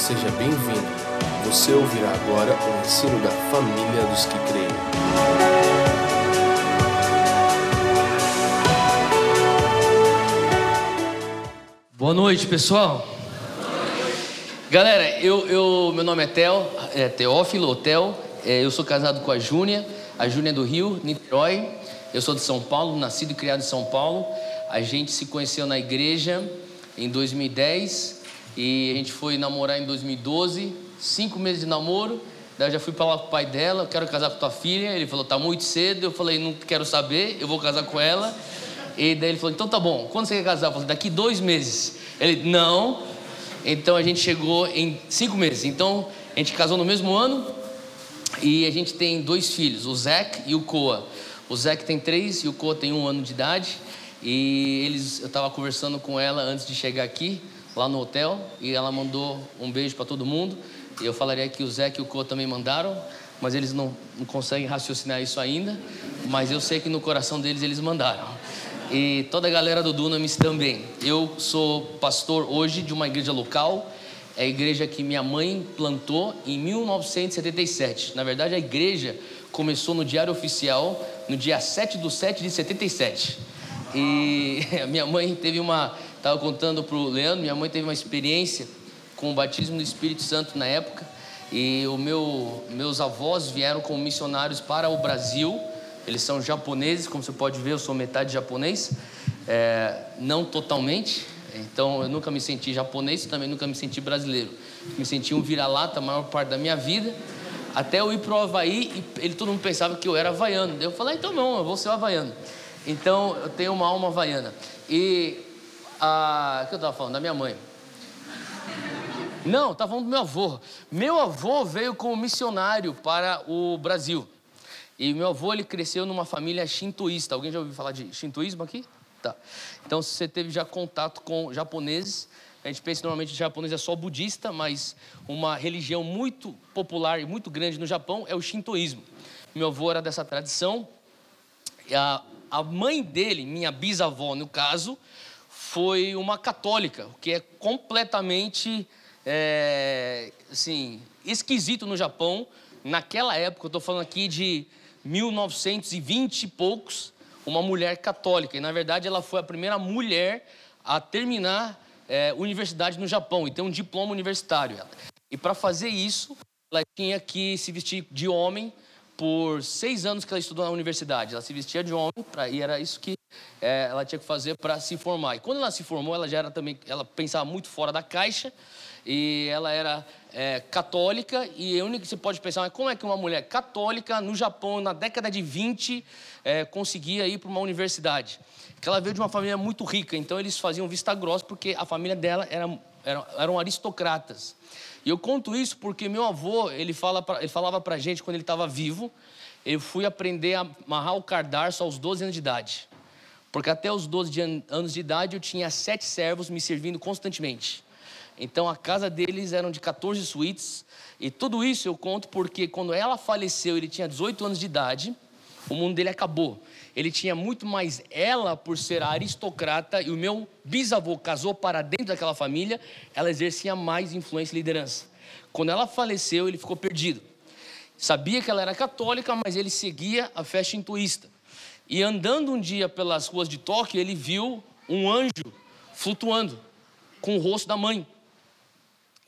Seja bem-vindo. Você ouvirá agora o ensino da família dos que creem. Boa noite, pessoal. Galera, eu, eu, meu nome é Theo, é Teófilo, ou. É, eu sou casado com a Júnia. A Júnia é do Rio, Niterói. Eu sou de São Paulo, nascido e criado em São Paulo. A gente se conheceu na igreja em 2010 e a gente foi namorar em 2012. Cinco meses de namoro. Daí eu já fui falar com o pai dela, quero casar com tua filha. Ele falou, tá muito cedo. Eu falei, não quero saber, eu vou casar com ela. E daí ele falou, então tá bom, quando você quer casar? Eu falei, daqui dois meses. Ele, não. Então a gente chegou em cinco meses. Então a gente casou no mesmo ano e a gente tem dois filhos, o Zach e o Coa. O Zach tem três e o Coa tem um ano de idade. E eles, eu estava conversando com ela antes de chegar aqui, lá no hotel, e ela mandou um beijo para todo mundo. Eu falaria que o Zé e o Coa também mandaram, mas eles não, não conseguem raciocinar isso ainda. Mas eu sei que no coração deles eles mandaram. E toda a galera do Dunamis também. Eu sou pastor hoje de uma igreja local, é a igreja que minha mãe plantou em 1977. Na verdade, a igreja começou no Diário Oficial no dia 7 de 7 de 77. E minha mãe teve uma, estava contando para o Leandro, minha mãe teve uma experiência com o batismo do Espírito Santo na época. E o meu, meus avós vieram como missionários para o Brasil. Eles são japoneses, como você pode ver, eu sou metade japonês, é, não totalmente. Então eu nunca me senti japonês, também nunca me senti brasileiro. Me senti um vira-lata a maior parte da minha vida. Até eu ir para o Havaí ele, todo mundo pensava que eu era havaiano. Eu falei, ah, então não, eu vou ser havaiano. Então, eu tenho uma alma havaiana. E a. O que eu estava falando? Da minha mãe. Não, estava falando do meu avô. Meu avô veio como missionário para o Brasil. E meu avô ele cresceu numa família shintoísta. Alguém já ouviu falar de shintoísmo aqui? Tá. Então, se você teve já contato com japoneses, a gente pensa normalmente que japonês é só budista, mas uma religião muito popular e muito grande no Japão é o shintoísmo. Meu avô era dessa tradição. A, a mãe dele, minha bisavó no caso, foi uma católica, o que é completamente é, assim, esquisito no Japão. Naquela época, eu estou falando aqui de 1920 e poucos, uma mulher católica. E na verdade ela foi a primeira mulher a terminar é, universidade no Japão e ter um diploma universitário. E para fazer isso, ela tinha que se vestir de homem por seis anos que ela estudou na universidade. Ela se vestia de homem pra, e era isso que é, ela tinha que fazer para se formar. E quando ela se formou, ela já era também, ela pensava muito fora da caixa e ela era é, católica e a única que você pode pensar é como é que uma mulher católica no Japão na década de 20 é, conseguia ir para uma universidade. Que ela veio de uma família muito rica, então eles faziam vista grossa porque a família dela era, era eram aristocratas. E eu conto isso porque meu avô, ele, fala pra, ele falava pra gente quando ele estava vivo, eu fui aprender a amarrar o cardarço aos 12 anos de idade. Porque até os 12 de an anos de idade eu tinha sete servos me servindo constantemente. Então a casa deles eram de 14 suítes. E tudo isso eu conto porque quando ela faleceu, ele tinha 18 anos de idade, o mundo dele acabou ele tinha muito mais ela por ser aristocrata e o meu bisavô casou para dentro daquela família, ela exercia mais influência e liderança. Quando ela faleceu, ele ficou perdido. Sabia que ela era católica, mas ele seguia a fé shintoísta. E andando um dia pelas ruas de Tóquio, ele viu um anjo flutuando com o rosto da mãe.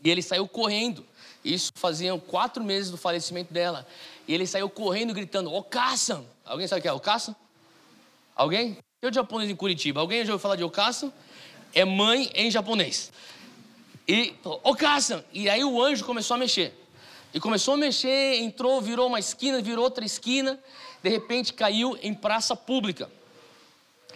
E ele saiu correndo. Isso faziam quatro meses do falecimento dela. E ele saiu correndo gritando: Okasan! Alguém sabe o que é Okasan? Alguém? O japonês em Curitiba. Alguém já ouviu falar de Okasan? É mãe em japonês. E Okasan! E aí o anjo começou a mexer. E começou a mexer, entrou, virou uma esquina, virou outra esquina. De repente caiu em praça pública.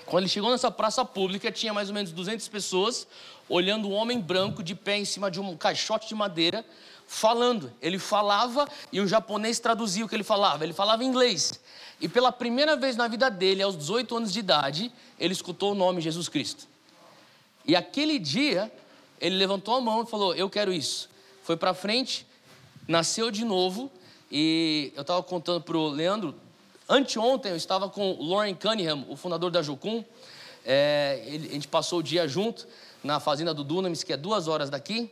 Quando ele chegou nessa praça pública, tinha mais ou menos 200 pessoas olhando um homem branco de pé em cima de um caixote de madeira, falando. Ele falava e o japonês traduzia o que ele falava. Ele falava inglês. E pela primeira vez na vida dele, aos 18 anos de idade, ele escutou o nome Jesus Cristo. E aquele dia, ele levantou a mão e falou: Eu quero isso. Foi para frente, nasceu de novo. E eu estava contando para o Leandro, anteontem eu estava com o Lauren Cunningham, o fundador da Jucum. É, ele, a gente passou o dia junto na fazenda do Dunamis, que é duas horas daqui.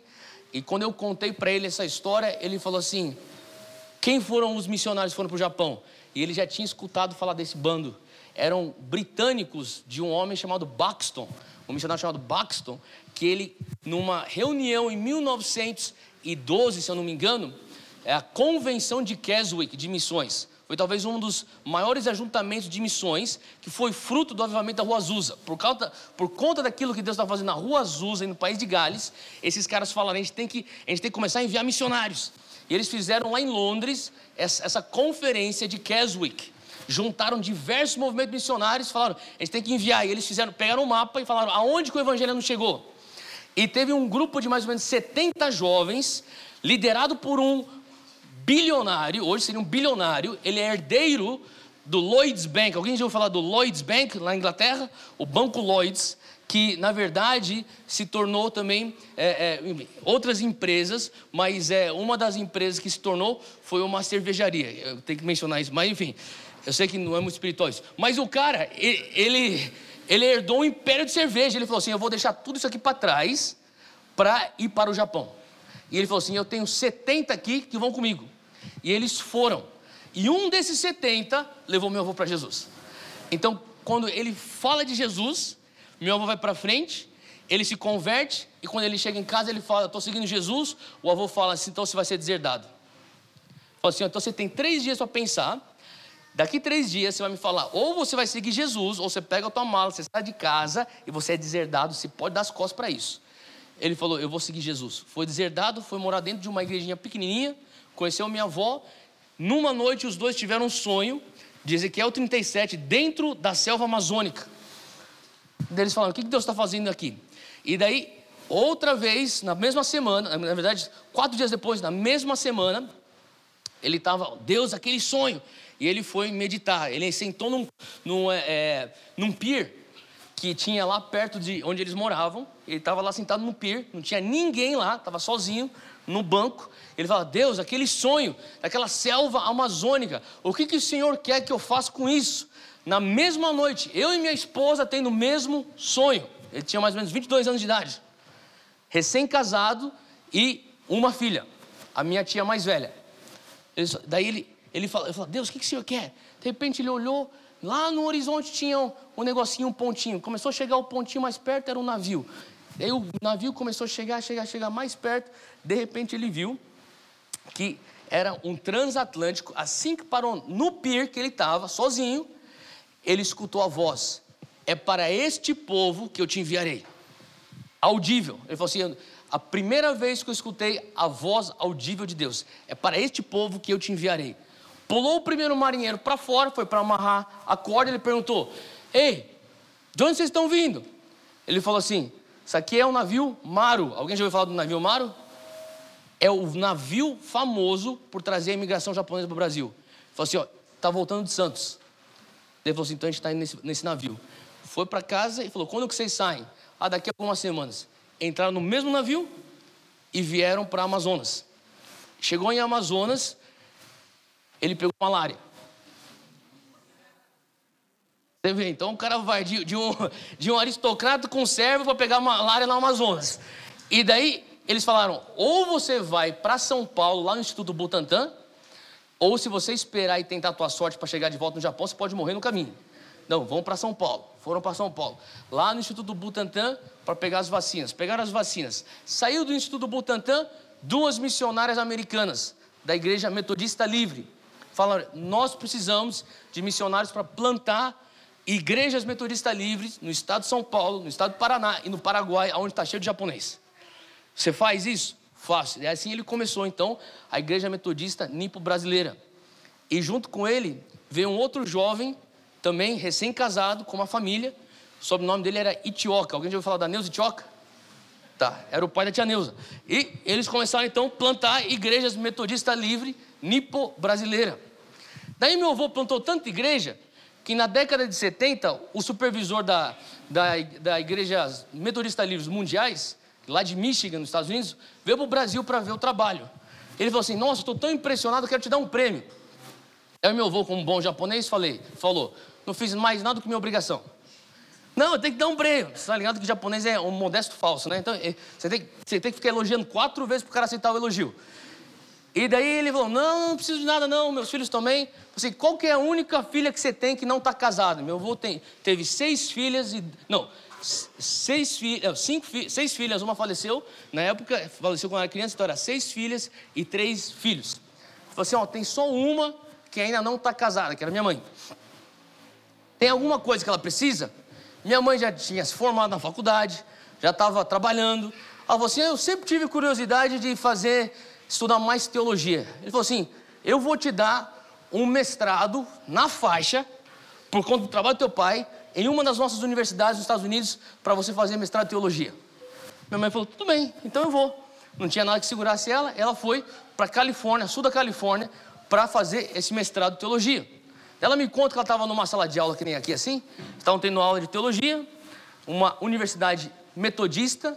E quando eu contei para ele essa história, ele falou assim: quem foram os missionários que foram para o Japão? E ele já tinha escutado falar desse bando. Eram britânicos de um homem chamado Buxton, um missionário chamado Buxton, que ele, numa reunião em 1912, se eu não me engano, é a Convenção de Keswick de Missões. Foi talvez um dos maiores ajuntamentos de missões que foi fruto do avivamento da Rua Azusa. Por, causa, por conta daquilo que Deus está fazendo na Rua Azusa e no país de Gales, esses caras falaram: a gente tem que, a gente tem que começar a enviar missionários. E eles fizeram lá em Londres essa, essa conferência de Keswick. Juntaram diversos movimentos missionários, falaram: a gente tem que enviar. E eles fizeram, pegaram o um mapa e falaram: aonde que o evangelho não chegou? E teve um grupo de mais ou menos 70 jovens, liderado por um bilionário, hoje seria um bilionário, ele é herdeiro do Lloyds Bank. Alguém já ouviu falar do Lloyds Bank lá na Inglaterra? O Banco Lloyds, que na verdade se tornou também é, é, outras empresas, mas é uma das empresas que se tornou foi uma cervejaria. Eu tenho que mencionar isso, mas enfim, eu sei que não é muito espiritual isso. Mas o cara, ele, ele herdou um império de cerveja. Ele falou assim: eu vou deixar tudo isso aqui para trás para ir para o Japão. E ele falou assim: eu tenho 70 aqui que vão comigo. E eles foram. E um desses 70 levou meu avô para Jesus. Então, quando ele fala de Jesus, meu avô vai para frente, ele se converte, e quando ele chega em casa, ele fala: Estou seguindo Jesus. O avô fala assim: Então você vai ser deserdado. Fala assim: Então você tem três dias para pensar. Daqui três dias você vai me falar: ou você vai seguir Jesus, ou você pega a tua mala, você sai de casa e você é deserdado. Você pode dar as costas para isso. Ele falou: Eu vou seguir Jesus. Foi deserdado, foi morar dentro de uma igrejinha pequenininha conheceu minha avó. Numa noite, os dois tiveram um sonho de Ezequiel 37, dentro da selva amazônica. Eles falaram: O que Deus está fazendo aqui? E daí, outra vez, na mesma semana, na verdade, quatro dias depois, na mesma semana, ele estava, Deus, aquele sonho. E ele foi meditar. Ele sentou num, num, é, é num pier que tinha lá perto de onde eles moravam. Ele estava lá sentado no pier, não tinha ninguém lá, estava sozinho no banco. Ele fala: Deus, aquele sonho, daquela selva amazônica, o que, que o Senhor quer que eu faça com isso? Na mesma noite, eu e minha esposa tendo o mesmo sonho. Ele tinha mais ou menos 22 anos de idade, recém-casado e uma filha, a minha tia mais velha. Ele, daí ele, ele fala, Deus, o que, que o Senhor quer? De repente ele olhou, lá no horizonte tinha um, um negocinho, um pontinho. Começou a chegar o pontinho mais perto, era um navio. Daí o navio começou a chegar, chegar, chegar mais perto. De repente ele viu que era um transatlântico. Assim que parou no pier que ele estava, sozinho, ele escutou a voz: É para este povo que eu te enviarei. Audível. Ele falou assim: A primeira vez que eu escutei a voz audível de Deus, é para este povo que eu te enviarei. Pulou o primeiro marinheiro para fora, foi para amarrar a corda. Ele perguntou: Ei, de onde vocês estão vindo? Ele falou assim: Isso aqui é um navio Maru. Alguém já ouviu falar do navio Maru? é o navio famoso por trazer a imigração japonesa para o Brasil. Ele falou assim: ó, tá voltando de Santos. Ele falou assim: então a gente está indo nesse, nesse navio. Foi para casa e falou: quando que vocês saem? Ah, daqui a algumas semanas. Entraram no mesmo navio e vieram para Amazonas. Chegou em Amazonas, ele pegou malária. Você vê, então o cara vai de, de um, de um aristocrata com servo para pegar malária no Amazonas. E daí eles falaram: ou você vai para São Paulo, lá no Instituto Butantan, ou se você esperar e tentar a tua sorte para chegar de volta no Japão, você pode morrer no caminho. Não, vão para São Paulo. Foram para São Paulo. Lá no Instituto Butantan para pegar as vacinas. Pegaram as vacinas. Saiu do Instituto Butantan duas missionárias americanas da Igreja Metodista Livre. Falaram: nós precisamos de missionários para plantar igrejas metodistas livres no estado de São Paulo, no estado do Paraná e no Paraguai, onde está cheio de japonês. Você faz isso? Faço. E assim ele começou então a igreja metodista nipo brasileira. E junto com ele veio um outro jovem, também recém-casado, com uma família. O sobrenome dele era Itioca. Alguém já ouviu falar da Neuza Itioca? Tá, era o pai da tia Neuza. E eles começaram então a plantar igrejas metodistas livre nipo brasileira. Daí meu avô plantou tanta igreja que na década de 70 o supervisor da, da, da igrejas metodistas livres mundiais lá de Michigan, nos Estados Unidos, veio para o Brasil para ver o trabalho. Ele falou assim: Nossa, estou tão impressionado, quero te dar um prêmio. Aí meu avô, como bom japonês, falei, falou: Não fiz mais nada do que minha obrigação. Não, tem que dar um breio. Você tá ligado que japonês é um modesto falso, né? Então, é, você tem, você tem que ficar elogiando quatro vezes para o cara aceitar o elogio. E daí ele falou: Não, não preciso de nada, não, meus filhos também. Assim, qual que é a única filha que você tem que não está casada? Meu avô tem, teve seis filhas e. Não, seis filhas, cinco seis filhas, uma faleceu. Na época, faleceu quando era criança, então era seis filhas e três filhos. Falou assim: Ó, tem só uma que ainda não está casada, que era minha mãe. Tem alguma coisa que ela precisa? Minha mãe já tinha se formado na faculdade, já estava trabalhando. Ela falou assim: Eu sempre tive curiosidade de fazer estudar mais teologia. Ele falou assim: Eu vou te dar um mestrado na faixa, por conta do trabalho do teu pai, em uma das nossas universidades dos Estados Unidos, para você fazer mestrado em teologia. Minha mãe falou: Tudo bem, então eu vou. Não tinha nada que segurasse ela, ela foi para Califórnia, sul da Califórnia, para fazer esse mestrado em teologia. Ela me conta que ela estava numa sala de aula que nem aqui assim, estavam tendo aula de teologia, uma universidade metodista,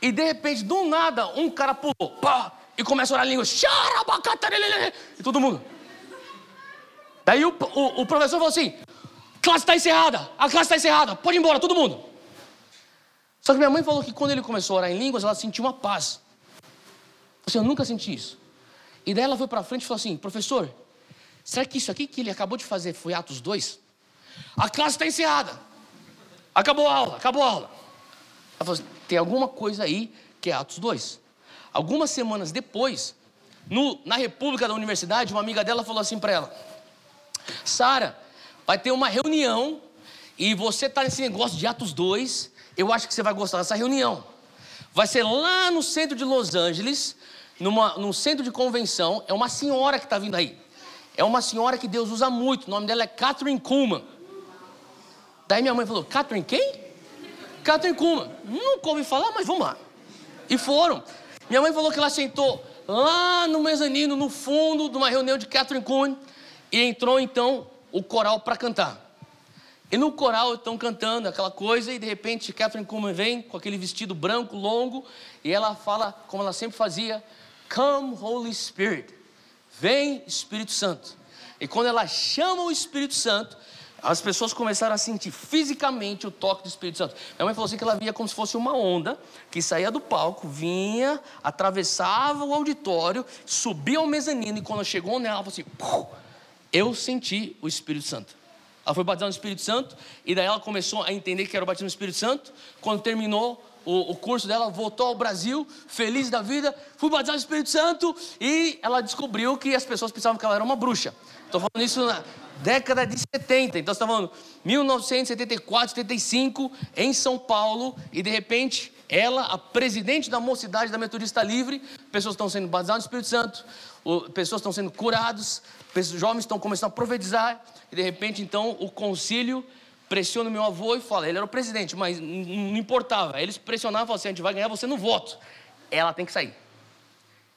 e de repente, do nada, um cara pulou, pá, e começa a orar em línguas. E todo mundo. Daí o, o, o professor falou assim: classe está encerrada, a classe está encerrada, pode ir embora, todo mundo. Só que minha mãe falou que quando ele começou a orar em línguas, ela sentiu uma paz. Assim, eu nunca senti isso. E daí ela foi para frente e falou assim: professor, será que isso aqui que ele acabou de fazer foi Atos 2? A classe está encerrada. Acabou a aula, acabou a aula. Ela falou assim, tem alguma coisa aí que é Atos 2. Algumas semanas depois, no, na República da Universidade, uma amiga dela falou assim para ela: Sara, vai ter uma reunião e você está nesse negócio de Atos 2. Eu acho que você vai gostar dessa reunião. Vai ser lá no centro de Los Angeles, numa, num centro de convenção. É uma senhora que está vindo aí. É uma senhora que Deus usa muito. O nome dela é Catherine Kuhlman. Daí minha mãe falou: Catherine quem? Catherine Kuhlman. Nunca ouvi falar, mas vamos lá. E foram. Minha mãe falou que ela sentou lá no mezanino, no fundo de uma reunião de Catherine Kuhn, e entrou então o coral para cantar. E no coral estão cantando aquela coisa, e de repente Catherine Kuhlman vem com aquele vestido branco, longo, e ela fala, como ela sempre fazia: Come, Holy Spirit. Vem, Espírito Santo. E quando ela chama o Espírito Santo, as pessoas começaram a sentir fisicamente o toque do Espírito Santo. Minha mãe falou assim que ela via como se fosse uma onda que saía do palco, vinha, atravessava o auditório, subia ao mezanino e quando chegou nela, ela falou assim: eu senti o Espírito Santo. Ela foi batizada no Espírito Santo e daí ela começou a entender que era o batismo no Espírito Santo. Quando terminou o, o, curso dela, voltou ao Brasil, feliz da vida, fui batizada no Espírito Santo e ela descobriu que as pessoas pensavam que ela era uma bruxa. Estou falando isso na, década de 70. Então, você está falando 1974, 75, em São Paulo, e de repente, ela, a presidente da mocidade da Metodista Livre, pessoas estão sendo batizadas no Espírito Santo, pessoas estão sendo curadas, jovens estão começando a profetizar, e de repente, então, o concílio pressiona o meu avô e fala, ele era o presidente, mas não importava. Eles pressionavam falavam assim, a gente vai ganhar você no voto. Ela tem que sair.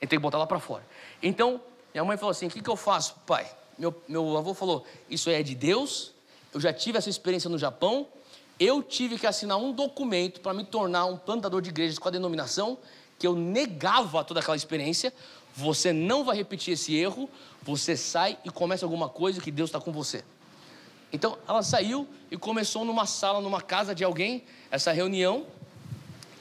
Ele tem que botar ela para fora. Então, minha mãe falou assim, o que, que eu faço, pai? Meu, meu avô falou: Isso é de Deus. Eu já tive essa experiência no Japão. Eu tive que assinar um documento para me tornar um plantador de igrejas com a denominação que eu negava toda aquela experiência. Você não vai repetir esse erro. Você sai e começa alguma coisa que Deus está com você. Então ela saiu e começou numa sala, numa casa de alguém, essa reunião.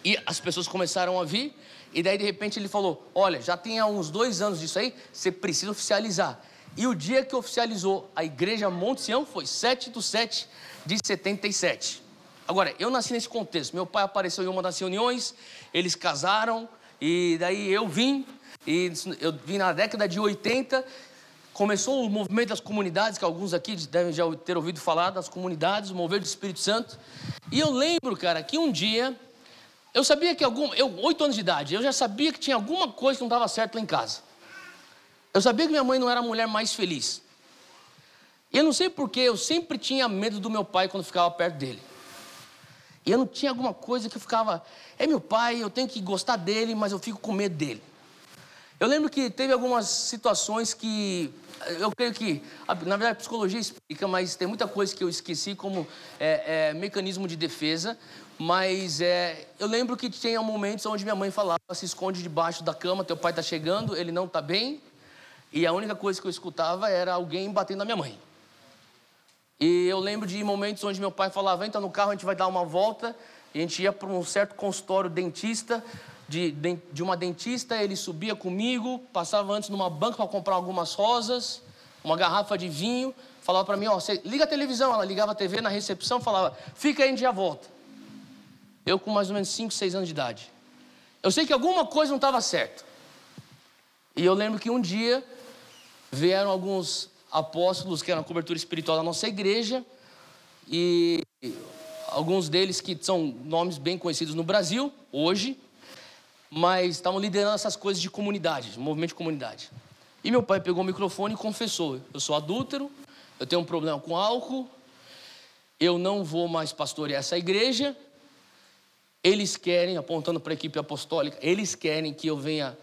E as pessoas começaram a vir. E daí de repente ele falou: Olha, já tem há uns dois anos disso aí, você precisa oficializar. E o dia que oficializou a igreja Monte Sião foi 7 de 7 de 77. Agora, eu nasci nesse contexto. Meu pai apareceu em uma das reuniões, eles casaram, e daí eu vim, e eu vim na década de 80. Começou o movimento das comunidades, que alguns aqui devem já ter ouvido falar das comunidades, o mover do Espírito Santo. E eu lembro, cara, que um dia eu sabia que algum, eu oito anos de idade, eu já sabia que tinha alguma coisa que não estava certo lá em casa. Eu sabia que minha mãe não era a mulher mais feliz. E eu não sei porquê, eu sempre tinha medo do meu pai quando ficava perto dele. E eu não tinha alguma coisa que eu ficava, é meu pai, eu tenho que gostar dele, mas eu fico com medo dele. Eu lembro que teve algumas situações que eu creio que, na verdade, a psicologia explica, mas tem muita coisa que eu esqueci como é, é, mecanismo de defesa. Mas é, eu lembro que tinha momentos onde minha mãe falava: se esconde debaixo da cama, teu pai está chegando, ele não está bem. E a única coisa que eu escutava era alguém batendo na minha mãe. E eu lembro de momentos onde meu pai falava: entra no carro, a gente vai dar uma volta. E a gente ia para um certo consultório dentista, de, de uma dentista, ele subia comigo, passava antes numa banca para comprar algumas rosas, uma garrafa de vinho, falava para mim: ó, você liga a televisão. Ela ligava a TV na recepção, falava: fica aí, a gente já volta. Eu com mais ou menos 5, 6 anos de idade. Eu sei que alguma coisa não estava certa. E eu lembro que um dia vieram alguns apóstolos que eram a cobertura espiritual da nossa igreja e alguns deles que são nomes bem conhecidos no Brasil hoje, mas estavam liderando essas coisas de comunidade, movimento de comunidade. E meu pai pegou o microfone e confessou: Eu sou adúltero, eu tenho um problema com álcool, eu não vou mais pastorear essa igreja. Eles querem, apontando para a equipe apostólica, eles querem que eu venha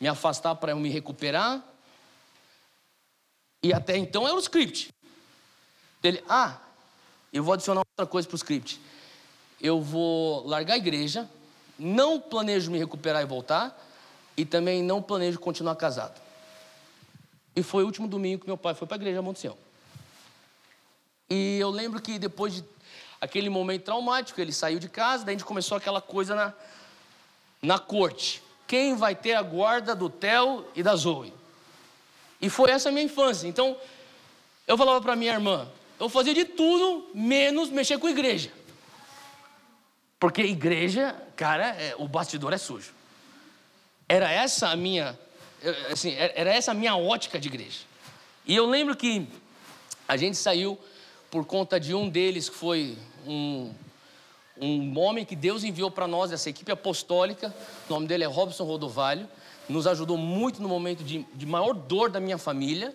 me afastar para eu me recuperar. E até então era o script. Ele, ah, eu vou adicionar outra coisa para o script. Eu vou largar a igreja, não planejo me recuperar e voltar, e também não planejo continuar casado. E foi o último domingo que meu pai foi para a igreja Monte Sião. E eu lembro que depois de aquele momento traumático, ele saiu de casa, daí a gente começou aquela coisa na, na corte. Quem vai ter a guarda do Theo e da Zoe? E foi essa a minha infância. Então, eu falava para minha irmã, eu fazia de tudo menos mexer com igreja. Porque igreja, cara, é, o bastidor é sujo. Era essa a minha, assim, era essa a minha ótica de igreja. E eu lembro que a gente saiu por conta de um deles que foi um, um homem que Deus enviou para nós, essa equipe apostólica. O nome dele é Robson Rodovalho. Nos ajudou muito no momento de, de maior dor da minha família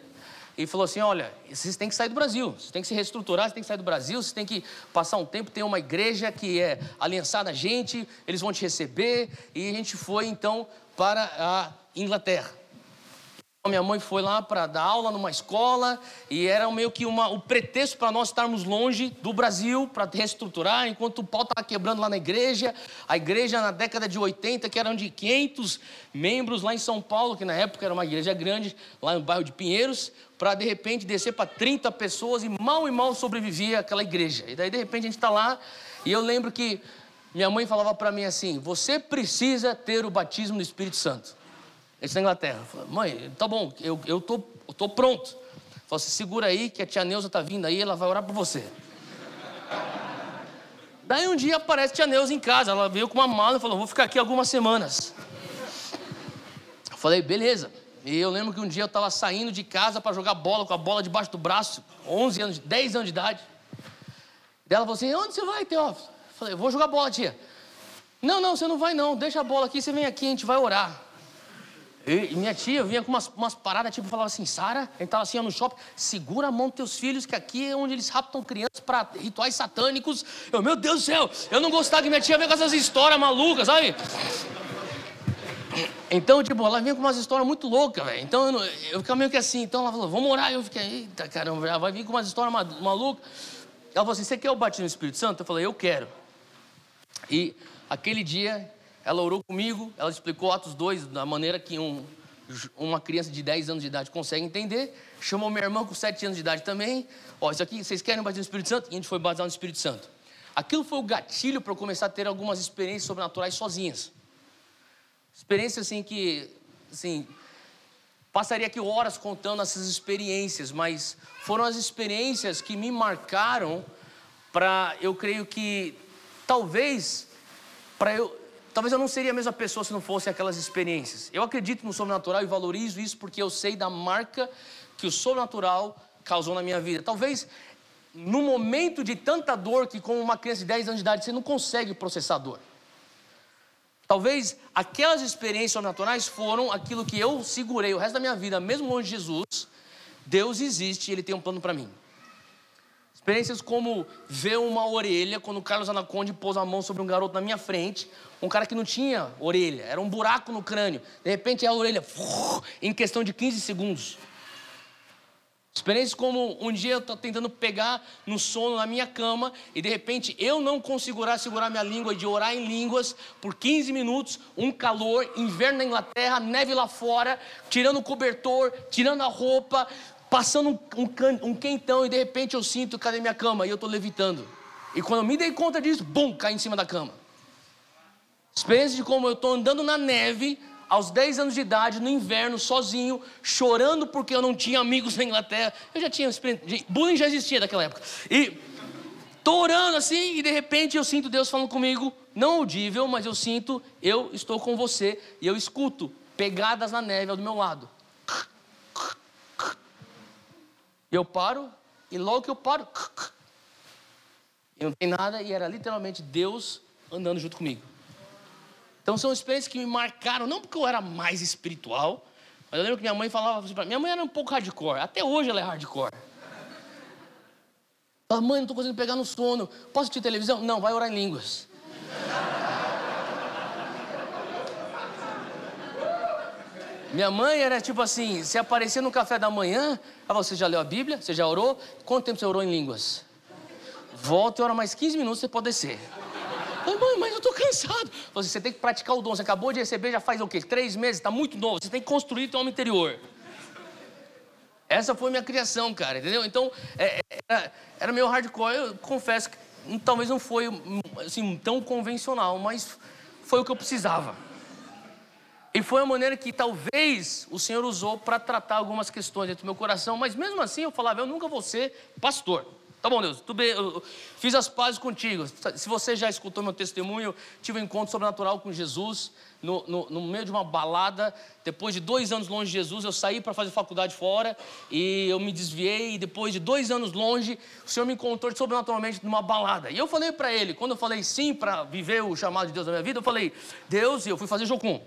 e falou assim: olha, vocês têm que sair do Brasil, vocês têm que se reestruturar, vocês têm que sair do Brasil, vocês têm que passar um tempo, ter uma igreja que é aliançada a gente, eles vão te receber. E a gente foi então para a Inglaterra. Minha mãe foi lá para dar aula numa escola e era meio que uma, o pretexto para nós estarmos longe do Brasil para reestruturar, enquanto o pau estava quebrando lá na igreja. A igreja na década de 80, que eram de 500 membros lá em São Paulo, que na época era uma igreja grande, lá no bairro de Pinheiros, para de repente descer para 30 pessoas e mal e mal sobrevivia aquela igreja. E daí de repente a gente está lá e eu lembro que minha mãe falava para mim assim: você precisa ter o batismo do Espírito Santo. Isso na Inglaterra. Eu falei, mãe, tá bom, eu, eu, tô, eu tô pronto. Falei, você segura aí que a tia Neuza tá vindo aí, ela vai orar por você. Daí um dia aparece a tia Neuza em casa, ela veio com uma mala e falou, vou ficar aqui algumas semanas. Eu falei, beleza. E eu lembro que um dia eu estava saindo de casa para jogar bola com a bola debaixo do braço, 11 anos, 10 anos de idade. Daí ela falou assim, onde você vai, Teófilo? Falei, vou jogar bola, tia. Não, não, você não vai não, deixa a bola aqui, você vem aqui, a gente vai orar. E minha tia vinha com umas, umas paradas, tipo, falava assim, Sara, a gente assim no shopping, segura a mão dos teus filhos, que aqui é onde eles raptam crianças para rituais satânicos. Eu, meu Deus do céu, eu não gostava que minha tia vinha com essas histórias malucas, sabe? Então, tipo, ela vinha com umas histórias muito loucas, velho. Então, eu, eu ficava meio que assim. Então, ela falou, vamos orar. Eu fiquei, eita, caramba, ela vai vir com umas histórias malucas. Ela falou assim, você quer o batismo no Espírito Santo? Eu falei, eu quero. E aquele dia, ela orou comigo, ela explicou Atos 2 da maneira que um, uma criança de 10 anos de idade consegue entender. Chamou minha irmã com 7 anos de idade também. Ó, isso aqui, vocês querem bater no Espírito Santo? E a gente foi batizado no Espírito Santo. Aquilo foi o gatilho para eu começar a ter algumas experiências sobrenaturais sozinhas. Experiências assim que, assim, passaria aqui horas contando essas experiências, mas foram as experiências que me marcaram para, eu creio que, talvez, para eu Talvez eu não seria a mesma pessoa se não fossem aquelas experiências. Eu acredito no sobrenatural e valorizo isso porque eu sei da marca que o sobrenatural causou na minha vida. Talvez no momento de tanta dor que, como uma criança de 10 anos de idade, você não consegue processar dor. Talvez aquelas experiências sobrenaturais foram aquilo que eu segurei o resto da minha vida, mesmo longe de Jesus. Deus existe e Ele tem um plano para mim. Experiências como ver uma orelha, quando o Carlos Anaconde pôs a mão sobre um garoto na minha frente, um cara que não tinha orelha, era um buraco no crânio. De repente a orelha, em questão de 15 segundos. Experiências como um dia eu estou tentando pegar no sono na minha cama e de repente eu não consigo segurar, minha língua de orar em línguas por 15 minutos, um calor, inverno na Inglaterra, neve lá fora, tirando o cobertor, tirando a roupa, passando um, um, um quentão e de repente eu sinto, cadê minha cama? E eu estou levitando. E quando eu me dei conta disso, bum, cai em cima da cama. Experiência de como eu estou andando na neve, aos 10 anos de idade, no inverno, sozinho, chorando porque eu não tinha amigos na Inglaterra. Eu já tinha experiência. Bullying já existia naquela época. E estou orando assim, e de repente eu sinto Deus falando comigo, não audível, mas eu sinto, eu estou com você, e eu escuto pegadas na neve ao do meu lado. Eu paro, e logo que eu paro, e não tem nada, e era literalmente Deus andando junto comigo. Então são experiências que me marcaram, não porque eu era mais espiritual, mas eu lembro que minha mãe falava assim minha mãe era um pouco hardcore, até hoje ela é hardcore. Fala, mãe, não estou conseguindo pegar no sono. Posso assistir televisão? Não, vai orar em línguas. Minha mãe era tipo assim, se aparecer no café da manhã, você já leu a Bíblia? Você já orou? Quanto tempo você orou em línguas? Volta e ora mais 15 minutos, você pode descer. Ai, mãe, mas eu tô cansado. Você tem que praticar o dom. Você acabou de receber, já faz o quê? Três meses, está muito novo. Você tem que construir o homem interior. Essa foi minha criação, cara, entendeu? Então, é, era, era meio hardcore. Eu confesso que talvez não foi assim, tão convencional, mas foi o que eu precisava. E foi a maneira que talvez o Senhor usou para tratar algumas questões dentro do meu coração, mas mesmo assim eu falava, eu nunca vou ser pastor. Tá bom, Deus, tudo bem, eu fiz as pazes contigo. Se você já escutou meu testemunho, tive um encontro sobrenatural com Jesus no, no, no meio de uma balada. Depois de dois anos longe de Jesus, eu saí para fazer faculdade fora e eu me desviei. E depois de dois anos longe, o Senhor me encontrou sobrenaturalmente numa balada. E eu falei para ele, quando eu falei sim para viver o chamado de Deus na minha vida, eu falei, Deus, e eu fui fazer Jocum,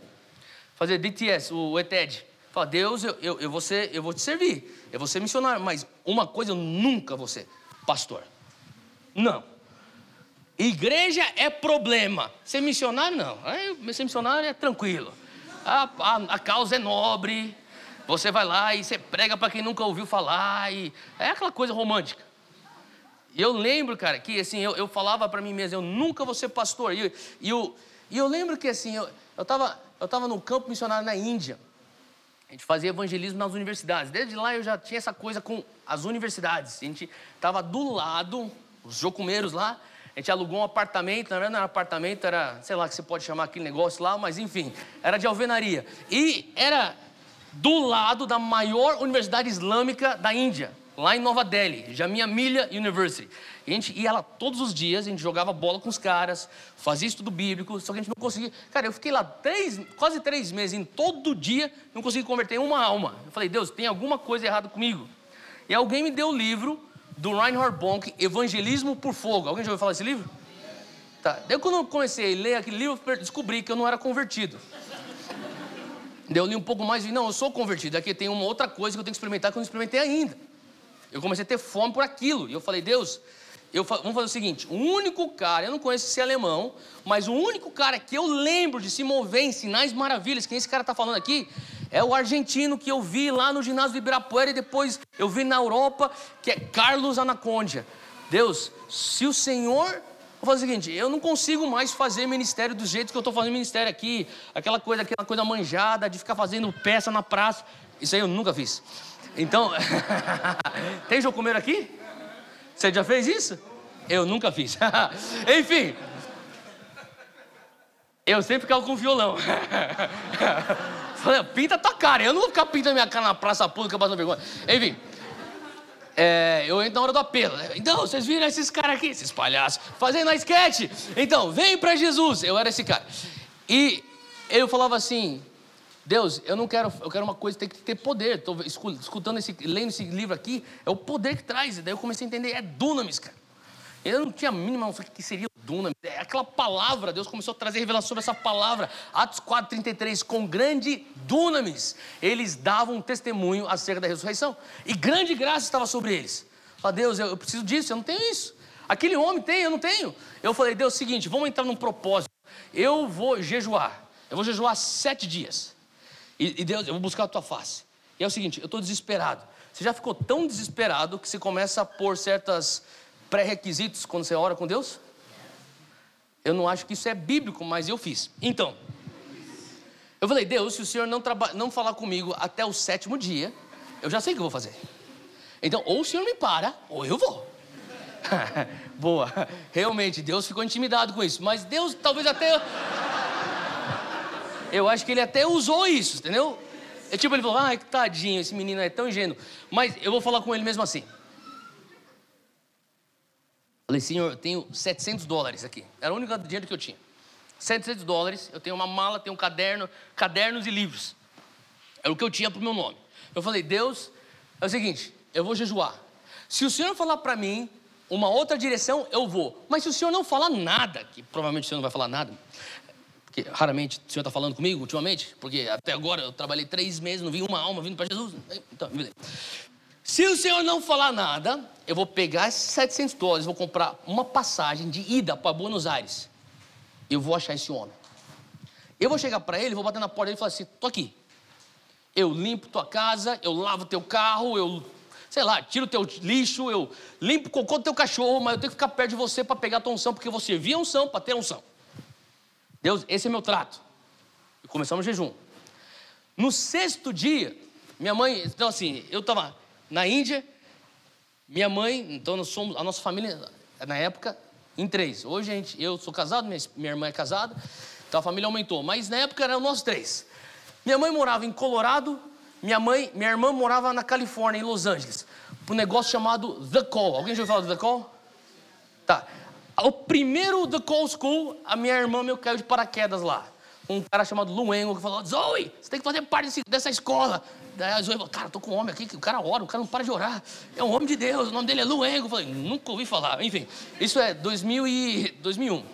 fazer DTS, o ETED. Falei, Deus, eu, eu, eu, vou ser, eu vou te servir, eu vou ser missionário, mas uma coisa eu nunca vou ser pastor. Não. Igreja é problema. Ser missionário, não. Ser missionário é tranquilo. A, a, a causa é nobre. Você vai lá e você prega para quem nunca ouviu falar. E é aquela coisa romântica. E eu lembro, cara, que assim, eu, eu falava para mim mesmo, eu nunca vou ser pastor. E, e, eu, e eu lembro que assim, eu estava eu tava no campo missionário na Índia. A gente fazia evangelismo nas universidades. Desde lá eu já tinha essa coisa com as universidades. A gente estava do lado, os jocumeiros lá, a gente alugou um apartamento, não era apartamento, era, sei lá que você pode chamar aquele negócio lá, mas enfim, era de alvenaria. E era do lado da maior universidade islâmica da Índia, lá em Nova Delhi, Jamia Millia University. A gente ia lá todos os dias, a gente jogava bola com os caras, fazia estudo bíblico, só que a gente não conseguia. Cara, eu fiquei lá três, quase três meses, em todo dia, não consegui converter uma alma. Eu falei, Deus, tem alguma coisa errada comigo. E alguém me deu o livro do Reinhard Bonk, Evangelismo por Fogo. Alguém já ouviu falar desse livro? Tá. Daí quando eu comecei a ler aquele livro, descobri que eu não era convertido. Daí eu li um pouco mais e não, eu sou convertido. Aqui tem uma outra coisa que eu tenho que experimentar que eu não experimentei ainda. Eu comecei a ter fome por aquilo. E eu falei, Deus, eu, vamos fazer o seguinte: o único cara, eu não conheço esse alemão, mas o único cara que eu lembro de se mover em sinais maravilhas, quem esse cara está falando aqui, é o argentino que eu vi lá no ginásio do Ibirapuera e depois eu vi na Europa, que é Carlos Anacondia. Deus, se o Senhor. Vou fazer o seguinte, eu não consigo mais fazer ministério do jeito que eu estou fazendo ministério aqui, aquela coisa, aquela coisa manjada de ficar fazendo peça na praça. Isso aí eu nunca fiz. Então, tem jocumeiro aqui? Você já fez isso? Eu nunca fiz. Enfim. Eu sempre ficava com violão. Falei, pinta tua cara. Eu não vou ficar pintando minha cara na praça pública passando vergonha. Enfim. É, eu entro na hora do apelo. Então, vocês viram esses caras aqui, esses palhaços, fazendo a esquete. Então, vem para Jesus. Eu era esse cara. E eu falava assim: Deus, eu não quero, eu quero uma coisa, tem que ter poder. Estou escutando esse, lendo esse livro aqui, é o poder que traz. E daí eu comecei a entender, é dunamis, cara. Eu não tinha a mínima noção do que seria o dunamis. É aquela palavra, Deus começou a trazer revelação sobre essa palavra. Atos 4,33, com grande dunamis, eles davam um testemunho acerca da ressurreição. E grande graça estava sobre eles. Falei, Deus, eu, eu preciso disso, eu não tenho isso. Aquele homem tem, eu não tenho. Eu falei, Deus, seguinte, vamos entrar num propósito. Eu vou jejuar. Eu vou jejuar sete dias. E, e Deus, eu vou buscar a tua face. E é o seguinte, eu estou desesperado. Você já ficou tão desesperado que você começa a pôr certos pré-requisitos quando você ora com Deus? Eu não acho que isso é bíblico, mas eu fiz. Então, eu falei, Deus, se o Senhor não, não falar comigo até o sétimo dia, eu já sei o que eu vou fazer. Então, ou o senhor me para, ou eu vou. Boa. Realmente, Deus ficou intimidado com isso. Mas Deus talvez até. Eu acho que ele até usou isso, entendeu? É tipo, ele falou, ai, tadinho, esse menino é tão ingênuo. Mas eu vou falar com ele mesmo assim. Falei, senhor, eu tenho 700 dólares aqui. Era o único dinheiro que eu tinha. 700 dólares, eu tenho uma mala, tenho um caderno, cadernos e livros. Era o que eu tinha para o meu nome. Eu falei, Deus, é o seguinte, eu vou jejuar. Se o senhor falar para mim uma outra direção, eu vou. Mas se o senhor não falar nada, que provavelmente o senhor não vai falar nada, porque raramente o senhor está falando comigo ultimamente, porque até agora eu trabalhei três meses, não vi uma alma vindo para Jesus. Então, se o senhor não falar nada, eu vou pegar esses 700 dólares, vou comprar uma passagem de ida para Buenos Aires. Eu vou achar esse homem. Eu vou chegar para ele, vou bater na porta dele e falar assim: tô aqui. Eu limpo tua casa, eu lavo teu carro, eu, sei lá, tiro teu lixo, eu limpo o cocô do teu cachorro, mas eu tenho que ficar perto de você para pegar tua unção, porque você via unção para ter unção. Deus, esse é meu trato. E começamos o jejum. No sexto dia, minha mãe, então assim, eu estava na Índia, minha mãe, então nós somos, a nossa família, na época, em três. Hoje a gente, eu sou casado, minha, minha irmã é casada, então a família aumentou. Mas na época eram nós três. Minha mãe morava em Colorado, minha mãe, minha irmã morava na Califórnia, em Los Angeles, para um negócio chamado The Call. Alguém já ouviu falar do The Call? Tá. O primeiro The Call School, a minha irmã meu caiu de paraquedas lá. Um cara chamado Luengo que falou: Zoe, você tem que fazer parte desse, dessa escola. Daí a Zoe falou: Cara, tô com um homem aqui, que o cara ora, o cara não para de orar. É um homem de Deus, o nome dele é Luengo. Eu falei: Nunca ouvi falar. Enfim, isso é 2000 e, 2001.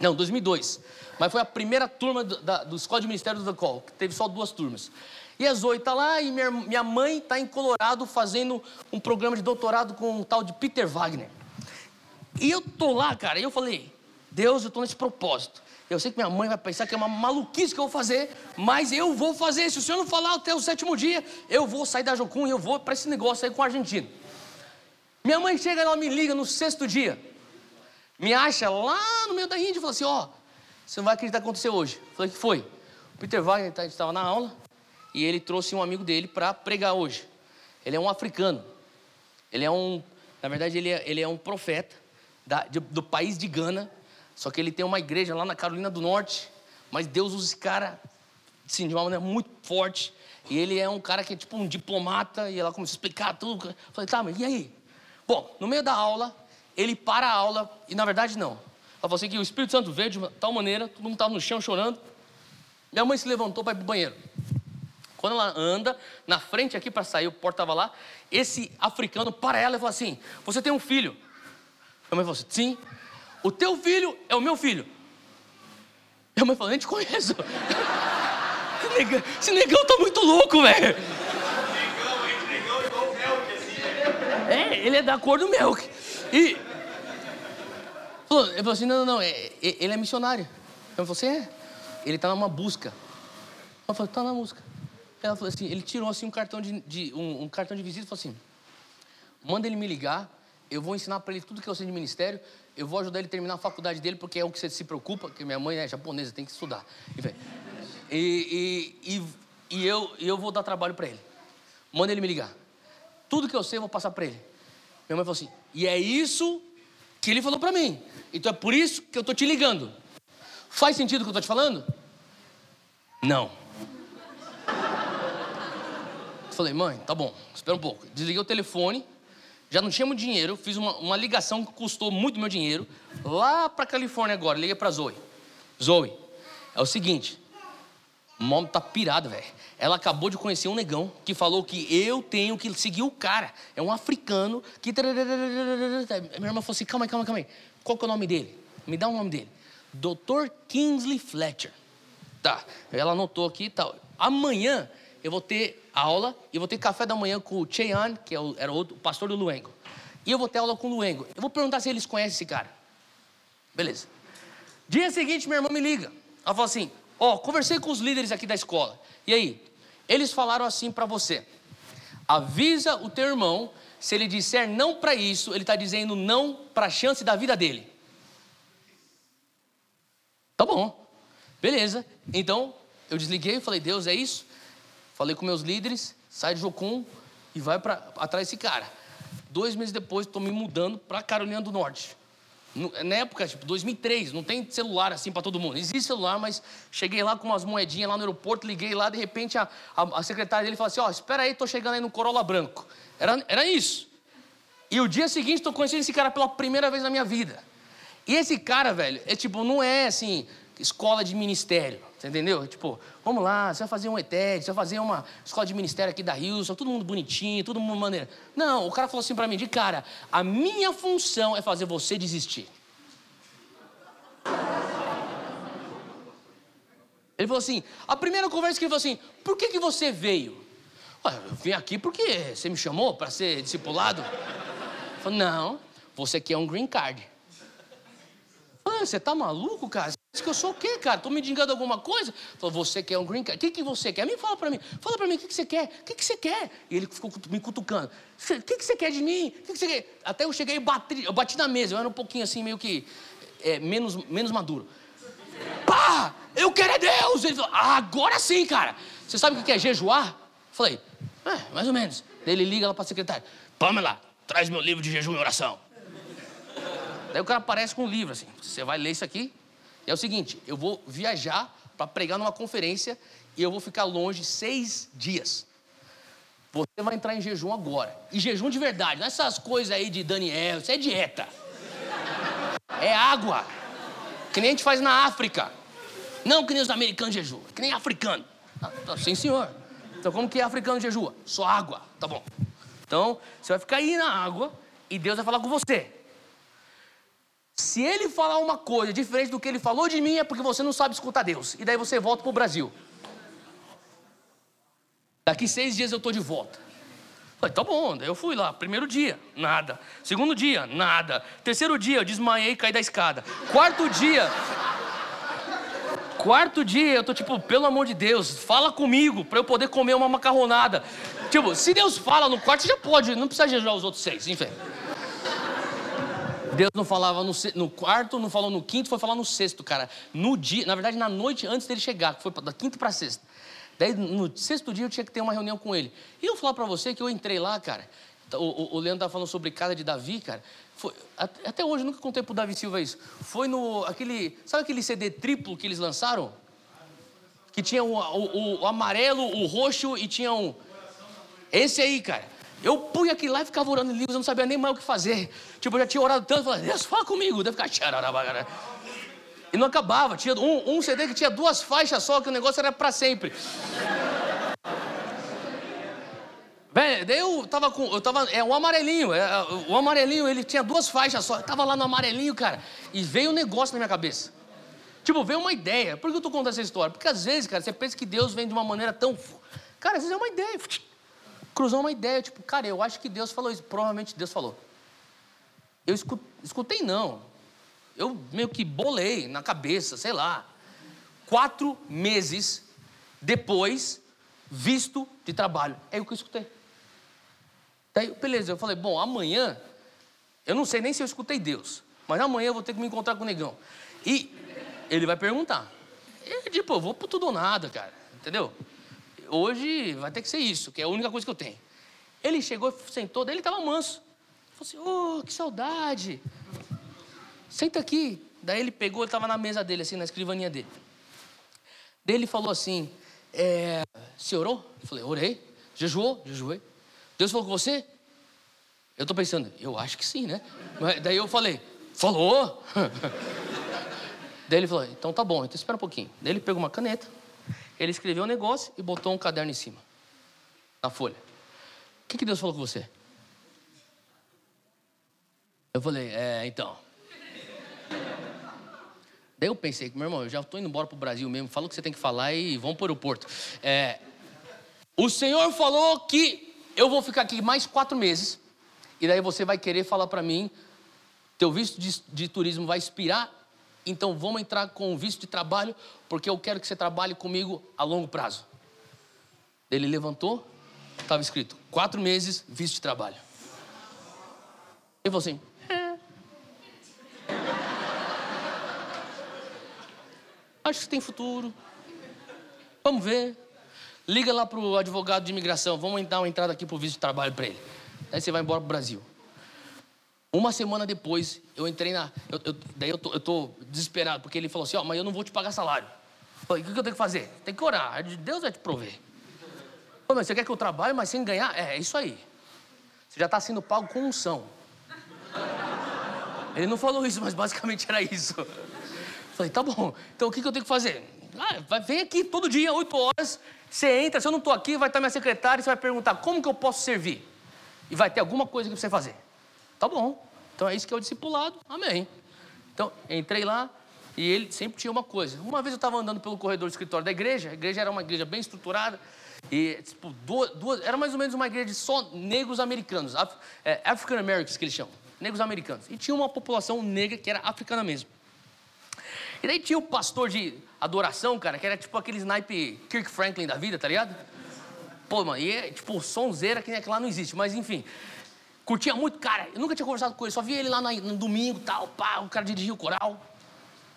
Não, 2002. Mas foi a primeira turma do, da, do Escola de Ministério do The Call, que teve só duas turmas. E a Zoe está lá e minha, minha mãe está em Colorado fazendo um programa de doutorado com um tal de Peter Wagner. E eu tô lá, cara, e eu falei, Deus, eu tô nesse propósito. Eu sei que minha mãe vai pensar que é uma maluquice que eu vou fazer, mas eu vou fazer. Se o senhor não falar até o sétimo dia, eu vou sair da Jocum e eu vou para esse negócio aí com o argentino. Minha mãe chega, ela me liga no sexto dia. Me acha lá no meio da Índia e fala assim: Ó, oh, você não vai acreditar o que aconteceu hoje. Eu falei: que foi? O Peter Wagner tá, estava na aula e ele trouxe um amigo dele para pregar hoje. Ele é um africano. Ele é um, na verdade, ele é, ele é um profeta da, de, do país de Gana, só que ele tem uma igreja lá na Carolina do Norte, mas Deus usa esse cara assim, de uma maneira muito forte. E ele é um cara que é tipo um diplomata, e ela começou a explicar tudo. Eu falei, tá, mas e aí? Bom, no meio da aula, ele para a aula, e na verdade não. Ela falou assim que o Espírito Santo veio de tal maneira, todo mundo estava no chão chorando. Minha mãe se levantou para ir para o banheiro. Quando ela anda na frente aqui para sair, o porta estava lá, esse africano para ela e fala assim: Você tem um filho? Minha mãe falou assim: Sim. O teu filho é o meu filho. Minha mãe falou: Nem te conheço. Esse negão, esse negão tá muito louco, velho. É, ele é da cor do Melk. E. Falou, ele falou assim: Não, não, não, é, ele é missionário. Eu falei: Você é? Ele tá numa busca. Eu falei: Tá na busca. Ela falou assim: Ele tirou assim um cartão de, de um, um cartão de visita e falou assim: Manda ele me ligar eu vou ensinar para ele tudo que eu sei de ministério, eu vou ajudar ele a terminar a faculdade dele, porque é o que você se preocupa, que minha mãe é japonesa, tem que estudar. E, e, e, e eu, eu vou dar trabalho para ele. Manda ele me ligar. Tudo que eu sei, eu vou passar para ele. Minha mãe falou assim: e é isso que ele falou para mim. Então é por isso que eu estou te ligando. Faz sentido o que eu estou te falando? Não. Falei, mãe, tá bom, espera um pouco. Desliguei o telefone já não tinha muito dinheiro, fiz uma, uma ligação que custou muito meu dinheiro, lá para Califórnia agora, liguei para Zoe. Zoe, é o seguinte, o mom tá pirado, velho. Ela acabou de conhecer um negão que falou que eu tenho que seguir o cara. É um africano que. Minha irmã falou assim: calma aí, calma aí, calma aí. Qual que é o nome dele? Me dá o nome dele. Dr. Kingsley Fletcher. Tá. Ela anotou aqui e tal. Amanhã eu vou ter aula e vou ter café da manhã com o Cheyenne, que é era o, o pastor do Luengo. E eu vou ter aula com o Luengo. Eu vou perguntar se eles conhecem esse cara. Beleza. Dia seguinte, minha irmã me liga. Ela fala assim: Ó, oh, conversei com os líderes aqui da escola. E aí? Eles falaram assim para você: avisa o teu irmão, se ele disser não para isso, ele está dizendo não para a chance da vida dele. Tá bom. Beleza. Então, eu desliguei e falei: Deus, é isso? Falei com meus líderes, sai de Jocum e vai para atrás desse cara. Dois meses depois, estou me mudando para Carolina do Norte. Na época, tipo, 2003, não tem celular assim para todo mundo. Existe celular, mas cheguei lá com umas moedinhas lá no aeroporto, liguei lá, de repente a, a, a secretária dele falou assim: Ó, oh, espera aí, tô chegando aí no Corolla branco. Era, era isso. E o dia seguinte, tô conhecendo esse cara pela primeira vez na minha vida. E esse cara, velho, é tipo, não é assim, escola de ministério, você entendeu? Tipo, vamos lá, você vai fazer um ETED, você vai fazer uma escola de ministério aqui da Rio, todo mundo bonitinho, todo mundo maneiro. Não, o cara falou assim para mim, de cara, a minha função é fazer você desistir. Ele falou assim, a primeira conversa que ele falou assim, por que, que você veio? eu vim aqui porque você me chamou para ser discipulado. Falei, não, você quer um green card. Ah, você tá maluco, cara? Que eu sou o quê, cara? Tô me dingando alguma coisa? Falou, você quer um green card? O que, que você quer? Me fala pra mim. Fala pra mim, o que, que você quer? O que, que você quer? E ele ficou me cutucando. O que, que você quer de mim? O que, que você quer? Até eu cheguei e bati, eu bati na mesa. Eu era um pouquinho assim, meio que é, menos, menos maduro. Pá! Eu quero é Deus! Ele falou, ah, agora sim, cara. Você sabe o que é jejuar? Falei, é, mais ou menos. Ele liga lá pra secretária. Pamela, traz meu livro de jejum e oração. Daí o cara aparece com um livro, assim. Você vai ler isso aqui. É o seguinte: eu vou viajar para pregar numa conferência e eu vou ficar longe seis dias. Você vai entrar em jejum agora. E jejum de verdade, não é essas coisas aí de Daniel, isso é dieta. É água. Que nem a gente faz na África. Não que nem os americanos jejuam, que nem africano. Ah, tá, sim, senhor. Então, como que é africano jejua? Só água. Tá bom. Então, você vai ficar aí na água e Deus vai falar com você. Se ele falar uma coisa diferente do que ele falou de mim, é porque você não sabe escutar Deus. E daí você volta para o Brasil. Daqui seis dias eu estou de volta. Falei, tá bom, daí eu fui lá. Primeiro dia, nada. Segundo dia, nada. Terceiro dia, eu desmaiei e caí da escada. Quarto dia. Quarto dia, eu tô tipo, pelo amor de Deus, fala comigo para eu poder comer uma macarronada. Tipo, se Deus fala no quarto, você já pode, não precisa jejuar os outros seis, enfim. Deus não falava no, no, quarto, não falou no quinto, foi falar no sexto, cara. No dia, na verdade, na noite antes dele chegar, que foi da quinta para sexta. Daí, no sexto dia, eu tinha que ter uma reunião com ele. E eu vou falar para você que eu entrei lá, cara. O, o, o Leandro estava falando sobre casa de Davi, cara. Foi, até hoje, nunca contei pro Davi Silva isso. Foi no. aquele Sabe aquele CD triplo que eles lançaram? Que tinha o, o amarelo, o roxo e tinha um. Esse aí, cara. Eu punha aquilo lá e ficava orando em línguas, eu não sabia nem mais o que fazer. Tipo, eu já tinha orado tanto, falei, Deus, fala comigo. Deve ficar. E não acabava. Tinha um, um CD que tinha duas faixas só, que o negócio era para sempre. Velho, daí eu tava com. Eu tava. É o amarelinho. É, o amarelinho, ele tinha duas faixas só. Eu tava lá no amarelinho, cara. E veio um negócio na minha cabeça. Tipo, veio uma ideia. Por que eu tô contando essa história? Porque às vezes, cara, você pensa que Deus vem de uma maneira tão. Cara, às vezes é uma ideia cruzou uma ideia, tipo, cara, eu acho que Deus falou isso. Provavelmente Deus falou. Eu escutei, não. Eu meio que bolei na cabeça, sei lá. Quatro meses depois, visto de trabalho. É o que eu escutei. Daí, beleza, eu falei, bom, amanhã, eu não sei nem se eu escutei Deus, mas amanhã eu vou ter que me encontrar com o negão. E ele vai perguntar. E, tipo, eu vou por tudo ou nada, cara. Entendeu? Hoje vai ter que ser isso, que é a única coisa que eu tenho. Ele chegou, sentou, daí ele estava manso. Falou assim, oh, que saudade. Senta aqui. Daí ele pegou, ele estava na mesa dele, assim, na escrivaninha dele. Daí ele falou assim, é, você orou? Eu falei, orei. Jejuou? Jejuei. Deus falou com você? Eu estou pensando, eu acho que sim, né? Mas daí eu falei, falou? daí ele falou, então tá bom, então espera um pouquinho. Daí ele pegou uma caneta, ele escreveu um negócio e botou um caderno em cima, na folha. O que, que Deus falou com você? Eu falei, é, então. Daí eu pensei, meu irmão, eu já estou indo embora para o Brasil mesmo, fala o que você tem que falar e vamos para o aeroporto. É, o Senhor falou que eu vou ficar aqui mais quatro meses, e daí você vai querer falar para mim, teu visto de, de turismo vai expirar então vamos entrar com o visto de trabalho, porque eu quero que você trabalhe comigo a longo prazo. Ele levantou, estava escrito: quatro meses, visto de trabalho. Ele falou assim: é. Acho que tem futuro. Vamos ver. liga lá pro advogado de imigração, vamos dar uma entrada aqui pro visto de trabalho para ele. Aí você vai embora pro Brasil. Uma semana depois, eu entrei na. Eu, eu, daí eu tô, eu tô, desesperado, porque ele falou assim: Ó, oh, mas eu não vou te pagar salário. Eu falei: O que, eu tenho que fazer? Tem que orar, Deus vai te prover. Pô, mas você quer que eu trabalhe, mas sem ganhar? É, é isso aí. Você já está sendo pago com unção. Ele não falou isso, mas basicamente era isso. Falei, tá bom, então o que, que eu tenho que fazer? Ah, vem aqui todo dia, 8 horas, você entra, se eu não estou aqui, vai estar minha secretária e você vai perguntar como que eu posso servir. E vai ter alguma coisa que você fazer. Tá bom. Então é isso que é o discipulado. Amém. Então, entrei lá e ele sempre tinha uma coisa. Uma vez eu estava andando pelo corredor do escritório da igreja, a igreja era uma igreja bem estruturada, e tipo, duas, duas, era mais ou menos uma igreja de só negros americanos, Af, é, African Americans que eles chamam, negros americanos. E tinha uma população negra que era africana mesmo. E daí tinha o pastor de adoração, cara, que era tipo aquele snipe Kirk Franklin da vida, tá ligado? Pô, mano, e é tipo sonzeira que nem aquela lá não existe, mas enfim. Curtia muito, cara. Eu nunca tinha conversado com ele, só via ele lá no, domingo tal, pá, o cara dirigia o coral.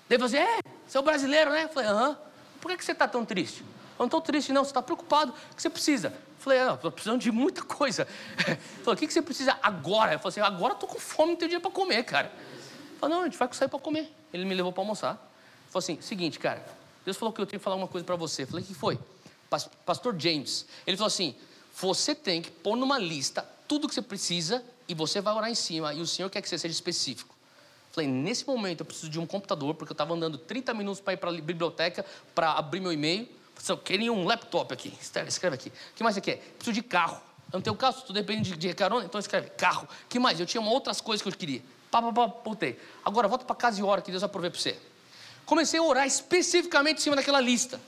Daí eu falei assim, é, você é brasileiro, né? Eu falei, aham. Por que, que você tá tão triste? Eu não estou triste, não, você está preocupado. O que você precisa? Eu falei, ah, estou precisando de muita coisa. Ele falou, o que, que você precisa agora? Eu falei assim, agora estou com fome, não tenho dinheiro para comer, cara. Ele falou, não, a gente vai sair para comer. Ele me levou para almoçar. Ele falou assim, seguinte, cara, Deus falou que eu tenho que falar uma coisa para você. Eu falei, o que foi? Pastor James. Ele falou assim, você tem que pôr numa lista tudo que você precisa e você vai orar em cima e o Senhor quer que você seja específico. Falei, nesse momento eu preciso de um computador, porque eu estava andando 30 minutos para ir para a biblioteca para abrir meu e-mail. Eu queria um laptop aqui. Escreve aqui. O que mais você quer? Preciso de carro. Eu não tenho carro, tu depende de, de carona, então escreve carro. O que mais? Eu tinha outras coisas que eu queria. Pá, pá, pá, botei. Agora volta para casa e ora, que Deus vai prover para você. Comecei a orar especificamente em cima daquela lista.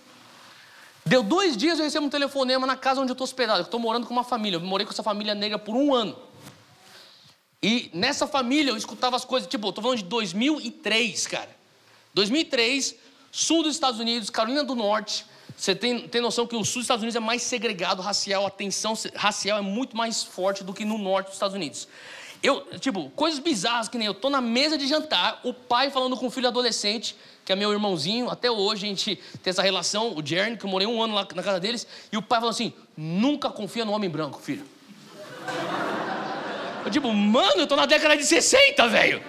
Deu dois dias eu recebo um telefonema na casa onde eu estou hospedado. Eu estou morando com uma família. Eu morei com essa família negra por um ano. E nessa família eu escutava as coisas, tipo, eu estou falando de 2003, cara. 2003, sul dos Estados Unidos, Carolina do Norte, você tem, tem noção que o sul dos Estados Unidos é mais segregado racial, a tensão racial é muito mais forte do que no norte dos Estados Unidos. Eu, tipo, coisas bizarras que nem eu tô na mesa de jantar, o pai falando com o filho adolescente, que é meu irmãozinho, até hoje a gente tem essa relação, o Jeremy, que eu morei um ano lá na casa deles, e o pai falou assim: nunca confia no homem branco, filho. Eu, tipo, mano, eu tô na década de 60, velho.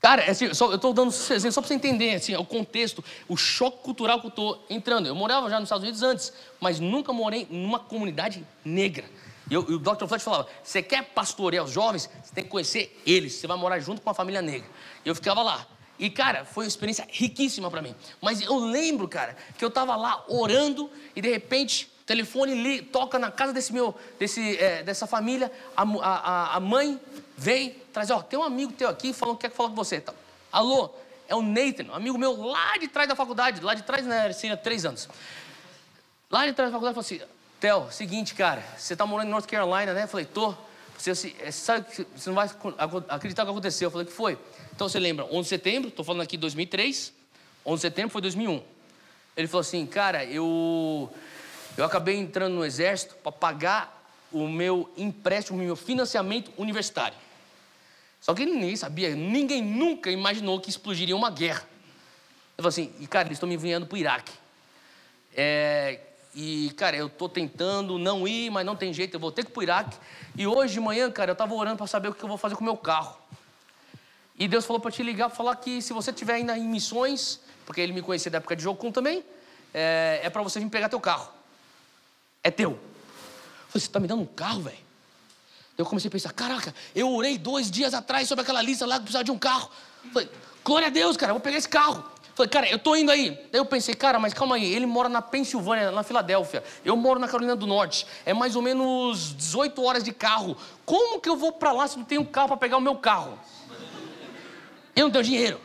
Cara, é assim, só, eu estou dando exemplo só para você entender assim, o contexto, o choque cultural que eu estou entrando. Eu morava já nos Estados Unidos antes, mas nunca morei numa comunidade negra. E, eu, e o Dr. Fletcher falava: você quer pastorear os jovens? Você tem que conhecer eles. Você vai morar junto com uma família negra. E eu ficava lá. E, cara, foi uma experiência riquíssima para mim. Mas eu lembro, cara, que eu estava lá orando e de repente o telefone li, toca na casa desse meu, desse, é, dessa família. A, a, a mãe vem, traz, ó, tem um amigo teu aqui falando que quer falar com você. Tá. Alô, é o Nathan, um amigo meu lá de trás da faculdade, lá de trás, né, há três anos. Lá de trás da faculdade, falou assim, Theo, seguinte, cara, você tá morando em North Carolina, né? Eu falei, tô. Você, assim, sabe que você não vai acreditar o que aconteceu. Eu falei, que foi? Então você lembra, 11 de setembro, tô falando aqui 2003, 11 de setembro foi 2001. Ele falou assim, cara, eu, eu acabei entrando no exército para pagar o meu empréstimo, o meu financiamento universitário. Só que ninguém sabia, ninguém nunca imaginou que explodiria uma guerra. Ele falou assim, e cara, eles estão me enviando para o Iraque. É, e, cara, eu estou tentando não ir, mas não tem jeito, eu vou ter que ir para o Iraque. E hoje de manhã, cara, eu estava orando para saber o que eu vou fazer com o meu carro. E Deus falou para te ligar, falar que se você estiver ainda em missões, porque ele me conhecia da época de Jocum também, é, é para você vir pegar teu carro. É teu. Eu falei, você está me dando um carro, velho? Eu comecei a pensar, caraca, eu orei dois dias atrás sobre aquela lista lá que precisava de um carro. Falei, glória a Deus, cara, eu vou pegar esse carro. Falei, cara, eu tô indo aí. Daí eu pensei, cara, mas calma aí, ele mora na Pensilvânia, na Filadélfia. Eu moro na Carolina do Norte. É mais ou menos 18 horas de carro. Como que eu vou para lá se não tenho um carro para pegar o meu carro? Eu não tenho dinheiro.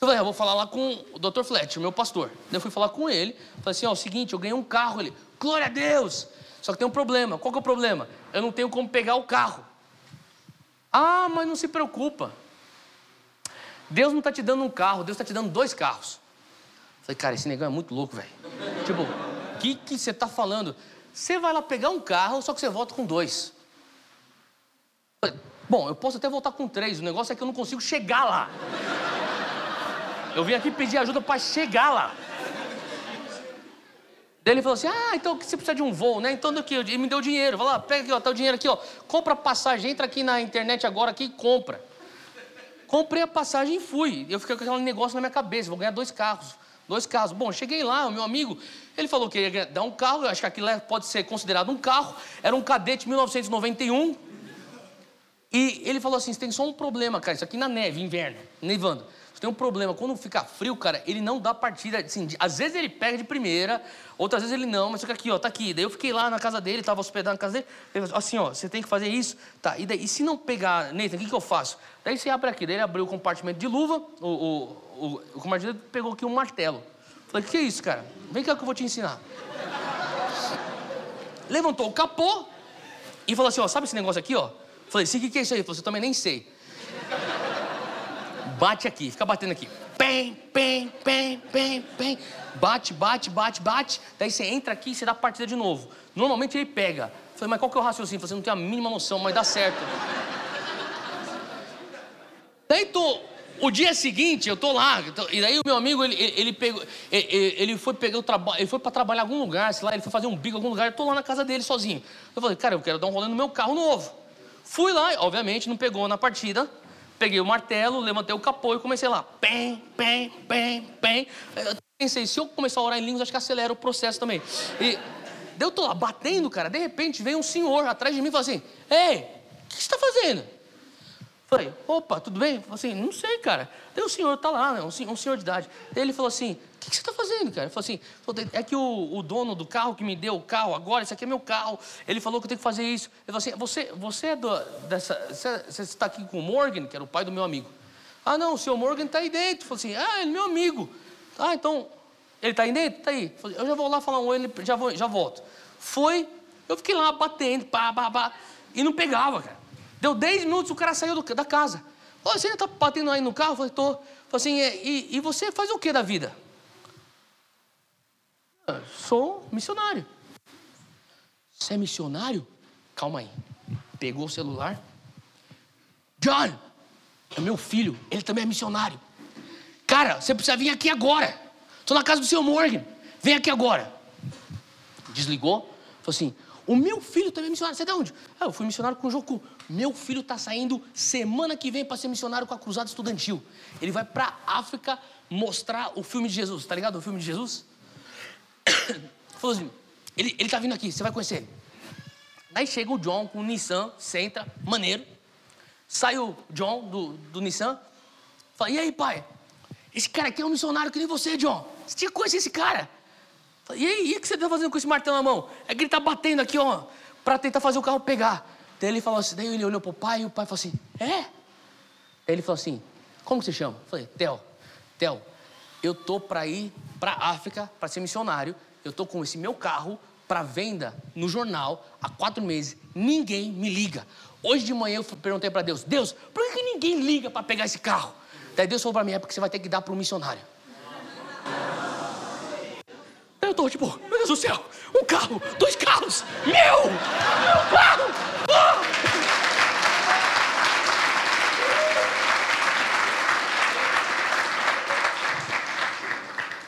Eu falei, eu vou falar lá com o Dr. Fletcher, meu pastor. Daí eu fui falar com ele. Falei assim, ó, é o seguinte, eu ganhei um carro. Ele, glória a Deus. Só que tem um problema. Qual que é o problema? Eu não tenho como pegar o carro. Ah, mas não se preocupa. Deus não está te dando um carro, Deus está te dando dois carros. Eu falei, cara, esse negão é muito louco, velho. tipo, o que, que você está falando? Você vai lá pegar um carro, só que você volta com dois. Eu falei, Bom, eu posso até voltar com três, o negócio é que eu não consigo chegar lá. Eu vim aqui pedir ajuda para chegar lá. Daí ele falou assim: Ah, então você precisa de um voo, né? Então daqui, ele me deu dinheiro. Falou: ah, pega aqui, ó, tá o dinheiro aqui, ó. Compra passagem, entra aqui na internet agora aqui e compra. Comprei a passagem e fui. Eu fiquei com aquele negócio na minha cabeça: vou ganhar dois carros. Dois carros. Bom, cheguei lá, o meu amigo, ele falou que ia dar um carro, eu acho que aquilo pode ser considerado um carro. Era um cadete 1991. E ele falou assim: você tem só um problema, cara, isso aqui na neve, inverno, nevando. Você tem um problema, quando fica frio, cara, ele não dá partida. Assim, às vezes ele pega de primeira, outras vezes ele não, mas fica aqui, ó, tá aqui. Daí eu fiquei lá na casa dele, tava hospedado na casa dele. Ele falou assim: ó, você tem que fazer isso. Tá, e, daí, e se não pegar, Nathan, o que, que eu faço? Daí você abre aqui. Daí ele abriu o compartimento de luva, o, o, o, o compartimento pegou aqui um martelo. Falei: o que é isso, cara? Vem cá que eu vou te ensinar. Levantou o capô e falou assim: ó, sabe esse negócio aqui, ó? Falei, sim, o que é isso aí? Ele falou, eu também nem sei. Bate aqui, fica batendo aqui. Pem, pem, pem, pem, pem. Bate, bate, bate, bate. Daí você entra aqui e você dá partida de novo. Normalmente ele pega. Falei, mas qual que é o raciocínio? Você não tem a mínima noção, mas dá certo. Daí tô, o dia seguinte, eu tô lá, e daí o meu amigo, ele, ele, ele pegou, ele, ele foi pegar o trabalho, ele foi para trabalhar em algum lugar, sei lá, ele foi fazer um bico em algum lugar, eu tô lá na casa dele sozinho. Eu falei, cara, eu quero dar um rolê no meu carro novo. Fui lá, obviamente não pegou na partida. Peguei o martelo, levantei o capô e comecei lá. Pem, pem, pem, pem. Eu pensei, se eu começar a orar em línguas, acho que acelera o processo também. E eu tô lá batendo, cara. De repente vem um senhor atrás de mim e fala assim: Ei, o que você está fazendo? Falei, opa, tudo bem? Falei assim, não sei, cara. Daí o senhor tá lá, né? um, senhor, de idade. Daí ele falou assim, o que, que, você está fazendo, cara? Ele falou assim, é que o, o, dono do carro que me deu o carro agora, esse aqui é meu carro. Ele falou que eu tenho que fazer isso. Ele falou assim, você, você é do, dessa, você, você está aqui com o Morgan, que era o pai do meu amigo. Ah, não, o senhor Morgan está aí dentro. Falou assim, ah, ele é meu amigo. Ah, então, ele está aí dentro? Está aí. Eu já vou lá falar um oi, já, vou, já volto. Foi, eu fiquei lá batendo, pá, pá, pá, e não pegava, cara. Deu 10 minutos, o cara saiu do, da casa. Falei, você ainda está batendo aí no carro? Falei. Falei assim, e, e você faz o que da vida? Ah, sou missionário. Você é missionário? Calma aí. Pegou o celular. John, é meu filho, ele também é missionário. Cara, você precisa vir aqui agora. Estou na casa do seu Morgan. Vem aqui agora. Desligou. Falou assim: o meu filho também é missionário. Você é de onde? Ah, eu fui missionário com o Joku. Meu filho está saindo semana que vem para ser missionário com a Cruzada Estudantil. Ele vai para África mostrar o filme de Jesus. Tá ligado? O filme de Jesus? Falou assim: ele, ele tá vindo aqui, você vai conhecer ele. Daí chega o John com o Nissan, senta, maneiro. Sai o John do, do Nissan. Fala: E aí, pai? Esse cara aqui é um missionário que nem você, John. Você tinha que conhecer esse cara. E aí, o que você está fazendo com esse martelo na mão? É que ele está batendo aqui, ó, para tentar fazer o carro pegar. Daí ele falou assim, daí ele olhou pro pai e o pai falou assim, é? Ele falou assim, como você chama? Eu falei, Theo, Theo, eu tô para ir para África para ser missionário. Eu tô com esse meu carro para venda no jornal há quatro meses. Ninguém me liga. Hoje de manhã eu perguntei para Deus, Deus, por que ninguém liga para pegar esse carro? Daí Deus falou para mim, é porque você vai ter que dar para um missionário eu tô tipo, meu Deus do céu, um carro, dois carros, meu, meu carro!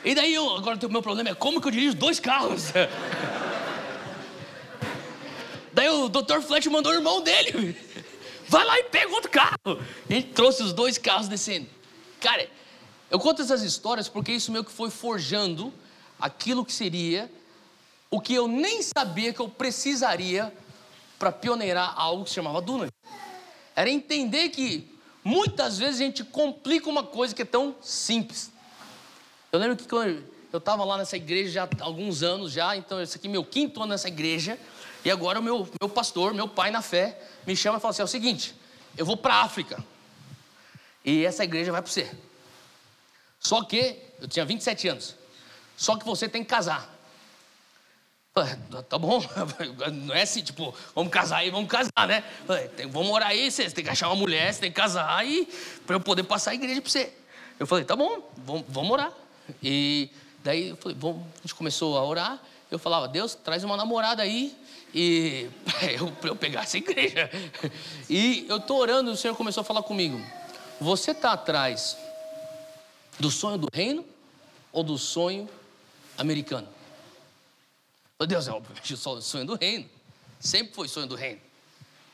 E daí, eu, agora o meu problema é como que eu dirijo dois carros? daí o Dr. Fletch mandou o irmão dele. Vai lá e pega outro carro. E gente trouxe os dois carros descendo. Cara, eu conto essas histórias porque isso meio que foi forjando aquilo que seria o que eu nem sabia que eu precisaria para pioneirar algo que se chamava Duna. Era entender que muitas vezes a gente complica uma coisa que é tão simples. Eu lembro que quando eu estava lá nessa igreja já há alguns anos já, então esse aqui é meu quinto ano nessa igreja, e agora o meu, meu pastor, meu pai na fé, me chama e fala assim: é o seguinte, eu vou para a África, e essa igreja vai para você. Só que eu tinha 27 anos. Só que você tem que casar. Tá bom, não é assim, tipo, vamos casar aí, vamos casar, né? Vamos morar aí, você tem que achar uma mulher, você tem que casar aí, para eu poder passar a igreja para você. Eu falei, tá bom, vamos, vamos orar. E daí eu falei, vamos, a gente começou a orar. Eu falava, Deus, traz uma namorada aí e para eu, eu pegar essa igreja. E eu tô orando, o Senhor começou a falar comigo. Você está atrás do sonho do reino ou do sonho americano. Falei, Deus, é obviamente o sonho do reino. Sempre foi sonho do reino.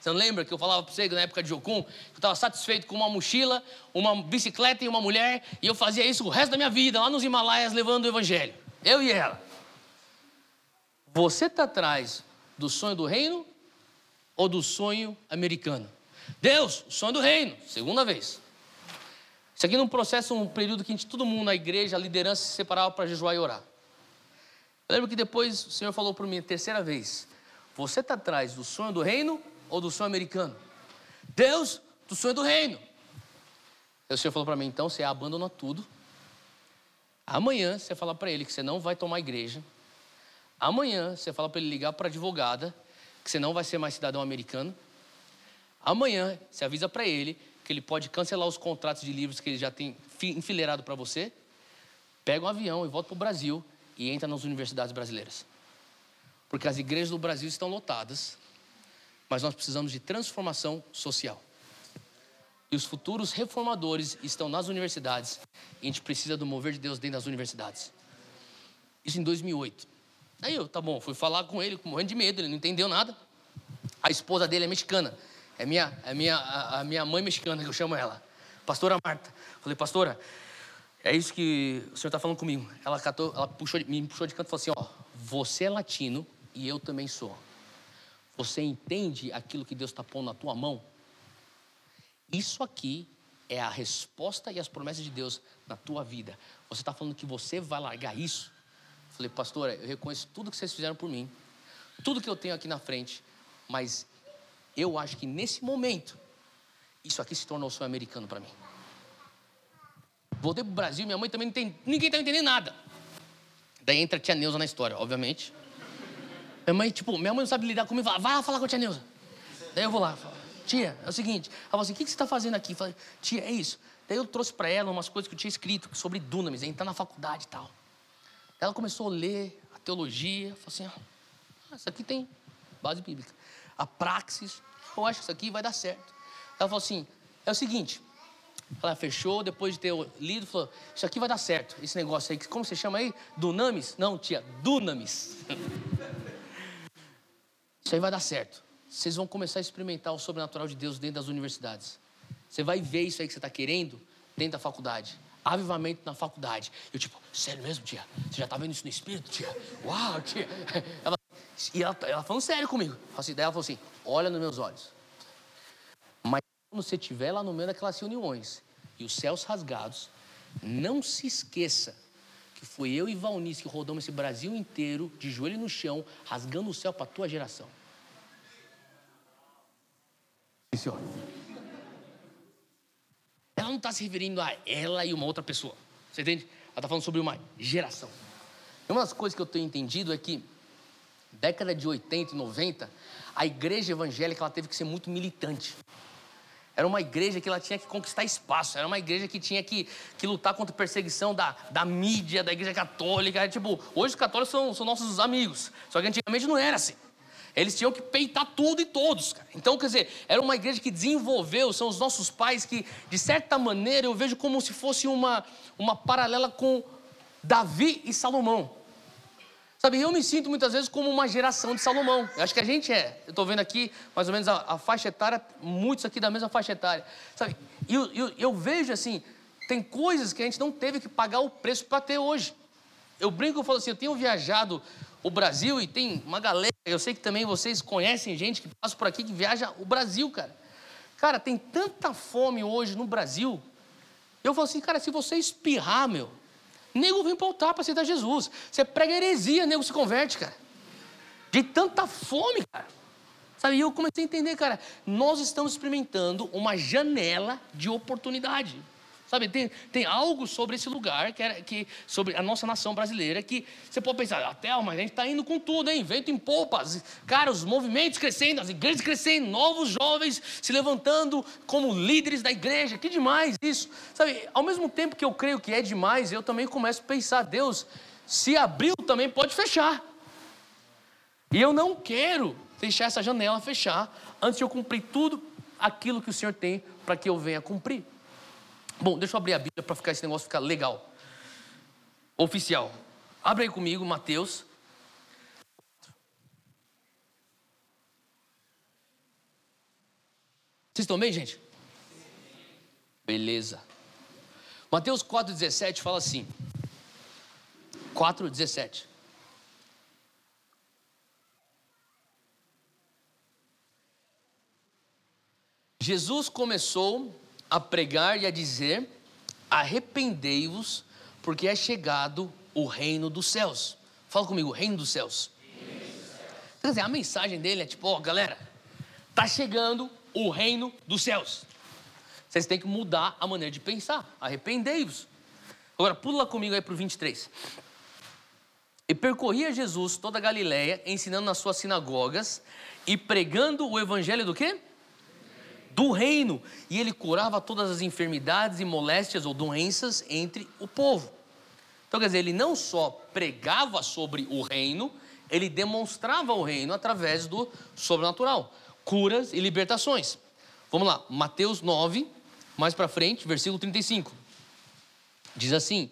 Você não lembra que eu falava para você na época de Jocum, que eu estava satisfeito com uma mochila, uma bicicleta e uma mulher, e eu fazia isso o resto da minha vida, lá nos Himalaias, levando o evangelho. Eu e ela. Você está atrás do sonho do reino ou do sonho americano? Deus, sonho do reino, segunda vez. Isso aqui num processo, um período que a gente, todo mundo na igreja, a liderança se separava para jejuar e orar. Eu lembro que depois o Senhor falou para mim, terceira vez: Você está atrás do sonho do reino ou do sonho americano? Deus, do sonho do reino. Aí o Senhor falou para mim: Então você abandona tudo. Amanhã você fala para ele que você não vai tomar igreja. Amanhã você fala para ele ligar para a advogada que você não vai ser mais cidadão americano. Amanhã você avisa para ele que ele pode cancelar os contratos de livros que ele já tem enfileirado para você. Pega um avião e volta para o Brasil e entra nas universidades brasileiras. Porque as igrejas do Brasil estão lotadas, mas nós precisamos de transformação social. E os futuros reformadores estão nas universidades e a gente precisa do mover de Deus dentro das universidades. Isso em 2008. Aí eu, tá bom, fui falar com ele, morrendo de medo, ele não entendeu nada. A esposa dele é mexicana, é minha, é minha, a, a minha mãe mexicana, que eu chamo ela, pastora Marta. Falei, pastora, é isso que o senhor está falando comigo. Ela, catou, ela puxou, me puxou de canto e falou assim: ó, você é latino e eu também sou. Você entende aquilo que Deus está pondo na tua mão? Isso aqui é a resposta e as promessas de Deus na tua vida. Você está falando que você vai largar isso? Eu falei, pastora, eu reconheço tudo que vocês fizeram por mim, tudo que eu tenho aqui na frente, mas eu acho que nesse momento, isso aqui se tornou sonho americano para mim. Voltei pro Brasil, minha mãe também não tem. Ninguém tá entendendo nada. Daí entra a tia Neuza na história, obviamente. Minha mãe, tipo, minha mãe não sabe lidar comigo, fala, vai lá falar com a tia Neuza. Daí eu vou lá, falo, tia, é o seguinte. Ela falou assim: o que, que você está fazendo aqui? Tia, é isso. Daí eu trouxe para ela umas coisas que eu tinha escrito sobre Dunamis, entrar na faculdade e tal. Ela começou a ler a teologia, falou assim: ah, isso aqui tem base bíblica. A praxis, eu acho que isso aqui vai dar certo. Ela falou assim: é o seguinte, ela fechou, depois de ter lido, falou: Isso aqui vai dar certo, esse negócio aí. Como você chama aí? Dunamis? Não, tia, Dunamis. Isso aí vai dar certo. Vocês vão começar a experimentar o sobrenatural de Deus dentro das universidades. Você vai ver isso aí que você está querendo dentro da faculdade. Avivamento na faculdade. Eu, tipo, sério mesmo, tia? Você já está vendo isso no espírito, tia? Uau, tia. Ela, e ela, ela falando sério comigo. Assim, daí ela falou assim: Olha nos meus olhos. Quando você estiver lá no meio daquelas reuniões e os céus rasgados, não se esqueça que foi eu e Valnice que rodamos esse Brasil inteiro, de joelho no chão, rasgando o céu para a tua geração. Senhor. Ela não está se referindo a ela e uma outra pessoa. Você entende? Ela está falando sobre uma geração. E uma das coisas que eu tenho entendido é que, década de 80 e 90, a igreja evangélica ela teve que ser muito militante. Era uma igreja que ela tinha que conquistar espaço. Era uma igreja que tinha que, que lutar contra a perseguição da, da mídia, da igreja católica. Tipo, hoje os católicos são, são nossos amigos. Só que antigamente não era assim. Eles tinham que peitar tudo e todos, cara. Então, quer dizer, era uma igreja que desenvolveu, são os nossos pais que, de certa maneira, eu vejo como se fosse uma, uma paralela com Davi e Salomão. Sabe, eu me sinto muitas vezes como uma geração de Salomão. Eu acho que a gente é. Eu estou vendo aqui, mais ou menos, a, a, faixa etária, muitos aqui da mesma faixa etária. Sabe, e eu, eu, eu, vejo assim, tem coisas que a gente não teve que pagar o preço para ter hoje. Eu brinco, eu falo assim, eu tenho viajado o Brasil e tem uma galera, eu sei que também vocês conhecem gente que passa por aqui que viaja o Brasil, cara. Cara, tem tanta fome hoje no Brasil. Eu falo assim, cara, se você espirrar, meu, Nego vem altar para aceitar Jesus. Você prega heresia, nego se converte, cara. De tanta fome, cara. Sabe, e eu comecei a entender, cara, nós estamos experimentando uma janela de oportunidade. Sabe, tem, tem algo sobre esse lugar, que, é, que sobre a nossa nação brasileira, que você pode pensar, até, mas a gente está indo com tudo, hein? Vento em polpas. Cara, os movimentos crescendo, as igrejas crescendo, novos jovens se levantando como líderes da igreja. Que demais isso. Sabe, ao mesmo tempo que eu creio que é demais, eu também começo a pensar, Deus, se abriu também pode fechar. E eu não quero deixar essa janela fechar antes de eu cumprir tudo aquilo que o Senhor tem para que eu venha cumprir. Bom, deixa eu abrir a Bíblia para ficar esse negócio ficar legal. Oficial. Abre aí comigo, Mateus. Vocês estão bem, gente? Beleza. Mateus 4,17 fala assim. 4,17. Jesus começou a pregar e a dizer: Arrependei-vos, porque é chegado o reino dos céus. Fala comigo, reino dos céus. Quer dizer, a mensagem dele é tipo: Ó, oh, galera, tá chegando o reino dos céus. Vocês têm que mudar a maneira de pensar. Arrependei-vos. Agora, pula comigo aí para o 23. E percorria Jesus toda a Galiléia, ensinando nas suas sinagogas e pregando o evangelho do quê? Do reino, e ele curava todas as enfermidades e moléstias ou doenças entre o povo. Então, quer dizer, ele não só pregava sobre o reino, ele demonstrava o reino através do sobrenatural, curas e libertações. Vamos lá, Mateus 9, mais para frente, versículo 35. Diz assim: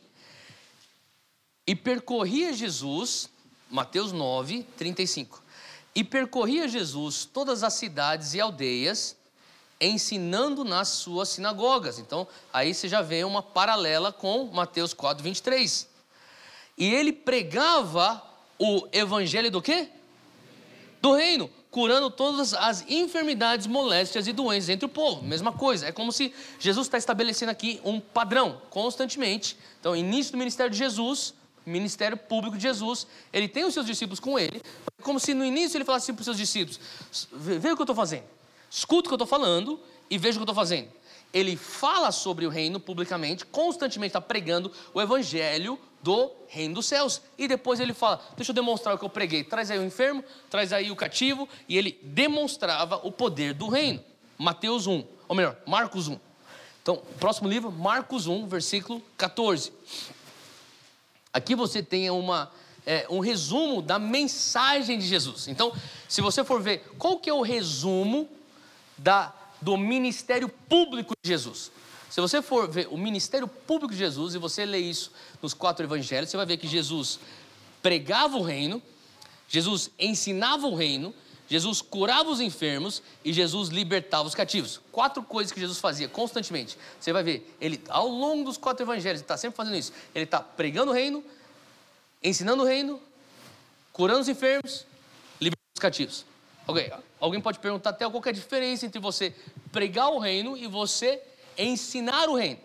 E percorria Jesus, Mateus 9, 35. E percorria Jesus todas as cidades e aldeias, ensinando nas suas sinagogas. Então, aí você já vê uma paralela com Mateus 4, 23. E ele pregava o evangelho do quê? Do reino, curando todas as enfermidades, moléstias e doenças entre o povo. Mesma coisa, é como se Jesus está estabelecendo aqui um padrão constantemente. Então, início do ministério de Jesus, ministério público de Jesus, ele tem os seus discípulos com ele, como se no início ele falasse assim para os seus discípulos: Vê o que eu estou fazendo. Escuta o que eu estou falando e veja o que eu estou fazendo. Ele fala sobre o reino publicamente, constantemente está pregando o evangelho do reino dos céus. E depois ele fala: Deixa eu demonstrar o que eu preguei. Traz aí o enfermo, traz aí o cativo. E ele demonstrava o poder do reino. Mateus 1, ou melhor, Marcos 1. Então, próximo livro, Marcos 1, versículo 14. Aqui você tem uma, é, um resumo da mensagem de Jesus. Então, se você for ver qual que é o resumo da, do ministério público de Jesus. Se você for ver o ministério público de Jesus e você ler isso nos quatro evangelhos, você vai ver que Jesus pregava o reino, Jesus ensinava o reino, Jesus curava os enfermos e Jesus libertava os cativos. Quatro coisas que Jesus fazia constantemente. Você vai ver, ele ao longo dos quatro evangelhos, ele está sempre fazendo isso. Ele está pregando o reino, ensinando o reino, curando os enfermos, libertando os cativos. Okay. Alguém pode perguntar até qual é a diferença entre você pregar o reino e você ensinar o reino.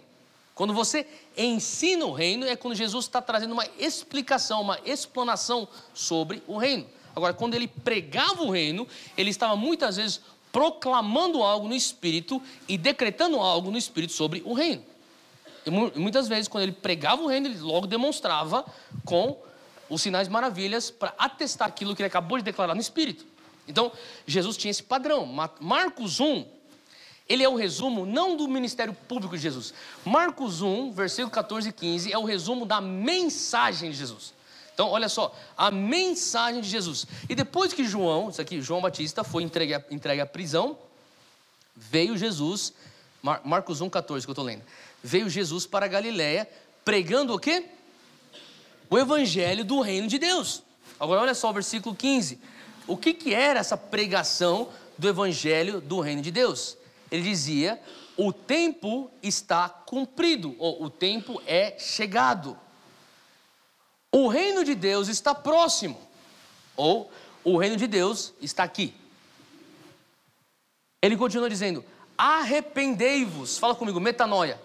Quando você ensina o reino, é quando Jesus está trazendo uma explicação, uma explanação sobre o reino. Agora, quando ele pregava o reino, ele estava muitas vezes proclamando algo no Espírito e decretando algo no Espírito sobre o reino. E muitas vezes, quando ele pregava o reino, ele logo demonstrava com os sinais maravilhas para atestar aquilo que ele acabou de declarar no Espírito. Então, Jesus tinha esse padrão. Marcos 1, ele é o resumo não do ministério público de Jesus. Marcos 1, versículo 14 e 15, é o resumo da mensagem de Jesus. Então, olha só, a mensagem de Jesus. E depois que João, isso aqui, João Batista, foi entregue, entregue à prisão, veio Jesus, Mar, Marcos 1, 14, que eu estou lendo. Veio Jesus para Galiléia, pregando o quê? O evangelho do reino de Deus. Agora, olha só o versículo 15 o que, que era essa pregação do evangelho do reino de Deus? Ele dizia: o tempo está cumprido, ou o tempo é chegado. O reino de Deus está próximo, ou o reino de Deus está aqui. Ele continua dizendo: arrependei-vos, fala comigo, metanoia.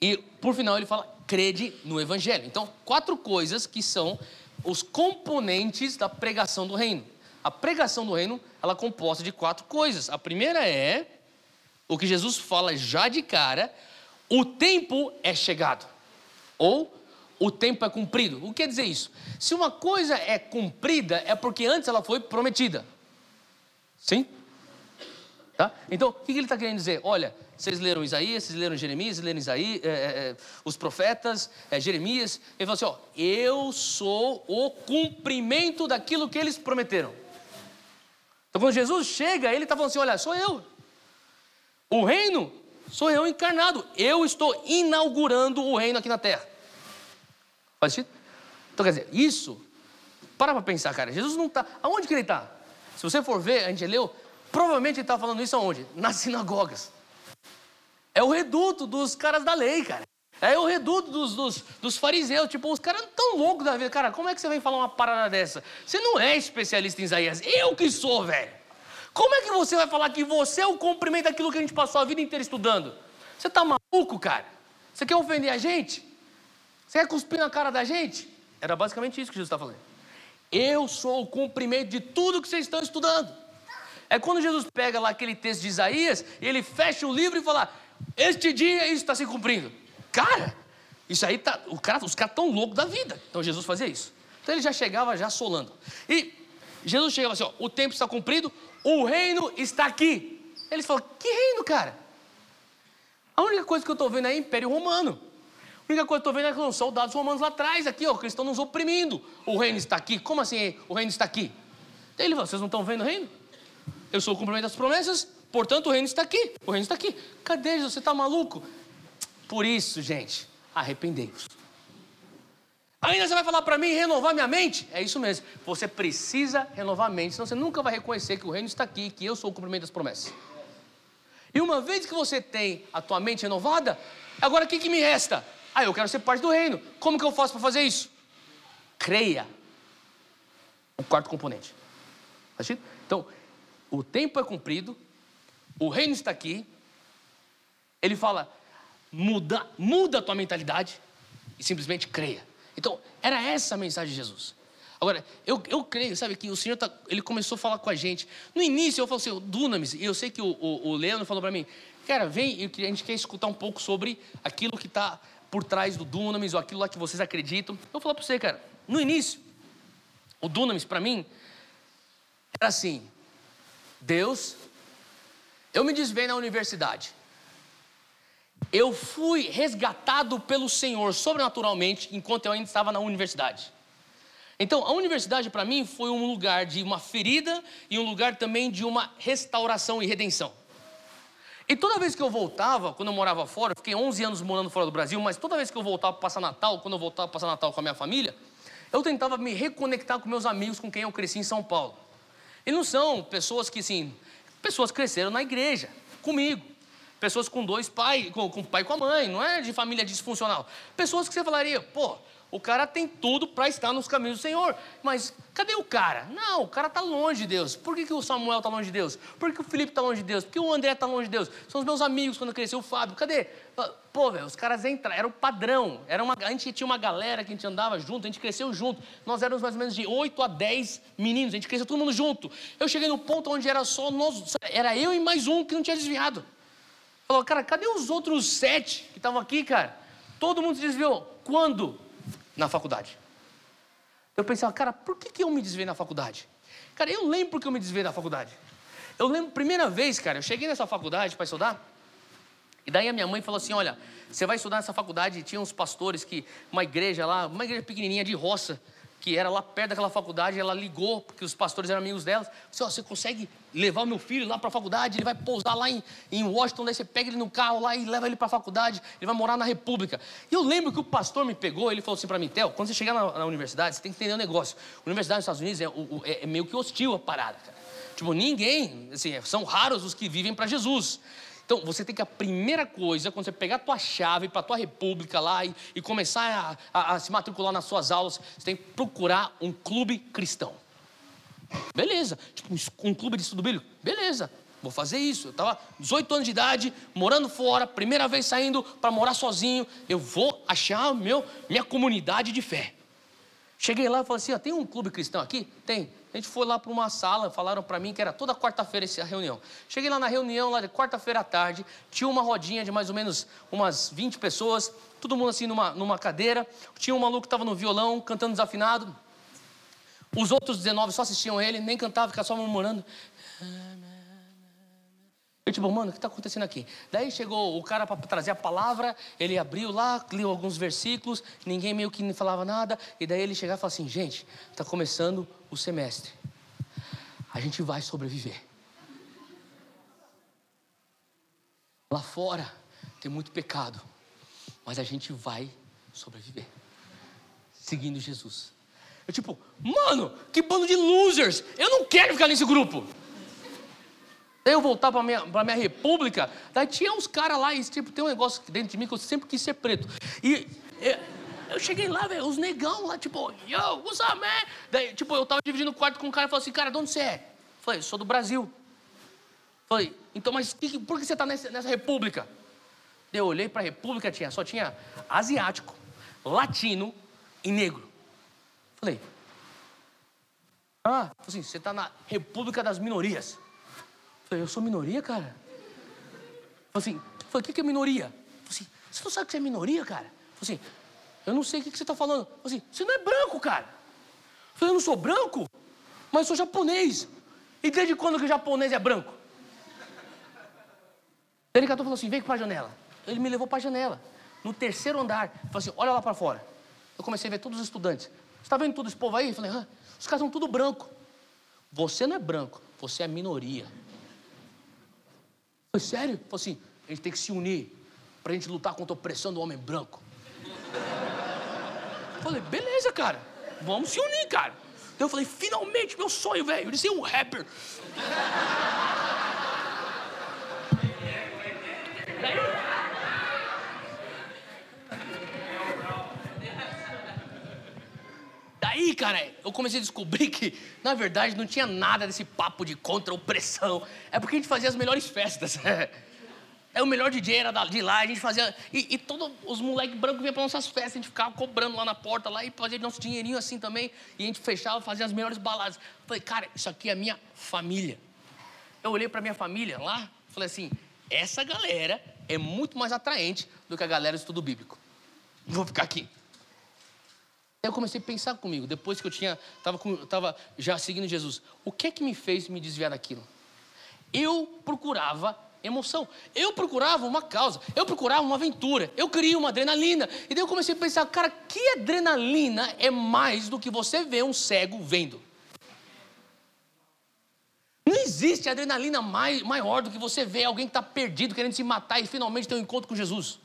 E por final ele fala: crede no evangelho. Então, quatro coisas que são os componentes da pregação do reino. A pregação do reino, ela é composta de quatro coisas. A primeira é o que Jesus fala já de cara, o tempo é chegado. Ou o tempo é cumprido. O que quer dizer isso? Se uma coisa é cumprida, é porque antes ela foi prometida. Sim? Tá? Então, o que ele está querendo dizer? Olha, vocês leram Isaías, vocês leram Jeremias, vocês leram Isaías, é, é, é, os profetas, é, Jeremias. Ele falou assim: ó, eu sou o cumprimento daquilo que eles prometeram. Então, quando Jesus chega, ele está falando assim: olha, sou eu. O reino sou eu encarnado. Eu estou inaugurando o reino aqui na terra. Faz sentido? Então, quer dizer, isso, para para pensar, cara. Jesus não está. Aonde que ele está? Se você for ver, a gente leu, Provavelmente ele está falando isso aonde? Nas sinagogas. É o reduto dos caras da lei, cara. É o reduto dos, dos, dos fariseus. Tipo, os caras tão loucos da vida. Cara, como é que você vem falar uma parada dessa? Você não é especialista em Isaías. Eu que sou, velho. Como é que você vai falar que você é o cumprimento daquilo que a gente passou a vida inteira estudando? Você tá maluco, cara? Você quer ofender a gente? Você quer cuspir na cara da gente? Era basicamente isso que Jesus está falando. Eu sou o cumprimento de tudo que vocês estão estudando. É quando Jesus pega lá aquele texto de Isaías, ele fecha o livro e fala: Este dia isso está se cumprindo. Cara, isso aí tá. Cara, os caras estão loucos da vida. Então Jesus fazia isso. Então ele já chegava já solando. E Jesus chegava assim: ó, o tempo está cumprido, o reino está aqui. Eles falam: que reino, cara? A única coisa que eu estou vendo é Império Romano. A única coisa que eu estou vendo é que são soldados romanos lá atrás, aqui, ó, que estão nos oprimindo. O reino está aqui. Como assim o reino está aqui? Daí ele falou: vocês não estão vendo o reino? Eu sou o cumprimento das promessas, portanto o reino está aqui. O reino está aqui. Cadê Jesus? Você está maluco? Por isso, gente, arrependei-vos. Ainda você vai falar para mim renovar minha mente? É isso mesmo. Você precisa renovar a mente, senão você nunca vai reconhecer que o reino está aqui, que eu sou o cumprimento das promessas. E uma vez que você tem a tua mente renovada, agora o que, que me resta? Ah, eu quero ser parte do reino. Como que eu faço para fazer isso? Creia. O quarto componente. Tá então, o tempo é cumprido, o reino está aqui. Ele fala: muda, muda a tua mentalidade e simplesmente creia. Então, era essa a mensagem de Jesus. Agora, eu, eu creio, sabe, que o Senhor, tá, ele começou a falar com a gente. No início, eu falei assim, Dunamis, e eu sei que o, o, o Leandro falou para mim, cara, vem, a gente quer escutar um pouco sobre aquilo que está por trás do Dunamis, ou aquilo lá que vocês acreditam. Eu vou falar para você, cara, no início, o Dunamis, para mim, era assim, Deus, eu me desviei na universidade. Eu fui resgatado pelo Senhor sobrenaturalmente enquanto eu ainda estava na universidade. Então, a universidade para mim foi um lugar de uma ferida e um lugar também de uma restauração e redenção. E toda vez que eu voltava, quando eu morava fora, eu fiquei 11 anos morando fora do Brasil, mas toda vez que eu voltava para passar Natal, quando eu voltava para passar Natal com a minha família, eu tentava me reconectar com meus amigos com quem eu cresci em São Paulo. E não são pessoas que, assim, pessoas cresceram na igreja, comigo. Pessoas com dois pais, com, com o pai e com a mãe, não é de família disfuncional. Pessoas que você falaria, pô, o cara tem tudo para estar nos caminhos do Senhor. Mas cadê o cara? Não, o cara está longe de Deus. Por que, que o Samuel está longe de Deus? Por que o Felipe está longe de Deus? Por que o André está longe de Deus? São os meus amigos quando cresceu, o Fábio. Cadê? Pô, velho, os caras entraram, era o padrão. Era uma, a gente tinha uma galera que a gente andava junto, a gente cresceu junto. Nós éramos mais ou menos de 8 a 10 meninos, a gente cresceu todo mundo junto. Eu cheguei no ponto onde era só nós, era eu e mais um que não tinha desviado. Falou, cara, cadê os outros sete que estavam aqui, cara? Todo mundo se desviou. Quando? Na faculdade. Eu pensava, cara, por que, que eu me desviei na faculdade? Cara, eu lembro porque eu me desviei na faculdade. Eu lembro, primeira vez, cara, eu cheguei nessa faculdade para estudar, e daí a minha mãe falou assim: olha, você vai estudar nessa faculdade, tinha uns pastores que, uma igreja lá, uma igreja pequenininha de roça, que era lá perto daquela faculdade, ela ligou, porque os pastores eram amigos delas, disse, oh, você consegue levar o meu filho lá para a faculdade, ele vai pousar lá em, em Washington, daí você pega ele no carro lá e leva ele para a faculdade, ele vai morar na República. E eu lembro que o pastor me pegou, ele falou assim para mim, Theo, quando você chegar na, na, universidade, você tem que entender um negócio. Universidade nos Estados Unidos é, é, é meio que hostil a parada, cara. Tipo, ninguém, assim, são raros os que vivem para Jesus. Então, você tem que a primeira coisa, quando você pegar a tua chave para a tua república lá e, e começar a, a, a, se matricular nas suas aulas, você tem que procurar um clube cristão. Beleza. Tipo, um, clube de estudo bíblico? Beleza. Vou fazer isso. Eu estava 18 anos de idade, morando fora, primeira vez saindo para morar sozinho. Eu vou achar meu, minha comunidade de fé. Cheguei lá e falei assim: tem um clube cristão aqui? Tem. A gente foi lá para uma sala, falaram para mim que era toda quarta-feira essa reunião. Cheguei lá na reunião, lá de quarta-feira à tarde, tinha uma rodinha de mais ou menos umas 20 pessoas, todo mundo assim numa, numa cadeira. Tinha um maluco que estava no violão, cantando desafinado. Os outros 19 só assistiam ele, nem cantava, ficava só murmurando. Eu tipo, mano, o que está acontecendo aqui? Daí chegou o cara para trazer a palavra, ele abriu lá, leu alguns versículos, ninguém meio que falava nada, e daí ele chegava e falava assim: gente, está começando o semestre, a gente vai sobreviver. Lá fora tem muito pecado, mas a gente vai sobreviver, seguindo Jesus. Eu tipo, mano, que bando de losers, eu não quero ficar nesse grupo. Daí eu voltar para minha, pra minha república, daí tinha uns caras lá, e tipo, tem um negócio dentro de mim que eu sempre quis ser preto. E eu, eu cheguei lá, velho, os negão lá, tipo, yo, what's up, man? Daí, tipo, eu tava dividindo o quarto com um cara e falou assim, cara, de onde você é? Falei, sou do Brasil. Falei, então, mas que, por que você tá nessa, nessa república? Daí eu olhei pra república, tinha, só tinha asiático, latino e negro. Falei, ah, assim, você tá na república das minorias. Falei, eu sou minoria, cara? Falei assim, falei, o que, é minoria? Falei assim, você não sabe que é minoria, cara? Falei assim, eu não sei o que, que você está falando. Falei assim, você não é branco, cara. Falei, eu não sou branco, mas sou japonês. E desde quando que o japonês é branco? Ele catou falou assim, vem para a janela. Ele me levou para a janela, no terceiro andar. Falou assim, olha lá para fora. Eu comecei a ver todos os estudantes. Você está vendo todo esse povo aí? Eu falei, ah, os caras são tudo branco. Você não é branco, você é minoria. Foi sério? Falei assim, a gente tem que se unir para a gente lutar contra a opressão do homem branco. Falei, beleza, cara, vamos se unir, cara. Então eu falei, finalmente, meu sonho, velho, de ser um rapper. Daí, cara, eu comecei a descobrir que, na verdade, não tinha nada desse papo de contra-opressão. É porque a gente fazia as melhores festas. É o melhor DJ era de lá, a gente fazia. E, e todos os moleques brancos vinham para nossas festas, a gente ficava cobrando lá na porta lá e fazia nosso dinheirinho assim também. E a gente fechava, fazia as melhores baladas. Falei, cara, isso aqui é a minha família. Eu olhei para minha família lá, falei assim: essa galera é muito mais atraente do que a galera do estudo bíblico. Vou ficar aqui. Eu comecei a pensar comigo, depois que eu tinha, estava tava já seguindo Jesus, o que é que me fez me desviar daquilo? Eu procurava emoção, eu procurava uma causa, eu procurava uma aventura, eu queria uma adrenalina. E daí eu comecei a pensar, cara, que adrenalina é mais do que você ver um cego vendo? Não existe adrenalina mais, maior do que você ver alguém que está perdido, querendo se matar e finalmente ter um encontro com Jesus.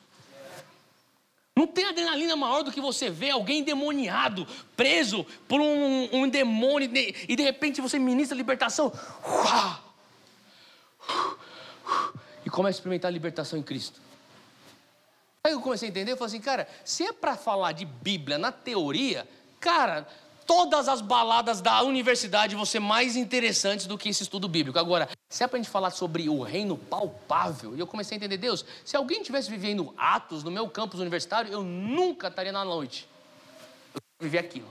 Não tem adrenalina maior do que você ver alguém demoniado, preso por um, um demônio, e de repente você ministra a libertação. E começa a experimentar a libertação em Cristo. Aí eu comecei a entender, eu falei assim, cara, se é para falar de Bíblia na teoria, cara, todas as baladas da universidade vão ser mais interessantes do que esse estudo bíblico. Agora, se é para a gente falar sobre o reino palpável, e eu comecei a entender, Deus, se alguém tivesse vivendo Atos no meu campus universitário, eu nunca estaria na noite. Eu vivi aquilo.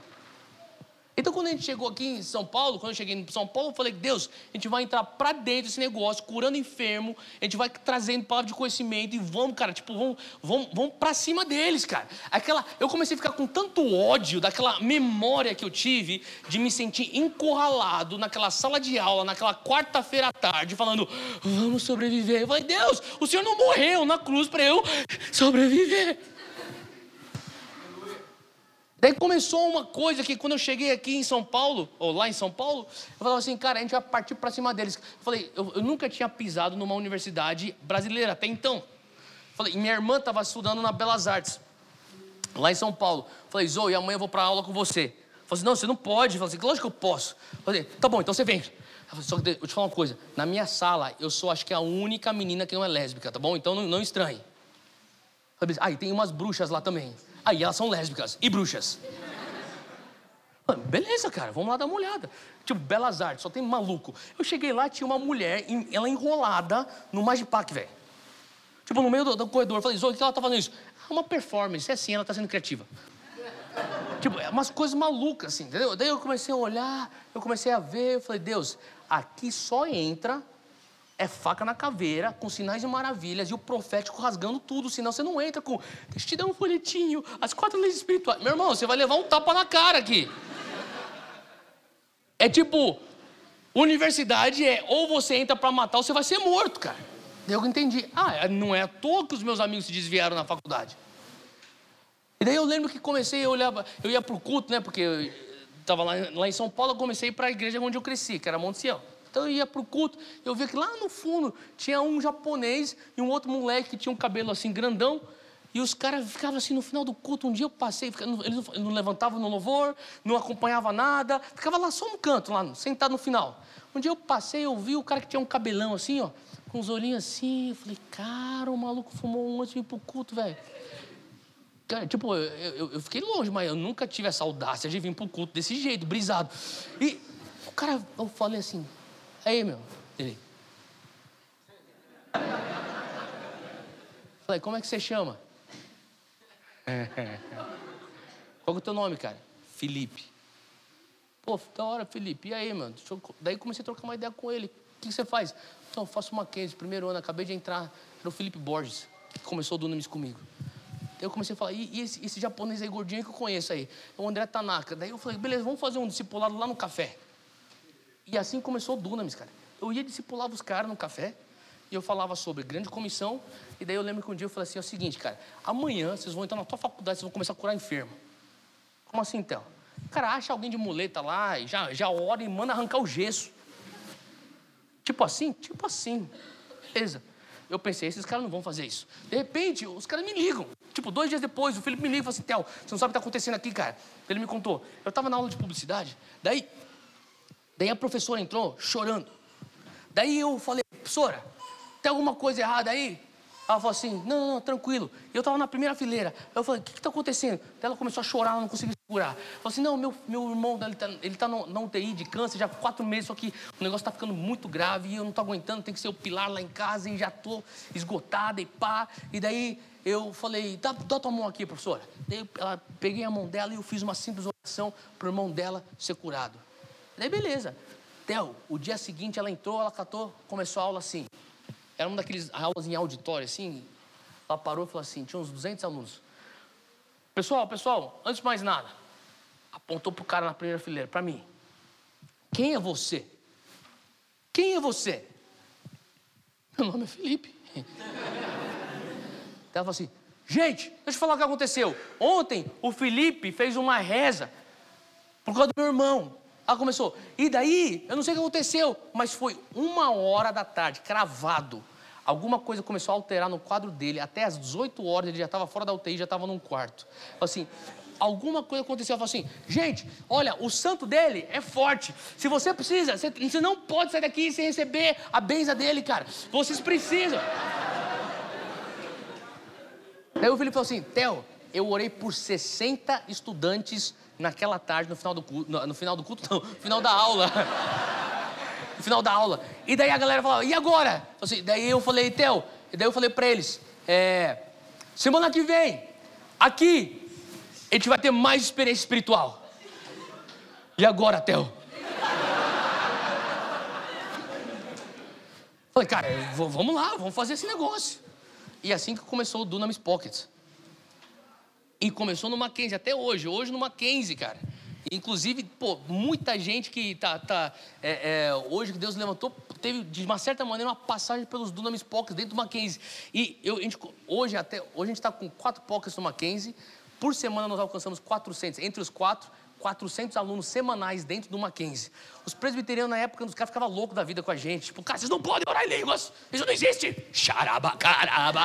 Então, quando a gente chegou aqui em São Paulo, quando eu cheguei em São Paulo, eu falei, Deus, a gente vai entrar para dentro desse negócio, curando enfermo, a gente vai trazendo palavra de conhecimento e vamos, cara, tipo, vamos, vamos, vamos para cima deles, cara. Aquela, eu comecei a ficar com tanto ódio daquela memória que eu tive de me sentir encurralado naquela sala de aula, naquela quarta-feira à tarde, falando, vamos sobreviver. Eu falei, Deus, o Senhor não morreu na cruz para eu sobreviver. Daí começou uma coisa que quando eu cheguei aqui em São Paulo, ou lá em São Paulo, eu falava assim, cara, a gente vai partir para cima deles. Eu falei, eu, eu, nunca tinha pisado numa universidade brasileira até então. Eu falei, minha irmã estava estudando na Belas Artes, lá em São Paulo. Eu falei, Zoe, amanhã eu vou para aula com você. Eu falei assim, não, você não pode. Eu falei assim, lógico que eu posso. Eu falei, tá bom, então você vem. Eu falei, só que eu te falar uma coisa, na minha sala eu sou acho que a única menina que não é lésbica, tá bom? Então não, não estranhe. Ah, e tem umas bruxas lá também. Aí elas são lésbicas e bruxas. Beleza, cara, vamos lá dar uma olhada. Tipo, Belas Artes, só tem maluco. Eu cheguei lá, tinha uma mulher, ela enrolada no Magipac, velho. Tipo, no meio do, do corredor. Eu falei, o que ela tá fazendo isso? Ah, uma performance, é assim, ela tá sendo criativa. tipo, é umas coisas malucas, assim, entendeu? Daí eu comecei a olhar, eu comecei a ver, eu falei, Deus, aqui só entra é faca na caveira, com sinais e maravilhas, e o profético rasgando tudo, senão você não entra com. Deixa eu te dar um folhetinho, as quatro leis espirituais. Meu irmão, você vai levar um tapa na cara aqui. É tipo, universidade é ou você entra para matar ou você vai ser morto, cara. Eu entendi. Ah, não é à toa que os meus amigos se desviaram na faculdade. E daí eu lembro que comecei, eu olhava, eu ia pro culto, né? Porque eu estava lá, lá em São Paulo, eu comecei para a igreja onde eu cresci, que era Monte Sião. Então eu ia para o culto, eu via que lá no fundo tinha um japonês e um outro moleque que tinha um cabelo assim grandão. E os caras ficavam assim no final do culto. Um dia eu passei, eles não levantavam no louvor, não acompanhava nada, ficava lá só no canto, lá, sentado no final. Um dia eu passei, eu vi o cara que tinha um cabelão assim, ó, com os olhinhos assim. Eu falei, cara, o maluco fumou um antes de ir pro culto, velho. Tipo, eu, eu, eu, fiquei longe, mas eu nunca tive essa audácia de vir pro culto desse jeito, brisado. E o cara, eu falei assim, aí, meu, ele. Falei, como é que você chama? Qual é o teu nome, cara? Felipe. Pô, da hora, Felipe. E aí, mano? Eu... Daí comecei a trocar uma ideia com ele. O que você faz? Então, eu faço Mackenzie, primeiro ano, acabei de entrar. Era o Felipe Borges, que começou o Dunamis comigo. Daí eu comecei a falar, e, e esse, esse, japonês aí gordinho que eu conheço aí? É o André Tanaka. Daí eu falei, beleza, vamos fazer um discipulado lá no café. E assim começou o Dunamis, cara. Eu ia discipular os caras no café, e eu falava sobre grande comissão, e daí eu lembro que um dia eu falei assim, é o seguinte, cara, amanhã vocês vão entrar na tua faculdade, vocês vão começar a curar enfermo. Como assim, então? Cara, acha alguém de muleta lá, e já, já ora e manda arrancar o gesso. Tipo assim? Tipo assim. Beleza. Eu pensei, esses caras não vão fazer isso. De repente, os caras me ligam. Tipo, dois dias depois, o Felipe me liga e fala assim, Theo, você não sabe o que está acontecendo aqui, cara. Ele me contou. Eu estava na aula de publicidade, daí, daí a professora entrou chorando. Daí eu falei, professora, tem alguma coisa errada aí? Ela falou assim, não, não, não tranquilo. Eu estava na primeira fileira. Eu falei, o que está acontecendo? Ela começou a chorar, ela não conseguia segurar. Falou assim, não, meu, meu irmão, ele está ele tá no, na UTI de câncer já há quatro meses, só que o negócio está ficando muito grave e eu não estou aguentando, tem que ser o pilar lá em casa e já estou esgotada e pá. E daí eu falei, dá, dá tua mão aqui, professora. Daí ela, peguei a mão dela e eu fiz uma simples oração para o irmão dela ser curado. Daí beleza. Theo, o dia seguinte ela entrou, ela catou, começou a aula assim. Era uma daqueles aulas em auditório, assim. Ela parou e falou assim: tinha uns 200 alunos. Pessoal, pessoal, antes de mais nada, apontou pro cara na primeira fileira, para mim. Quem é você? Quem é você? Meu nome é Felipe. Ela falou assim: gente, deixa eu falar o que aconteceu. Ontem o Felipe fez uma reza por causa do meu irmão. Ela começou. E daí, eu não sei o que aconteceu, mas foi uma hora da tarde, cravado. Alguma coisa começou a alterar no quadro dele. Até às 18 horas ele já estava fora da UTI, já estava num quarto. Assim, alguma coisa aconteceu. Eu falei assim, gente, olha, o santo dele é forte. Se você precisa, você, não pode sair daqui sem receber a benção dele, cara. Vocês precisam. Aí o Felipe falou assim, Theo, eu orei por 60 estudantes naquela tarde, no final do culto, no, no final do culto, não, no final da aula. no final da aula. E daí a galera falava, e agora? Assim, daí eu falei, Theo, e daí eu falei para eles, é, semana que vem, aqui, a gente vai ter mais experiência espiritual. E agora, Theo? Falei, cara, vamos lá, vamos fazer esse negócio. E assim que começou o Dunamis Pockets. E começou no Mackenzie, até hoje. Hoje no Mackenzie, cara. Inclusive, pô, muita gente que tá, tá é, é, hoje que Deus levantou, teve de uma certa maneira uma passagem pelos Dunamis Pockets dentro do Mackenzie. E eu, gente, hoje até hoje a gente está com quatro Pockets no Mackenzie. Por semana nós alcançamos 400. Entre os quatro, 400 alunos semanais dentro do Mackenzie. Os presbiterianos na época, os caras ficavam loucos da vida com a gente. Tipo, cara, vocês não podem orar em línguas. Isso não existe. Xarabacaraba.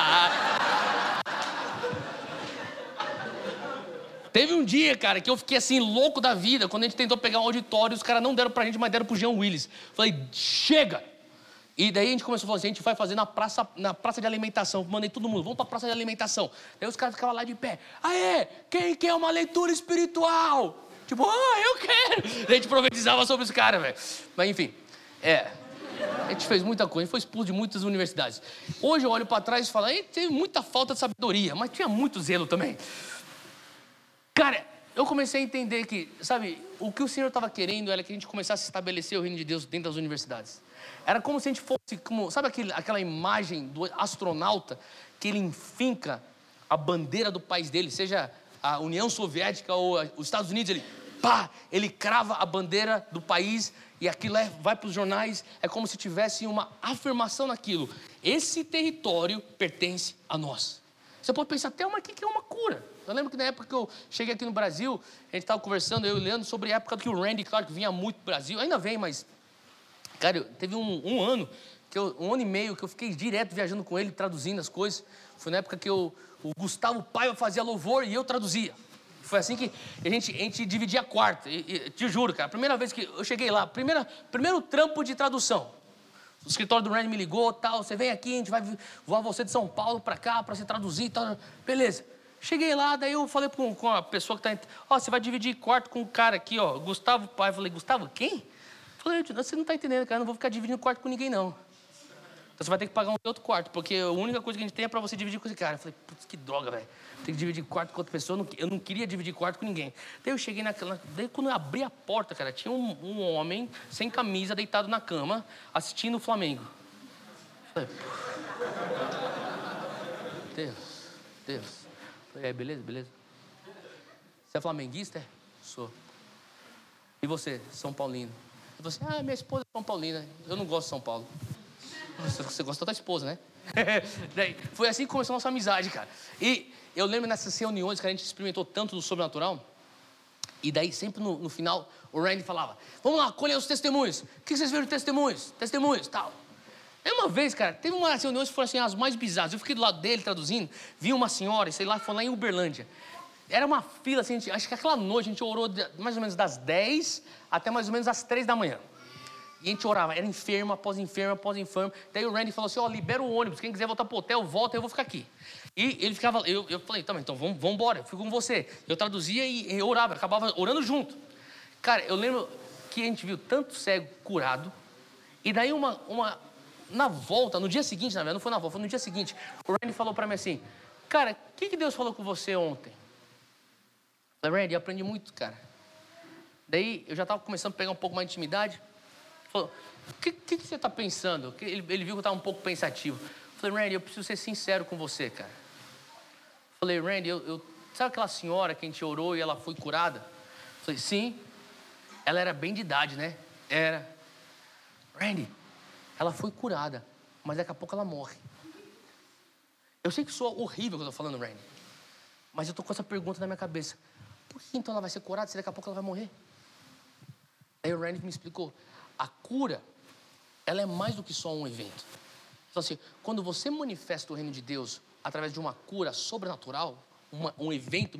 Teve um dia, cara, que eu fiquei assim, louco da vida, quando a gente tentou pegar um auditório, os caras não deram pra gente, mas deram pro Jean Willis. Falei, chega! E daí a gente começou a falar assim, a gente vai fazer na praça, na praça de alimentação. Mandei todo mundo, vamos pra praça de alimentação. Daí os caras ficavam lá de pé. Aê, quem quer uma leitura espiritual? Tipo, ah, eu quero! Daí a gente profetizava sobre os caras, velho. Mas enfim, é. A gente fez muita coisa, a gente foi expulso de muitas universidades. Hoje eu olho para trás e falo, teve muita falta de sabedoria, mas tinha muito zelo também. Cara, eu comecei a entender que, sabe, o que o Senhor estava querendo era que a gente começasse a estabelecer o reino de Deus dentro das universidades. Era como se a gente fosse, como, sabe aquele, aquela imagem do astronauta que ele enfinca a bandeira do país dele, seja a União Soviética ou os Estados Unidos, ele pá, ele crava a bandeira do país e aquilo é, vai para os jornais, é como se tivesse uma afirmação naquilo. Esse território pertence a nós. Você pode pensar até, o que é uma cura? Eu lembro que na época que eu cheguei aqui no Brasil, a gente estava conversando, eu e o Leandro, sobre a época que o Randy Clark vinha muito para o Brasil. Ainda vem, mas, cara, teve um, um ano, que eu, um ano e meio, que eu fiquei direto viajando com ele, traduzindo as coisas. Foi na época que eu o Gustavo Paiva fazia louvor e eu traduzia. Foi assim que a gente, a gente dividia quarto. E, e, te juro, cara, a primeira vez que eu cheguei lá, primeira, primeiro trampo de tradução. O escritório do Randy me ligou, tal, você vem aqui, a gente vai voar você de São Paulo para cá para se traduzir e tal. Beleza. Cheguei lá, daí eu falei com, com a pessoa que está... Ó, você vai dividir quarto com o cara aqui, ó, Gustavo Pai. Eu falei, Gustavo, quem? falei, você não está entendendo, cara, eu não vou ficar dividindo quarto com ninguém, não. Então você vai ter que pagar um outro quarto, porque a única coisa que a gente tem é para você dividir com esse cara. Eu falei, putz, que droga, velho. Tem que dividir quarto com outra pessoa. Eu não, eu não, queria dividir quarto com ninguém. Daí eu cheguei naquela. Daí quando eu abri a porta, cara, tinha um, um homem sem camisa, deitado na cama, assistindo o Flamengo. Eu falei, Deus, Deus. Falei, é, beleza, beleza. Você é flamenguista? É? Sou. E você, São Paulino? Assim, ah, minha esposa é São Paulina. Eu não gosto de São Paulo. Você gostou da esposa, né? foi assim que começou a nossa amizade, cara. E eu lembro nessas reuniões que a gente experimentou tanto do sobrenatural. E daí, sempre no, no final, o Randy falava: Vamos lá, colher os testemunhos. O que vocês viram de testemunhos? Testemunhos, tal. Aí uma vez, cara, teve umas reuniões que foram assim, as mais bizarras. Eu fiquei do lado dele traduzindo, vi uma senhora, sei lá, foi lá em Uberlândia. Era uma fila, assim, gente, acho que aquela noite a gente orou mais ou menos das 10 até mais ou menos as 3 da manhã. E a gente orava, era enfermo, após enfermo, após enfermo. Daí o Randy falou assim: Ó, oh, libera o ônibus, quem quiser voltar pro hotel, volta, eu vou ficar aqui. E ele ficava, eu, eu falei: tá, então vamos, vamos embora, eu fico com você. Eu traduzia e, e orava, acabava orando junto. Cara, eu lembro que a gente viu tanto cego curado, e daí uma, uma na volta, no dia seguinte, na verdade, não foi na volta, foi no dia seguinte, o Randy falou para mim assim: Cara, o que, que Deus falou com você ontem? Eu falei, Randy, eu aprendi muito, cara. Daí eu já estava começando a pegar um pouco mais de intimidade. Falou, o que, que, que, você está pensando? Ele, ele, viu que eu estava um pouco pensativo. Falei, Randy, eu preciso ser sincero com você, cara. Falei, Randy, eu, eu, sabe aquela senhora que a gente orou e ela foi curada? Falei, sim. Ela era bem de idade, né? Era. Randy, ela foi curada, mas daqui a pouco ela morre. Eu sei que sou horrível que eu estou falando, Randy. Mas eu estou com essa pergunta na minha cabeça. Por que então ela vai ser curada se daqui a pouco ela vai morrer? Aí o Randy me explicou. A cura, ela é mais do que só um evento. Então, assim, quando você manifesta o reino de Deus através de uma cura sobrenatural, uma, um evento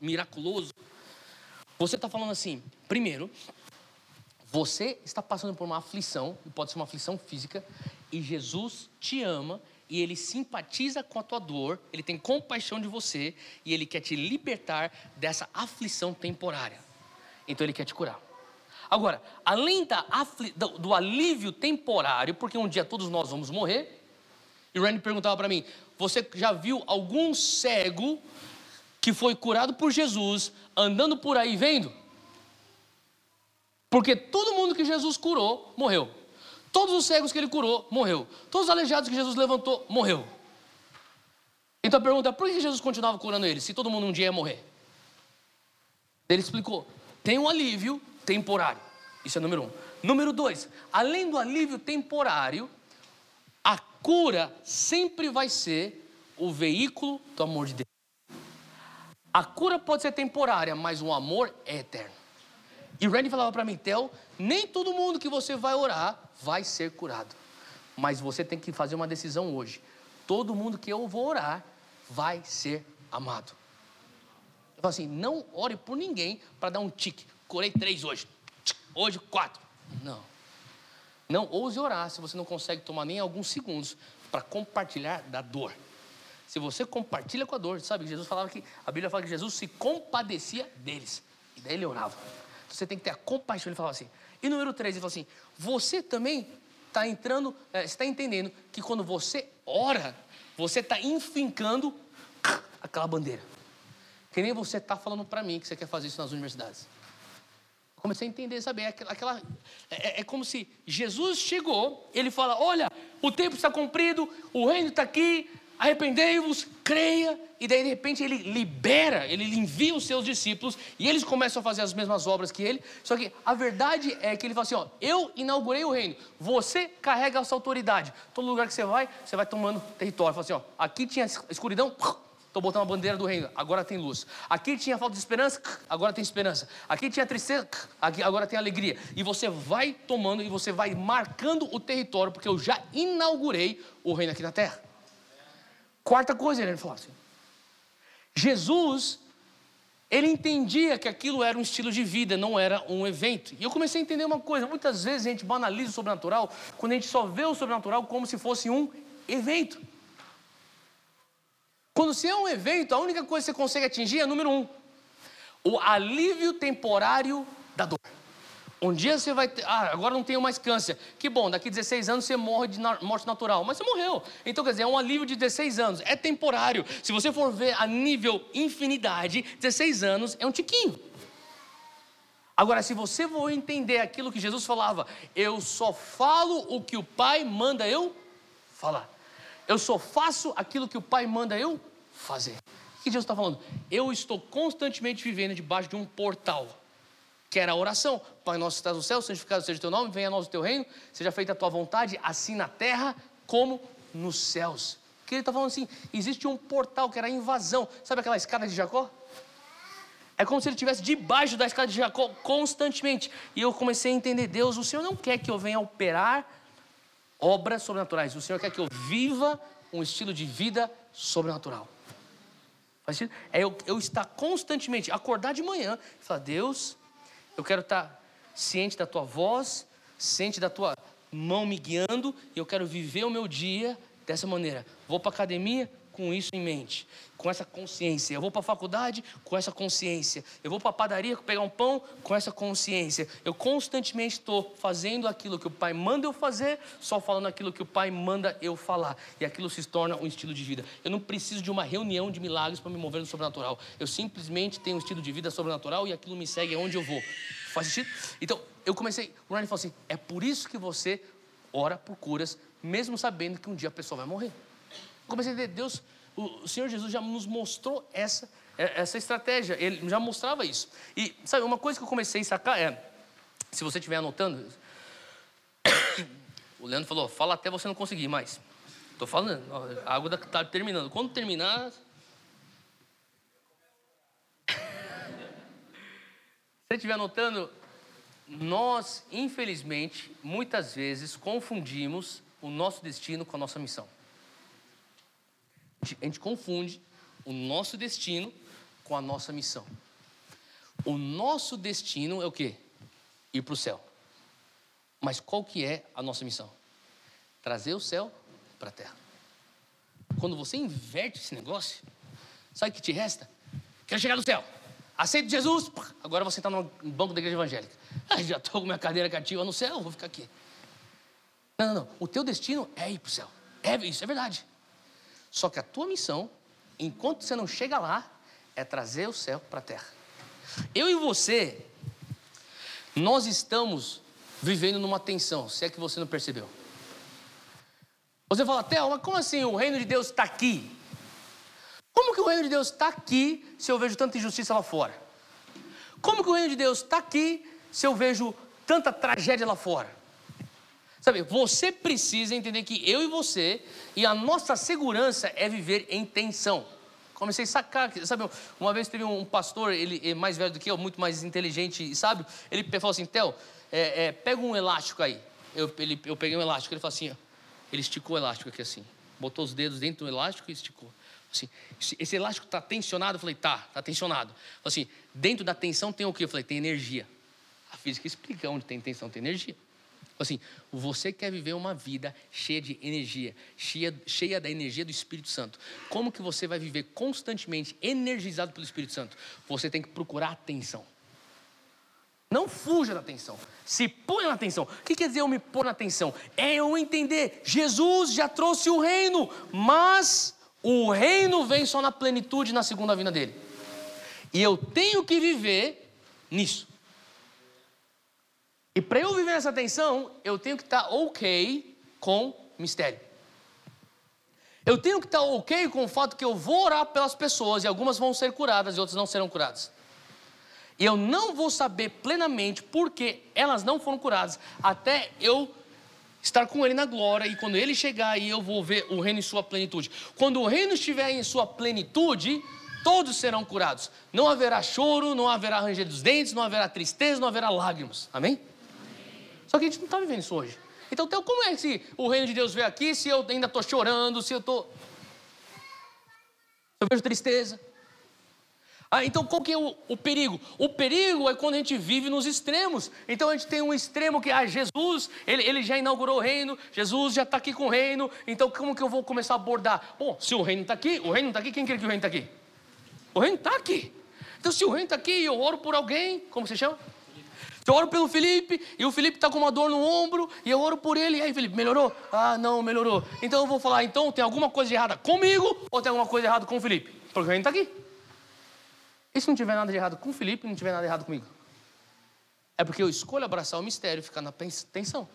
miraculoso, você está falando assim: primeiro, você está passando por uma aflição, e pode ser uma aflição física, e Jesus te ama e ele simpatiza com a tua dor, ele tem compaixão de você e ele quer te libertar dessa aflição temporária. Então ele quer te curar. Agora, além do, do alívio temporário, porque um dia todos nós vamos morrer, e Randy perguntava para mim: Você já viu algum cego que foi curado por Jesus andando por aí vendo? Porque todo mundo que Jesus curou morreu. Todos os cegos que ele curou, morreu. Todos os aleijados que Jesus levantou, morreu. Então a pergunta é: por que Jesus continuava curando eles, se todo mundo um dia ia morrer? Ele explicou: tem um alívio temporário. Isso é número um. Número dois, além do alívio temporário, a cura sempre vai ser o veículo do amor de Deus. A cura pode ser temporária, mas o amor é eterno. E Randy falava para mim, Theo, nem todo mundo que você vai orar vai ser curado. Mas você tem que fazer uma decisão hoje. Todo mundo que eu vou orar vai ser amado. Eu falo assim, não ore por ninguém para dar um tique. Curei três hoje. Hoje, quatro. Não. Não ouse orar se você não consegue tomar nem alguns segundos para compartilhar da dor. Se você compartilha com a dor, sabe? Jesus falava que a Bíblia fala que Jesus se compadecia deles. E daí ele orava. Você tem que ter a compaixão. Ele falava assim. E número três, ele falou assim: você também está entrando, é, está entendendo que quando você ora, você está enfincando aquela bandeira. Que nem você está falando para mim que você quer fazer isso nas universidades comecei a entender, sabe? É aquela, é, é, como se Jesus chegou, ele fala: Olha, o tempo está cumprido, o reino está aqui, arrependei-vos, creia, e daí de repente ele libera, ele envia os seus discípulos e eles começam a fazer as mesmas obras que ele. Só que a verdade é que ele fala assim: Ó, eu inaugurei o reino, você carrega essa autoridade. Todo lugar que você vai, você vai tomando território. Fala assim: Ó, aqui tinha escuridão, Estou botando a bandeira do reino, agora tem luz. Aqui tinha falta de esperança, agora tem esperança. Aqui tinha tristeza, aqui agora tem alegria. E você vai tomando e você vai marcando o território, porque eu já inaugurei o reino aqui na terra. Quarta coisa, ele falou assim: Jesus, ele entendia que aquilo era um estilo de vida, não era um evento. E eu comecei a entender uma coisa: muitas vezes a gente banaliza o sobrenatural quando a gente só vê o sobrenatural como se fosse um evento. Quando se é um evento, a única coisa que você consegue atingir é número um: o alívio temporário da dor. Um dia você vai ter, ah, agora não tenho mais câncer. Que bom, daqui 16 anos você morre de morte natural. Mas você morreu. Então, quer dizer, é um alívio de 16 anos. É temporário. Se você for ver a nível infinidade, 16 anos é um tiquinho. Agora, se você for entender aquilo que Jesus falava, eu só falo o que o Pai manda eu falar. Eu só faço aquilo que o Pai manda eu fazer. O que Jesus está falando? Eu estou constantemente vivendo debaixo de um portal que era a oração. Pai nosso que estás no céu, santificado seja o teu nome, venha a nós o teu reino, seja feita a tua vontade, assim na terra como nos céus. Que ele está falando assim: existe um portal que era a invasão. Sabe aquela escada de Jacó? É como se ele estivesse debaixo da escada de Jacó constantemente. E eu comecei a entender: Deus, o Senhor não quer que eu venha operar obras sobrenaturais. O Senhor quer que eu viva um estilo de vida sobrenatural. Faz sentido? É eu, eu estar constantemente, acordar de manhã e falar: Deus, eu quero estar ciente da tua voz, ciente da tua mão me guiando, e eu quero viver o meu dia dessa maneira. Vou para a academia com isso em mente, com essa consciência. Eu vou para a faculdade com essa consciência. Eu vou para a padaria pegar um pão com essa consciência. Eu constantemente estou fazendo aquilo que o Pai manda eu fazer, só falando aquilo que o Pai manda eu falar. E aquilo se torna um estilo de vida. Eu não preciso de uma reunião de milagres para me mover no sobrenatural. Eu simplesmente tenho um estilo de vida sobrenatural e aquilo me segue aonde eu vou. Faz sentido? Então, eu comecei. O Ryan falou assim: é por isso que você ora por curas, mesmo sabendo que um dia a pessoa vai morrer. Comecei a entender, Deus, o Senhor Jesus já nos mostrou essa, é, essa estratégia, ele já mostrava isso. E sabe, uma coisa que eu comecei a sacar é, se você estiver anotando, o Leandro falou, fala até você não conseguir mais. Estou falando, a água está terminando. Quando terminar. se você estiver anotando, nós, infelizmente, muitas vezes confundimos o nosso destino com a nossa missão a gente confunde o nosso destino com a nossa missão. O nosso destino é o quê? Ir para o céu. Mas qual que é a nossa missão? Trazer o céu para a terra. Quando você inverte esse negócio, sabe o que te resta? Quero chegar no céu. Aceito Jesus, agora você está no banco da igreja evangélica. Ah, já estou com minha cadeira cativa no céu, vou ficar aqui. Não, não, não. O teu destino é ir para o céu. É, isso é verdade. Só que a tua missão, enquanto você não chega lá, é trazer o céu para a terra. Eu e você, nós estamos vivendo numa tensão, se é que você não percebeu. Você fala, Theo, mas como assim o reino de Deus está aqui? Como que o reino de Deus está aqui se eu vejo tanta injustiça lá fora? Como que o reino de Deus está aqui se eu vejo tanta tragédia lá fora? Sabe, você precisa entender que eu e você, e a nossa segurança é viver em tensão. Comecei a sacar, sabe, uma vez teve um pastor, ele é mais velho do que eu, muito mais inteligente e sábio, ele falou assim, Theo, é, é, pega um elástico aí. Eu, ele, eu peguei um elástico, ele falou assim, ó, ele esticou o elástico aqui assim, botou os dedos dentro do elástico e esticou. Assim, esse elástico está tensionado? Eu falei, tá, está tensionado. Falei assim, dentro da tensão tem o quê? Eu falei, tem energia. A física explica onde tem tensão, tem energia. Assim, você quer viver uma vida cheia de energia, cheia, cheia da energia do Espírito Santo. Como que você vai viver constantemente energizado pelo Espírito Santo? Você tem que procurar atenção. Não fuja da atenção. Se põe na atenção. O que quer dizer eu me pôr na atenção? É eu entender. Jesus já trouxe o reino, mas o reino vem só na plenitude na segunda vinda dele. E eu tenho que viver nisso. E para eu viver nessa tensão, eu tenho que estar tá ok com mistério. Eu tenho que estar tá ok com o fato que eu vou orar pelas pessoas e algumas vão ser curadas e outras não serão curadas. E eu não vou saber plenamente por que elas não foram curadas até eu estar com ele na glória e quando ele chegar aí eu vou ver o reino em sua plenitude. Quando o reino estiver em sua plenitude, todos serão curados. Não haverá choro, não haverá ranger dos dentes, não haverá tristeza, não haverá lágrimas. Amém? Só que a gente não está vivendo isso hoje. Então, como é que o reino de Deus veio aqui se eu ainda estou chorando, se eu estou. Se eu vejo tristeza? Ah, então qual que é o, o, perigo? O perigo é quando a gente vive nos extremos. Então a gente tem um extremo que, ah, Jesus, ele, ele já inaugurou o reino, Jesus já está aqui com o reino, então como que eu vou começar a abordar? Bom, se o reino está aqui, o reino está aqui, quem quer que o reino está aqui? O reino está aqui. Então se o reino está aqui e eu oro por alguém, como se chama? Eu oro pelo Felipe e o Felipe está com uma dor no ombro e eu oro por ele. E aí, Felipe, melhorou? Ah, não, melhorou. Então eu vou falar, então tem alguma coisa errada comigo ou tem alguma coisa errada com o Felipe? Porque o reino está aqui. E se não tiver nada de errado com o Felipe, não tiver nada de errado comigo? É porque eu escolho abraçar o mistério e ficar na tensão.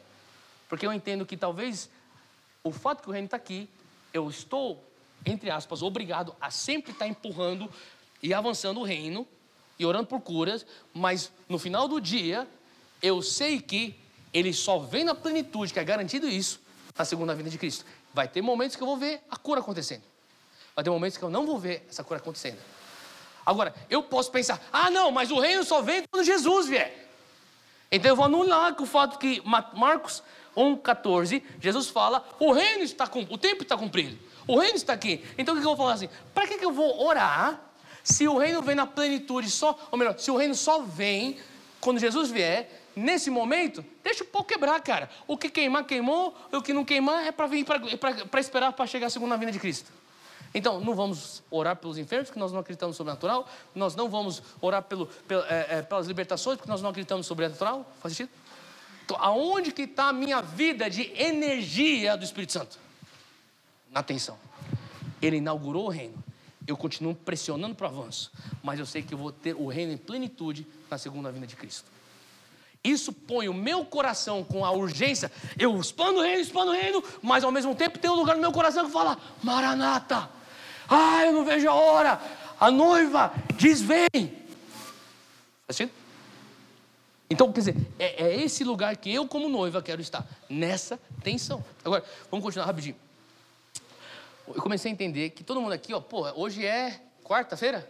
Porque eu entendo que talvez o fato que o reino está aqui, eu estou, entre aspas, obrigado a sempre estar empurrando e avançando o reino e orando por curas, mas no final do dia, eu sei que ele só vem na plenitude, que é garantido isso, na segunda vinda de Cristo. Vai ter momentos que eu vou ver a cura acontecendo. Vai ter momentos que eu não vou ver essa cura acontecendo. Agora, eu posso pensar, ah, não, mas o reino só vem quando Jesus vier. Então eu vou anular o fato que Marcos 1,14, Jesus fala, o reino está o tempo está cumprido, o reino está aqui. Então o que eu vou falar assim? Para que, que eu vou orar se o reino vem na plenitude só, ou melhor, se o reino só vem quando Jesus vier, nesse momento, deixa o pau quebrar, cara. O que queimar, queimou, o que não queimar é para vir para esperar para chegar a segunda vinda de Cristo. Então, não vamos orar pelos enfermos, porque nós não acreditamos no sobrenatural. Nós não vamos orar pelo, pelo, é, é, pelas libertações, porque nós não acreditamos no sobrenatural. Faz sentido? Então, aonde que está a minha vida de energia do Espírito Santo? Na atenção. Ele inaugurou o reino eu continuo pressionando para o avanço, mas eu sei que eu vou ter o reino em plenitude na segunda vinda de Cristo. Isso põe o meu coração com a urgência. Eu expando o reino, expando o reino, mas ao mesmo tempo tem um lugar no meu coração que fala: Maranata, ah, eu não vejo a hora. A noiva diz: Vem. Tá Então, quer dizer, é, é esse lugar que eu, como noiva, quero estar, nessa tensão. Agora, vamos continuar rapidinho eu comecei a entender que todo mundo aqui, ó, pô, hoje é quarta-feira.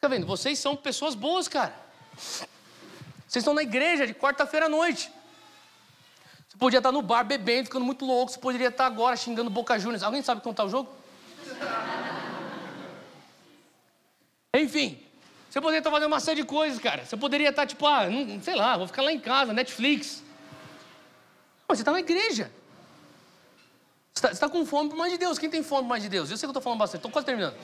Tá vendo? Vocês são pessoas boas, cara. Vocês estão na igreja de quarta-feira à noite. Você podia estar no bar bebendo, ficando muito louco. Você poderia estar agora xingando Boca Juniors. Alguém sabe está o jogo? Enfim, você poderia estar fazendo uma série de coisas, cara. Você poderia estar tipo, ah, não, sei lá, vou ficar lá em casa, Netflix. Mas você está na igreja. Você está tá com fome por mais de Deus. Quem tem fome por mais de Deus? Eu sei que eu estou falando bastante, estou quase terminando.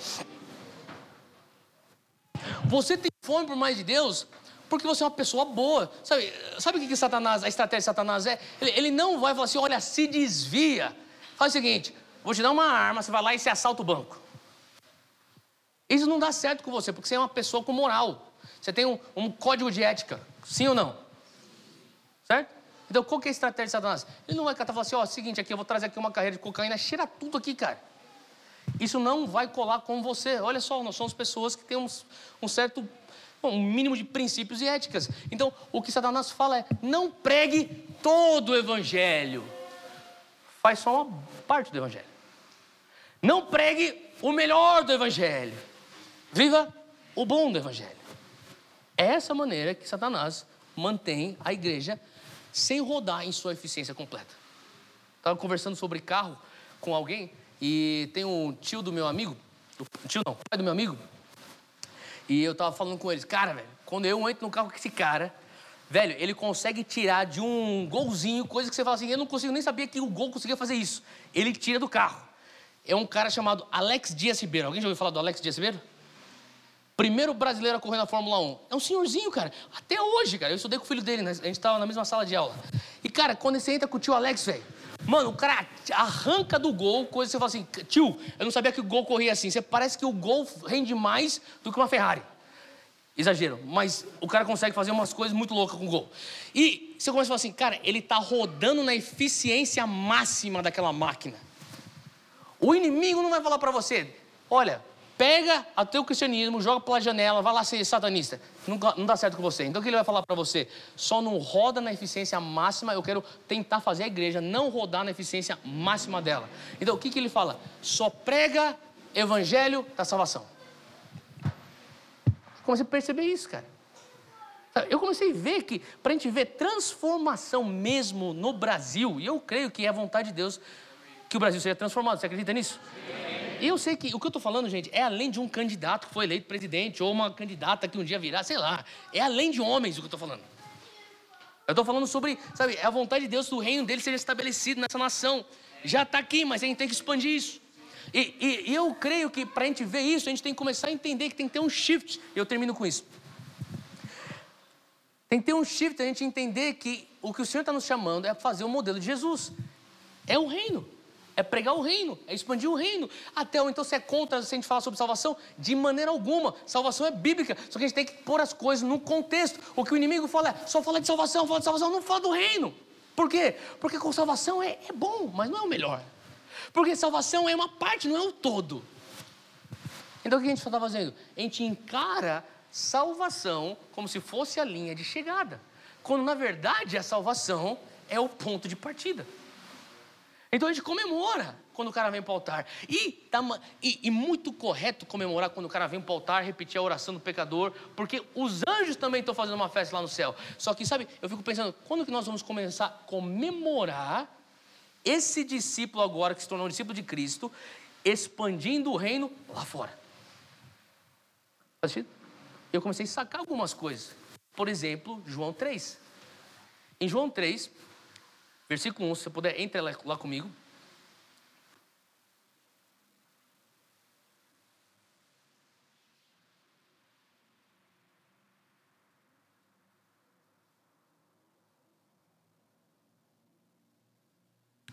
Você tem fome por mais de Deus porque você é uma pessoa boa. Sabe, sabe o que, que Satanás, a estratégia de Satanás é? Ele, ele não vai falar assim, olha, se desvia. Faz o seguinte, vou te dar uma arma, você vai lá e você assalta o banco. Isso não dá certo com você, porque você é uma pessoa com moral. Você tem um, um código de ética, sim ou não? Certo? Então, qual que é a estratégia de Satanás? Ele não vai catar e falar assim: ó, seguinte, aqui eu vou trazer aqui uma carreira de cocaína, cheira tudo aqui, cara. Isso não vai colar com você. Olha só, nós somos pessoas que temos um certo, um mínimo de princípios e éticas. Então, o que Satanás fala é: não pregue todo o evangelho. Faz só uma parte do evangelho. Não pregue o melhor do evangelho. Viva o bom do evangelho. É essa maneira que Satanás mantém a igreja sem rodar em sua eficiência completa. Estava conversando sobre carro com alguém e tem um tio do meu amigo, tio não, pai do meu amigo, e eu estava falando com eles, cara, velho, quando eu entro no carro com esse cara, velho, ele consegue tirar de um golzinho, coisa que você fala assim, eu não consigo nem saber que o gol conseguia fazer isso. Ele tira do carro. É um cara chamado Alex Dias Ribeiro. Alguém já ouviu falar do Alex Dias Ribeiro? Primeiro brasileiro a correr na Fórmula 1. É um senhorzinho, cara. Até hoje, cara. Eu estudei com o filho dele, né? a gente estava na mesma sala de aula. E, cara, quando você entra com o tio Alex, velho, mano, o cara arranca do gol, coisa que você fala assim, tio, eu não sabia que o gol corria assim. Você parece que o gol rende mais do que uma Ferrari. Exagero, mas o cara consegue fazer umas coisas muito loucas com o gol. E você começa a falar assim, cara, ele tá rodando na eficiência máxima daquela máquina. O inimigo não vai falar para você, olha, pega o teu cristianismo, joga pela janela, vai lá ser satanista. Não, não dá certo com você. Então o que ele vai falar para você? Só não roda na eficiência máxima, eu quero tentar fazer a igreja não rodar na eficiência máxima dela. Então o que, que ele fala? Só prega evangelho da salvação. Comecei a perceber isso, cara. Eu comecei a ver que, para a gente ver transformação mesmo no Brasil, e eu creio que é a vontade de Deus que o Brasil seja transformado. Você acredita nisso? Sim. Eu sei que o que eu estou falando, gente, é além de um candidato que foi eleito presidente ou uma candidata que um dia virá, sei lá. É além de homens o que eu estou falando. Eu estou falando sobre, sabe, a vontade de Deus que o reino dele seja estabelecido nessa nação. Já está aqui, mas a gente tem que expandir isso. E, e, e eu creio que para a gente ver isso, a gente tem que começar a entender que tem que ter um shift. Eu termino com isso. Tem que ter um shift, a gente entender que o que o Senhor está nos chamando é fazer o modelo de Jesus. É o reino. É pregar o reino, é expandir o reino. Até ou então você é contra se a gente falar sobre salvação? De maneira alguma. Salvação é bíblica. Só que a gente tem que pôr as coisas no contexto. O que o inimigo fala é só fala de salvação, fala de salvação, não fala do reino. Por quê? Porque com salvação é, é bom, mas não é o melhor. Porque salvação é uma parte, não é o todo. Então o que a gente está fazendo? A gente encara salvação como se fosse a linha de chegada, quando na verdade a salvação é o ponto de partida. Então a gente comemora quando o cara vem para o altar. E, tá, e, e, muito correto comemorar quando o cara vem para o altar, repetir a oração do pecador, porque os anjos também estão fazendo uma festa lá no céu. Só que, sabe, eu fico pensando, quando que nós vamos começar a comemorar esse discípulo agora que se tornou um discípulo de Cristo, expandindo o reino lá fora? Sentido? Eu comecei a sacar algumas coisas. Por exemplo, João 3. Em João 3, versículo 1, se você puder, entre lá comigo.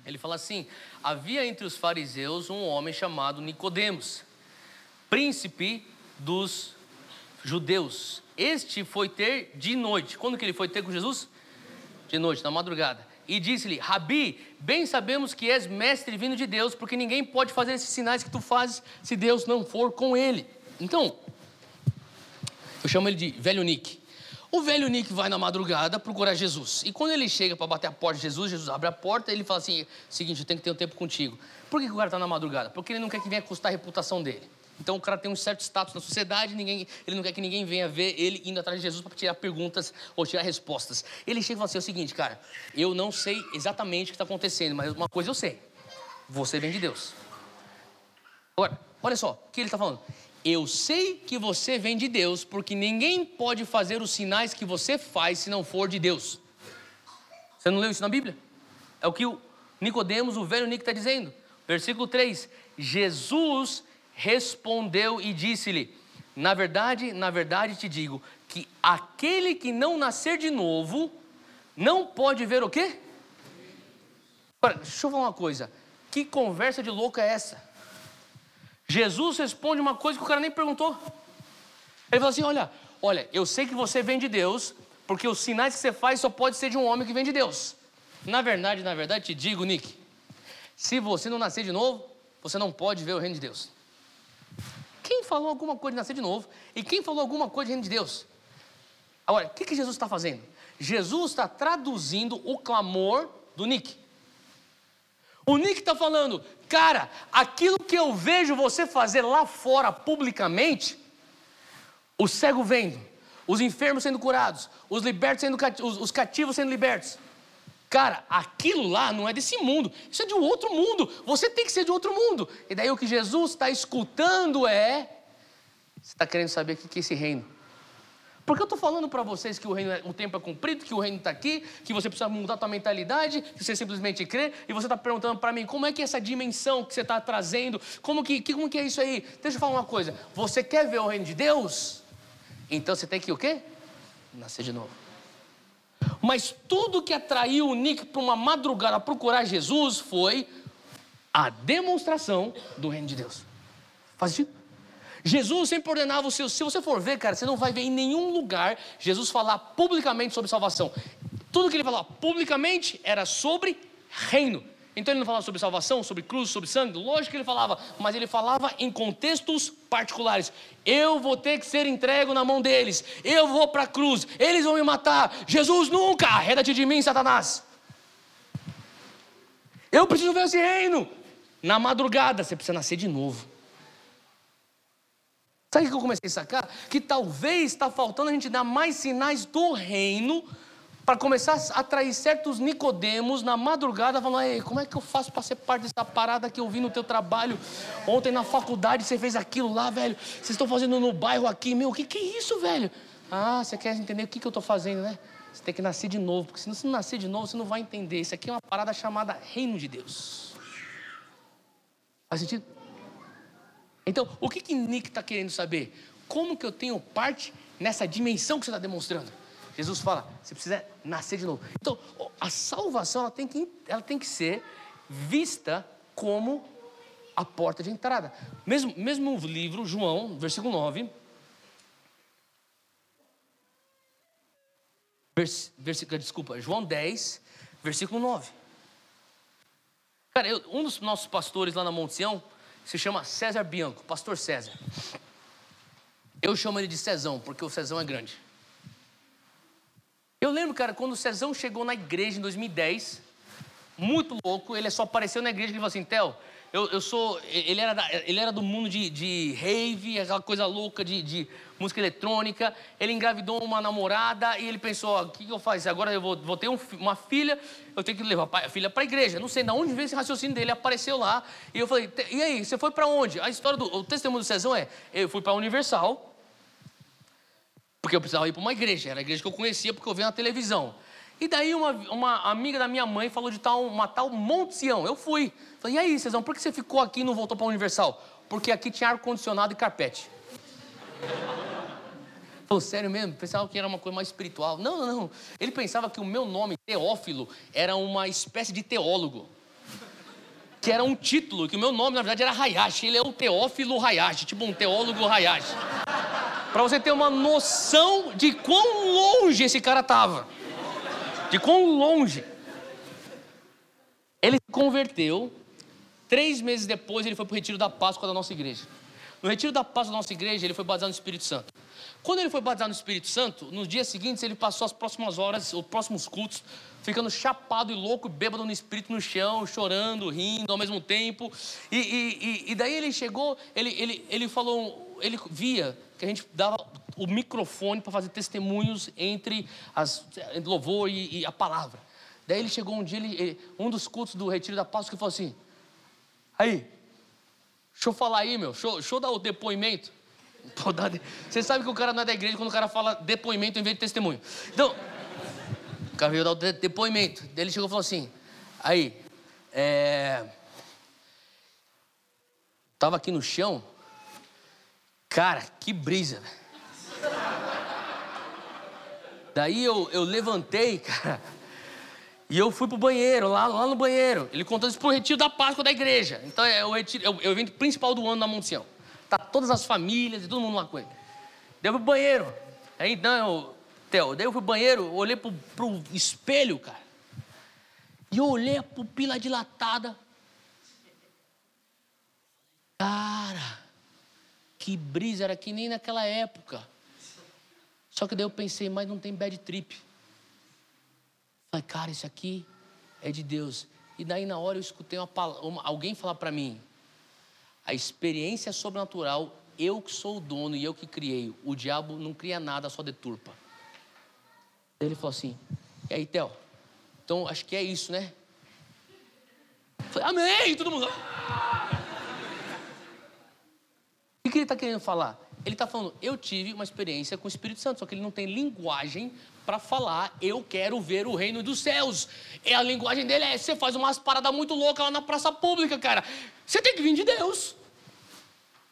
Ele fala assim: havia entre os fariseus um homem chamado Nicodemos, príncipe dos judeus. Este foi ter de noite. Quando que ele foi ter com Jesus? De noite, na madrugada. E disse-lhe: Rabi, bem sabemos que és mestre vindo de Deus, porque ninguém pode fazer esses sinais que tu fazes se Deus não for com ele. Então, eu chamo ele de velho Nick. O velho Nick vai na madrugada procurar Jesus. E quando ele chega para bater a porta de Jesus, Jesus abre a porta e ele fala assim: seguinte, eu tenho que ter um tempo contigo. Por que, o cara está na madrugada? Porque ele não quer que venha custar a reputação dele. Então o cara tem um certo status na sociedade, ninguém, ele não quer que ninguém venha ver ele indo atrás de Jesus para tirar perguntas ou tirar respostas. Ele chega e fala assim: é o seguinte, cara, eu não sei exatamente o que está acontecendo, mas uma coisa eu sei: você vem de Deus. Agora, olha só, o que ele está falando? Eu sei que você vem de Deus, porque ninguém pode fazer os sinais que você faz se não for de Deus. Você não leu isso na Bíblia? É o que o Nicodemos, o velho Nico, está dizendo. Versículo 3: Jesus respondeu e disse-lhe: Na verdade, na verdade te digo que aquele que não nascer de novo não pode ver o quê? Deixa eu falar uma coisa. Que conversa de louco é essa? Jesus responde uma coisa que o cara nem perguntou. Ele fala assim: olha, olha, eu sei que você vem de Deus, porque os sinais que você faz só pode ser de um homem que vem de Deus. Na verdade, na verdade, te digo, Nick, se você não nascer de novo, você não pode ver o reino de Deus. Quem falou alguma coisa de nascer de novo? E quem falou alguma coisa de reino de Deus? Agora, o que, que Jesus está fazendo? Jesus está traduzindo o clamor do Nick. O Nick está falando, cara, aquilo que eu vejo você fazer lá fora publicamente, o cego vendo, os enfermos sendo curados, os libertos sendo os, os cativos sendo libertos. Cara, aquilo lá não é desse mundo, isso é de um outro mundo. Você tem que ser de outro mundo. E daí o que Jesus está escutando é: você está querendo saber o que é esse reino? Porque eu estou falando para vocês que o, reino, é, o tempo é cumprido, que o reino está aqui, que você precisa mudar a sua mentalidade, que você simplesmente crê, e você está perguntando para mim como é que é essa dimensão que você está trazendo, como que, como que é isso aí? Deixa eu falar uma coisa, você quer ver o reino de Deus? Então você tem que o quê? Nascer de novo. Mas tudo que atraiu o Nick para uma madrugada procurar Jesus foi a demonstração do reino de Deus. Faz sentido? Jesus sempre ordenava os seus. Se você for ver, cara, você não vai ver em nenhum lugar Jesus falar publicamente sobre salvação. Tudo que ele falava publicamente era sobre reino. Então ele não falava sobre salvação, sobre cruz, sobre sangue, lógico que ele falava, mas ele falava em contextos particulares. Eu vou ter que ser entregue na mão deles, eu vou para a cruz, eles vão me matar. Jesus nunca, arreda-te de mim, Satanás. Eu preciso ver esse reino. Na madrugada, você precisa nascer de novo. Sabe o que eu comecei a sacar? Que talvez está faltando a gente dar mais sinais do reino para começar a atrair certos Nicodemos na madrugada, falando: Ei, como é que eu faço para ser parte dessa parada que eu vi no teu trabalho? Ontem na faculdade você fez aquilo lá, velho. Vocês estão fazendo no bairro aqui, meu, o que, que é isso, velho? Ah, você quer entender o que, que eu estou fazendo, né? Você tem que nascer de novo, porque se não nascer de novo, você não vai entender. Isso aqui é uma parada chamada Reino de Deus. Faz sentido? Então, o que que Nick está querendo saber? Como que eu tenho parte nessa dimensão que você está demonstrando? Jesus fala, você precisa nascer de novo. Então, a salvação ela tem que, ela tem que ser vista como a porta de entrada. Mesmo, mesmo livro, João, versículo 9. Vers, versículo, desculpa, João 10, versículo 9. Cara, eu, um dos nossos pastores lá na Monte Sião se chama César Bianco, pastor César. Eu chamo ele de Cezão, porque o Cezão é grande. Eu lembro, cara, quando o Cezão chegou na igreja em 2010, muito louco, ele só apareceu na igreja e falou assim: Theo, eu, eu sou. Ele era, da, ele era do mundo de, de rave, aquela coisa louca de, de música eletrônica. Ele engravidou uma namorada e ele pensou: o que, que eu faço? Agora eu vou, vou ter um, uma filha, eu tenho que levar a filha para a igreja. Não sei de onde veio esse raciocínio dele, apareceu lá. E eu falei: e aí, você foi para onde? A história do o testemunho do Cezão é: eu fui para a Universal, porque eu precisava ir para uma igreja, era a igreja que eu conhecia porque eu vi na televisão. E daí uma, uma amiga da minha mãe falou de tal, uma tal Monte Sião. Eu fui. Falei, e aí, Cezão, por que você ficou aqui e não voltou para Universal? Porque aqui tinha ar-condicionado e carpete. Falou, sério mesmo? Pensava que era uma coisa mais espiritual. Não, não, não. Ele pensava que o meu nome, Teófilo, era uma espécie de teólogo. Que era um título, que o meu nome, na verdade, era Hayashi. Ele é o Teófilo Hayashi, tipo um teólogo Hayashi. Para você ter uma noção de quão longe esse cara estava de quão longe. Ele se converteu, três meses depois ele foi para o retiro da Páscoa da nossa igreja. No retiro da Páscoa da nossa igreja, ele foi batizado no Espírito Santo. Quando ele foi batizado no Espírito Santo, nos dias seguintes ele passou as próximas horas, os próximos cultos, ficando chapado e louco, bêbado no espírito no chão, chorando, rindo ao mesmo tempo. E, e, e daí ele chegou, ele, ele, ele falou, ele via que a gente dava o microfone para fazer testemunhos entre, as, entre louvor e, e, a palavra. Daí ele chegou um dia, ele, um dos cultos do Retiro da Páscoa, que falou assim: Aí, deixa eu falar aí, meu, deixa, deixa eu dar o depoimento. Você sabe que o cara não é da igreja quando o cara fala depoimento em vez de testemunho. Então, o cara veio dar o depoimento. Daí ele chegou e falou assim: Aí, é. Tava aqui no chão, cara, que brisa? Daí eu, eu levantei, cara, e eu fui pro banheiro, lá, lá no banheiro. Ele contou isso pro retiro da Páscoa da igreja. Então é o, retiro, é o, é o evento principal do ano na Monte. Tá todas as famílias e todo mundo lá com ele. Daí eu fui pro banheiro. Aí então, Theo, daí eu fui pro banheiro, olhei pro, pro espelho, cara. E eu olhei a pupila dilatada. Cara, que brisa, era que nem naquela época. Só que daí eu pensei, mas não tem bad trip. Falei, cara, isso aqui é de Deus. E daí na hora eu escutei uma, uma, alguém falar para mim: a experiência sobrenatural, eu que sou o dono e eu que criei. O diabo não cria nada, só deturpa. Ele falou assim: e aí, Theo? Então acho que é isso, né? Falei, amém! Todo mundo. Que ele está querendo falar? Ele está falando, eu tive uma experiência com o Espírito Santo, só que ele não tem linguagem para falar, eu quero ver o reino dos céus. E a linguagem dele é, você faz umas paradas muito loucas lá na praça pública, cara. Você tem que vir de Deus.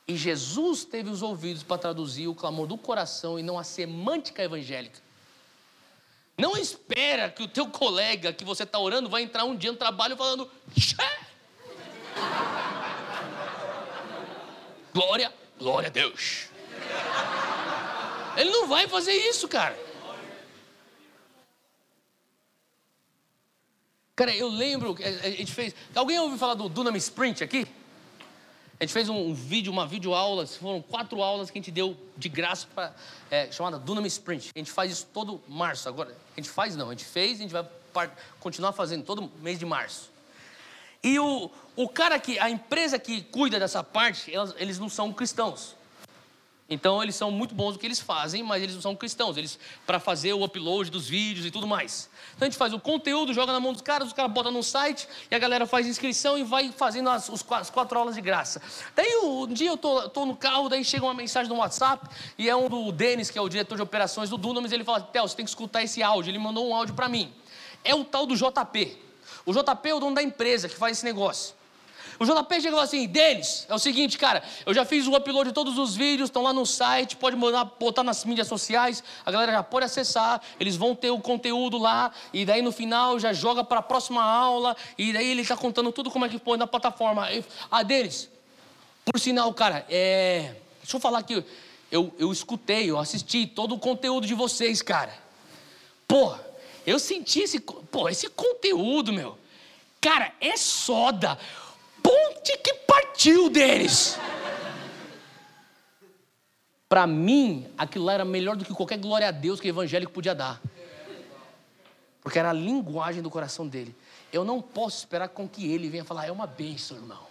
E Jesus teve os ouvidos para traduzir o clamor do coração e não a semântica evangélica. Não espera que o teu colega que você está orando vai entrar um dia no trabalho falando, glória, glória a Deus. Ele não vai fazer isso, cara. Cara, eu lembro, a gente fez. Alguém ouviu falar do Dunam Sprint aqui? A gente fez um, vídeo, uma videoaula, foram quatro aulas que a gente deu de graça para é, chamada Dunam Sprint. A gente faz isso todo março. Agora, a gente faz não, a gente fez, a gente vai continuar fazendo todo mês de março. E o, o cara que, a empresa que cuida dessa parte, elas, eles não são cristãos. Então eles são muito bons no que eles fazem, mas eles não são cristãos. Eles para fazer o upload dos vídeos e tudo mais. Então a gente faz o conteúdo, joga na mão dos caras, os caras botam no site e a galera faz inscrição e vai fazendo as, os, as quatro aulas de graça. Daí um dia eu tô, tô, no carro, daí chega uma mensagem no WhatsApp e é um do Denis, que é o diretor de operações do Dunamis, ele fala: Theo, você tem que escutar esse áudio. Ele mandou um áudio para mim. É o tal do JP. O JP é o dono da empresa que faz esse negócio. O JP chegou assim, Denis, é o seguinte, cara, eu já fiz o upload de todos os vídeos, estão lá no site, pode mandar, botar nas mídias sociais, a galera já pode acessar, eles vão ter o conteúdo lá, e daí no final já joga para a próxima aula, e daí ele está contando tudo como é que põe na plataforma. Ah, Denis, por sinal, cara, é... deixa eu falar aqui, eu, eu escutei, eu assisti todo o conteúdo de vocês, cara. Porra, eu senti esse, pô, esse conteúdo, meu. Cara, é soda ponte que partiu deles. Para mim, aquilo lá era melhor do que qualquer glória a Deus que o evangélico podia dar. Porque era a linguagem do coração dele. Eu não posso esperar com que ele venha falar, é uma bênção, irmão.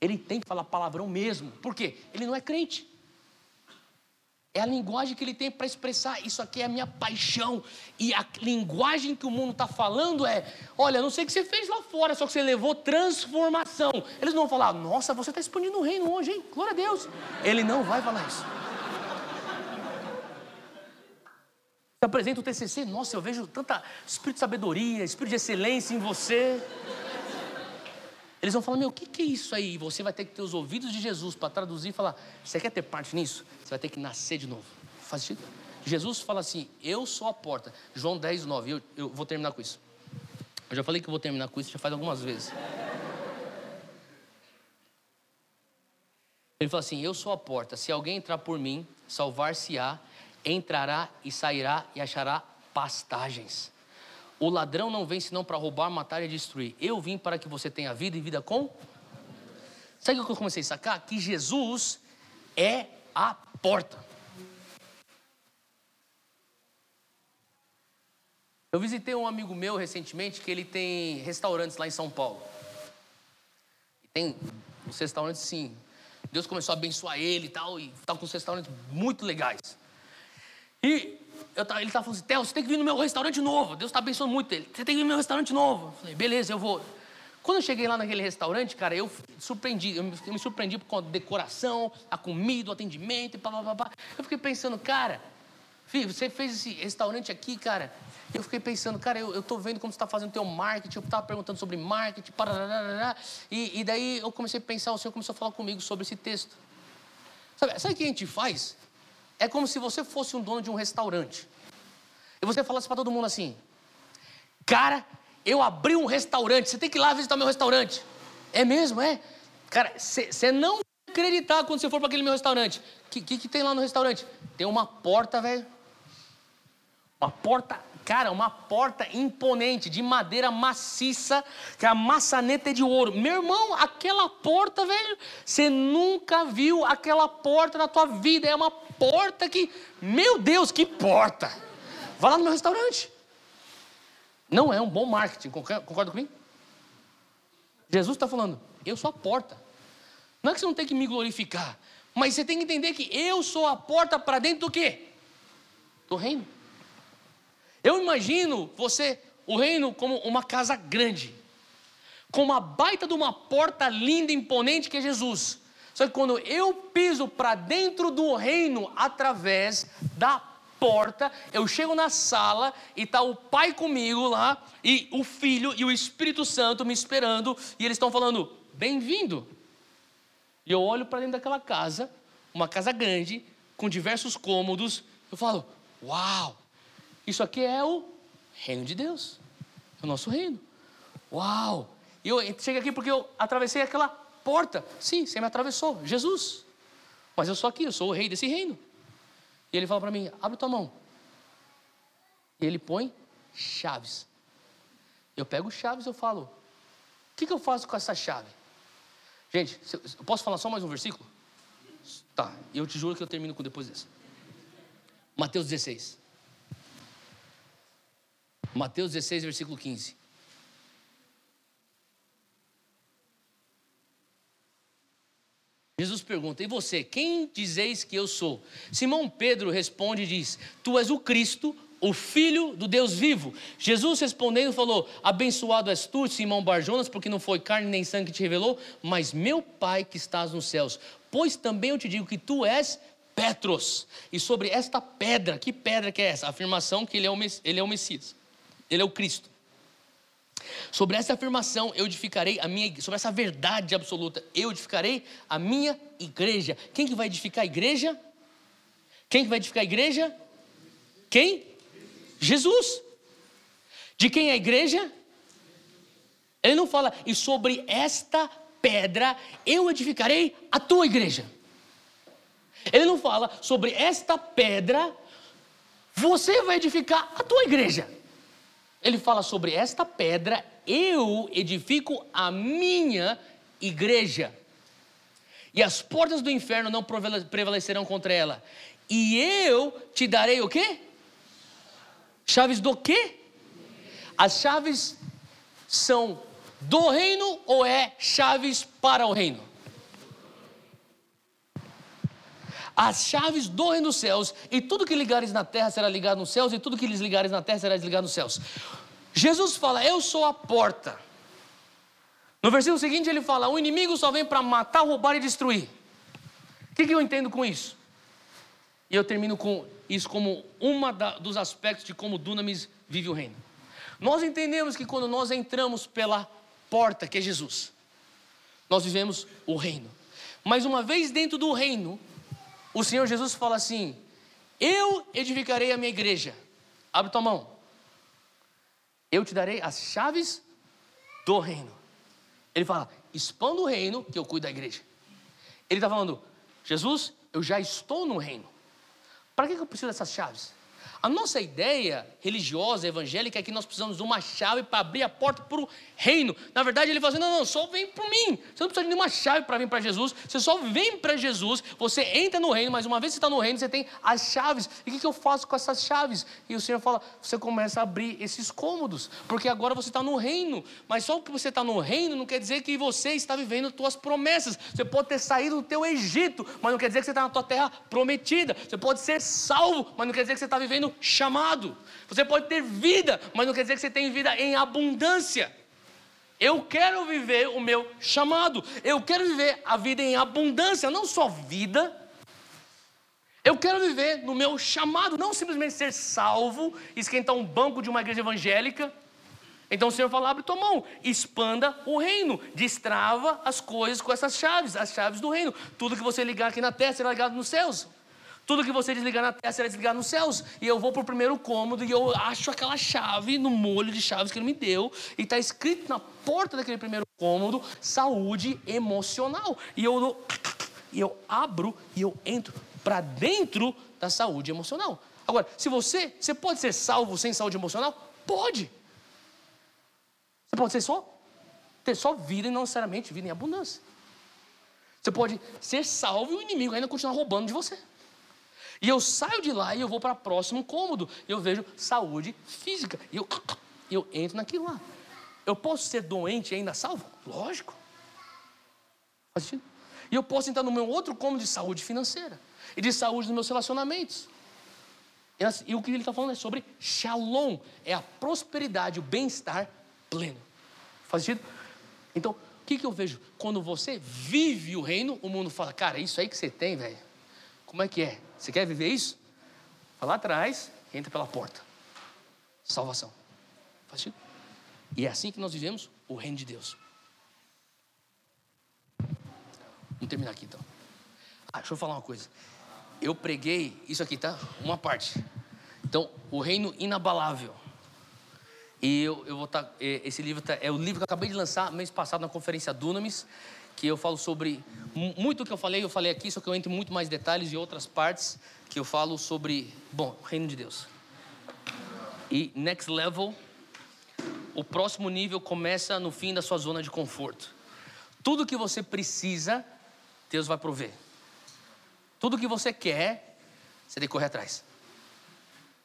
Ele tem que falar palavrão mesmo. Por quê? Ele não é crente. É a linguagem que ele tem para expressar. Isso aqui é a minha paixão. E a linguagem que o mundo está falando é: olha, não sei o que você fez lá fora, só que você levou transformação. Eles não vão falar: nossa, você está expandindo o reino hoje, hein? Glória a Deus. Ele não vai falar isso. Você apresenta o TCC, nossa, eu vejo tanta espírito de sabedoria, espírito de excelência em você. Eles vão falar: Meu, o que, que é isso aí? Você vai ter que ter os ouvidos de Jesus para traduzir e falar: Você quer ter parte nisso? Você vai ter que nascer de novo. Faz sentido? Jesus fala assim: Eu sou a porta. João 10, 9. Eu, eu vou terminar com isso. Eu já falei que eu vou terminar com isso, já faz algumas vezes. Ele fala assim: Eu sou a porta. Se alguém entrar por mim, salvar-se-á, entrará e sairá e achará pastagens. O ladrão não vem senão para roubar, matar e destruir. Eu vim para que você tenha vida e vida com. Sabe o que eu comecei a sacar? Que Jesus é a porta. Eu visitei um amigo meu recentemente que ele tem restaurantes lá em São Paulo. Tem os restaurantes, sim. Deus começou a abençoar ele e tal, e está com os restaurantes muito legais. E ele estava falando assim, Theo, você tem que vir no meu restaurante novo. Deus está abençoando muito ele. Você tem que vir no meu restaurante novo. Eu falei, beleza, eu vou. Quando eu cheguei lá naquele restaurante, cara, eu surpreendi, eu me, surpreendi com a decoração, a comida, o atendimento e pá, pá, pá, Eu fiquei pensando, cara, filho, você fez esse restaurante aqui, cara. Eu fiquei pensando, cara, eu, eu tô vendo como você está fazendo o teu marketing, eu estava perguntando sobre marketing, parará, e, e daí eu comecei a pensar, o Senhor começou a falar comigo sobre esse texto. Sabe, sabe o que a gente faz? É como se você fosse um dono de um restaurante. E você falasse para todo mundo assim: Cara, eu abri um restaurante, você tem que ir lá visitar meu restaurante. É mesmo, é? Cara, você não acreditar quando você for para aquele meu restaurante. O que, que, que tem lá no restaurante? Tem uma porta, velho. Uma porta Cara, uma porta imponente, de madeira maciça, que a maçaneta é de ouro. Meu irmão, aquela porta, velho, você nunca viu aquela porta na tua vida. É uma porta que, meu Deus, que porta! Vai lá no meu restaurante. Não é um bom marketing, concorda comigo? Jesus está falando, eu sou a porta. Não é que você não tem que me glorificar, mas você tem que entender que eu sou a porta para dentro do quê? Do reino. Eu imagino você, o reino, como uma casa grande, com uma baita de uma porta linda, imponente que é Jesus. Só que quando eu piso para dentro do reino através da porta, eu chego na sala e está o pai comigo lá, e o filho e o Espírito Santo me esperando, e eles estão falando: bem-vindo. E eu olho para dentro daquela casa, uma casa grande, com diversos cômodos, eu falo: uau! Isso aqui é o reino de Deus. É o nosso reino. Uau! E eu cheguei aqui porque eu atravessei aquela porta. Sim, você me atravessou, Jesus. Mas eu sou aqui, eu sou o rei desse reino. E ele fala para mim: abre tua mão. E ele põe chaves. Eu pego chaves e eu falo: o que, que eu faço com essa chave? Gente, eu posso falar só mais um versículo? Tá, eu te juro que eu termino com depois desse. Mateus 16. Mateus 16, versículo 15. Jesus pergunta: E você, quem dizeis que eu sou? Simão Pedro responde e diz: Tu és o Cristo, o Filho do Deus vivo. Jesus respondendo falou: Abençoado és tu, Simão Barjonas, porque não foi carne nem sangue que te revelou, mas meu Pai que estás nos céus. Pois também eu te digo que tu és Petros. E sobre esta pedra, que pedra que é essa? A afirmação que ele é o, é Messias, ele é o Cristo. Sobre essa afirmação eu edificarei a minha, sobre essa verdade absoluta, eu edificarei a minha igreja. Quem que vai edificar a igreja? Quem que vai edificar a igreja? Quem? Jesus. De quem é a igreja? Ele não fala, e sobre esta pedra eu edificarei a tua igreja. Ele não fala, sobre esta pedra você vai edificar a tua igreja. Ele fala sobre esta pedra eu edifico a minha igreja. E as portas do inferno não prevalecerão contra ela. E eu te darei o quê? Chaves do quê? As chaves são do reino ou é chaves para o reino? As chaves do reino dos céus, e tudo que ligares na terra será ligado nos céus, e tudo que lhes ligares na terra será desligado nos céus. Jesus fala: Eu sou a porta. No versículo seguinte ele fala: O inimigo só vem para matar, roubar e destruir. O que, que eu entendo com isso? E eu termino com isso como um dos aspectos de como Dunamis vive o reino. Nós entendemos que quando nós entramos pela porta, que é Jesus, nós vivemos o reino. Mas uma vez dentro do reino, o Senhor Jesus fala assim: Eu edificarei a minha igreja. Abre tua mão. Eu te darei as chaves do reino. Ele fala: expanda o reino, que eu cuido da igreja. Ele está falando: Jesus, eu já estou no reino. Para que eu preciso dessas chaves? A nossa ideia religiosa, evangélica, é que nós precisamos de uma chave para abrir a porta para o reino. Na verdade, ele fala assim: não, não, só vem para mim. Você não precisa de nenhuma chave para vir para Jesus. Você só vem para Jesus, você entra no reino, mas uma vez que você está no reino, você tem as chaves. E o que, que eu faço com essas chaves? E o Senhor fala: você começa a abrir esses cômodos, porque agora você está no reino. Mas só porque você está no reino não quer dizer que você está vivendo suas promessas. Você pode ter saído do teu Egito, mas não quer dizer que você está na tua terra prometida. Você pode ser salvo, mas não quer dizer que você está vivendo chamado. Você pode ter vida, mas não quer dizer que você tem vida em abundância. Eu quero viver o meu chamado. Eu quero viver a vida em abundância, não só vida. Eu quero viver no meu chamado, não simplesmente ser salvo, esquentar um banco de uma igreja evangélica. Então o Senhor fala: abre tua mão, expanda o reino, destrava as coisas com essas chaves, as chaves do reino. Tudo que você ligar aqui na terra será ligado nos céus. Tudo que você desligar na terra será desligado nos céus. E eu vou para o primeiro cômodo e eu acho aquela chave no molho de chaves que ele me deu. E está escrito na porta daquele primeiro cômodo: saúde emocional. E eu, e eu abro e eu entro para dentro da saúde emocional. Agora, se você, você pode ser salvo sem saúde emocional? Pode. Você pode ser só, ter só vida e não necessariamente vida em abundância. Você pode ser salvo e o inimigo ainda continuar roubando de você. E eu saio de lá e eu vou para o próximo cômodo. Eu vejo saúde física. E eu, eu entro naquilo lá. Eu posso ser doente e ainda salvo? Lógico. Faz sentido? E eu posso entrar no meu outro cômodo de saúde financeira. E de saúde dos meus relacionamentos. E, assim, o que ele está falando é sobre shalom. É a prosperidade, o bem-estar pleno. Faz sentido? Então, o que, que eu vejo? Quando você vive o reino, o mundo fala, cara, isso aí que você tem, velho. Como é que é? Você quer viver isso? Vai lá atrás, entra pela porta. Salvação. Faz sentido? E é assim que nós vivemos o reino de Deus. Vamos terminar aqui então. Ah, deixa eu falar uma coisa. Eu preguei isso aqui, tá? Uma parte. Então, o reino inabalável. E eu, eu vou estar. Tá, esse livro tá, é o livro que eu acabei de lançar mês passado na conferência Dunamis que eu falo sobre muito que eu falei, eu falei aqui, só que eu entro em muito mais detalhes e outras partes que eu falo sobre, bom, reino de Deus. E next level, o próximo nível começa no fim da sua zona de conforto. Tudo que você precisa, Deus vai prover. Tudo que você quer, você tem que correr atrás.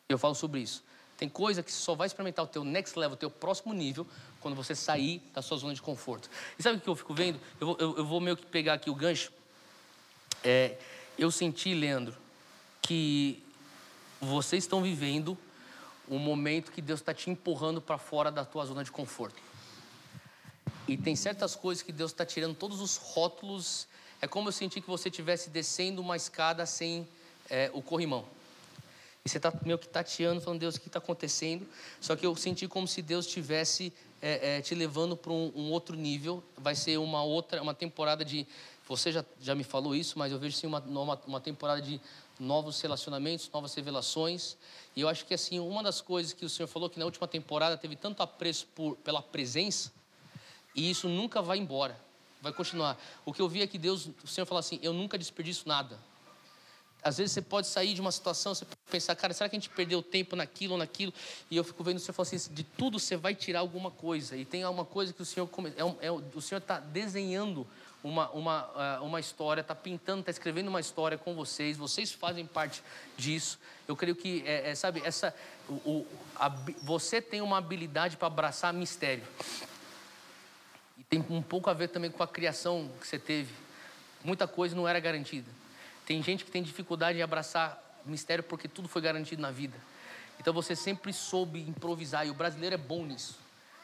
Eu falo sobre isso. Tem coisa que só vai experimentar o teu next level, o teu próximo nível, quando você sair da sua zona de conforto. E sabe o que eu fico vendo? Eu vou, eu, eu vou meio que pegar aqui o gancho É, eu senti, Leandro, que vocês estão vivendo um momento que Deus está te empurrando para fora da tua zona de conforto. E tem certas coisas que Deus está tirando todos os rótulos. É como eu senti que você estivesse descendo uma escada sem é, o corrimão. Você está meio que tateando, falando, Deus, o que está acontecendo? Só que eu senti como se Deus estivesse é, é, te levando para um, um, outro nível. Vai ser uma outra, uma temporada de. Você já, já me falou isso, mas eu vejo sim uma, uma, uma temporada de novos relacionamentos, novas revelações. E eu acho que assim, uma das coisas que o Senhor falou que na última temporada teve tanto apreço por, pela presença, e isso nunca vai embora, vai continuar. O que eu vi é que Deus, o Senhor falou assim: eu nunca desperdiço nada. Às vezes você pode sair de uma situação, você pode pensar, cara, será que a gente perdeu tempo naquilo ou naquilo? E eu fico vendo o Senhor falar assim: de tudo você vai tirar alguma coisa. E tem alguma coisa que o Senhor, é, é, o Senhor está desenhando uma, uma, eh, uma história, está pintando, está escrevendo uma história com vocês, vocês fazem parte disso. Eu creio que, é, é, sabe, essa, o, o a, você tem uma habilidade para abraçar mistério. E tem um pouco a ver também com a criação que você teve. Muita coisa não era garantida. Tem gente que tem dificuldade em abraçar mistério porque tudo foi garantido na vida. Então você sempre soube improvisar e o brasileiro é bom nisso.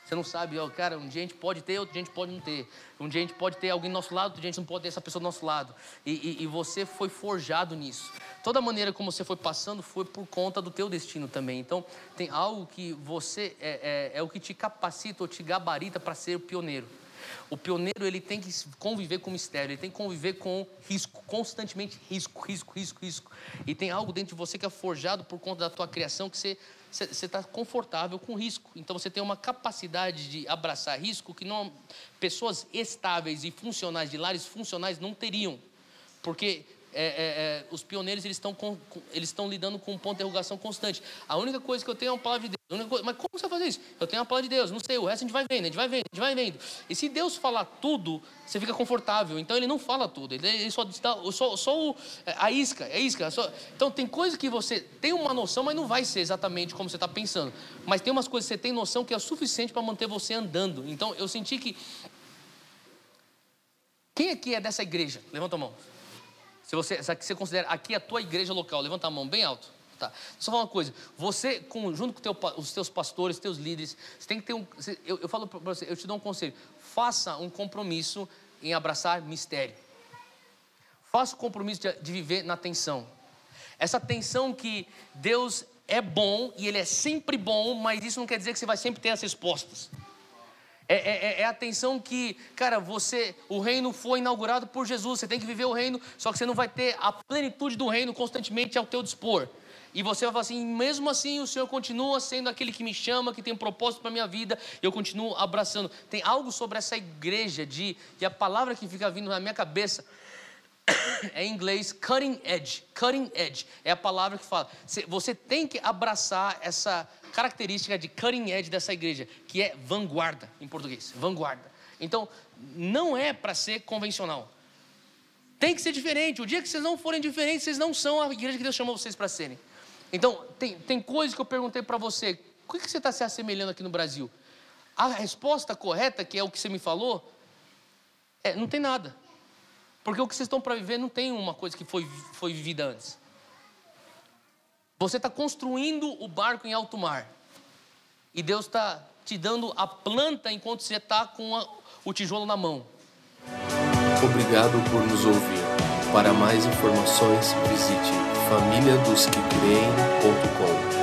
Você não sabe, ó, cara, um dia a gente pode ter, outro dia a gente pode não ter. Um dia a gente pode ter alguém do nosso lado, outro dia a gente não pode ter essa pessoa do nosso lado. E, e, e você foi forjado nisso. Toda a maneira como você foi passando foi por conta do teu destino também. Então, tem algo que você é, é, é o que te capacita ou te gabarita para ser o pioneiro. O pioneiro ele tem que conviver com mistério, ele tem que conviver com risco, constantemente risco, risco, risco, risco. E tem algo dentro de você que é forjado por conta da tua criação que você você está confortável com risco. Então você tem uma capacidade de abraçar risco que não pessoas estáveis e funcionais de lares funcionais não teriam, porque é, é, é, os pioneiros eles estão, com, eles estão lidando com um ponto de interrogação constante. A única coisa que eu tenho é uma palavra de Deus. Coisa, mas como você vai fazer isso? Eu tenho uma palavra de Deus, não sei, o resto a gente vai vendo, a gente vai vendo, a gente vai vendo. E se Deus falar tudo, você fica confortável. Então ele não fala tudo, ele, ele só dá só, só o, é, a isca, é isca. Só, então tem coisas que você tem uma noção, mas não vai ser exatamente como você está pensando. Mas tem umas coisas que você tem noção que é o suficiente para manter você andando. Então eu senti que. Quem aqui é dessa igreja? Levanta a mão. Se você, se você considera aqui a tua igreja local, levanta a mão bem alto. Tá. Só falar uma coisa, você, junto com teu, os teus pastores, teus líderes, você tem que ter um. Eu, eu falo para você, eu te dou um conselho. Faça um compromisso em abraçar mistério. Faça o compromisso de, de viver na tensão. Essa tensão que Deus é bom e Ele é sempre bom, mas isso não quer dizer que você vai sempre ter as respostas. É, é, é, é, a atenção que, cara, você, o reino foi inaugurado por Jesus, você tem que viver o reino, só que você não vai ter a plenitude do reino constantemente ao teu dispor. E você vai falar assim, mesmo assim o Senhor continua sendo aquele que me chama, que tem um propósito para minha vida, eu continuo abraçando. Tem algo sobre essa igreja de, e a palavra que fica vindo na minha cabeça é em inglês cutting edge. Cutting edge é a palavra que fala. Você tem que abraçar essa característica de cutting edge dessa igreja, que é vanguarda em português. Vanguarda. Então, não é para ser convencional. Tem que ser diferente. O dia que vocês não forem diferentes, vocês não são a igreja que Deus chamou vocês para serem. Então, tem, tem coisas que eu perguntei para você. O que você está se assemelhando aqui no Brasil? A resposta correta, que é o que você me falou, é: não tem nada. Porque o que vocês estão para viver não tem uma coisa que foi, foi vivida antes. Você está construindo o barco em alto mar. E Deus está te dando a planta enquanto você está com a, o tijolo na mão. Obrigado por nos ouvir. Para mais informações, visite famíliadosquecreem.com.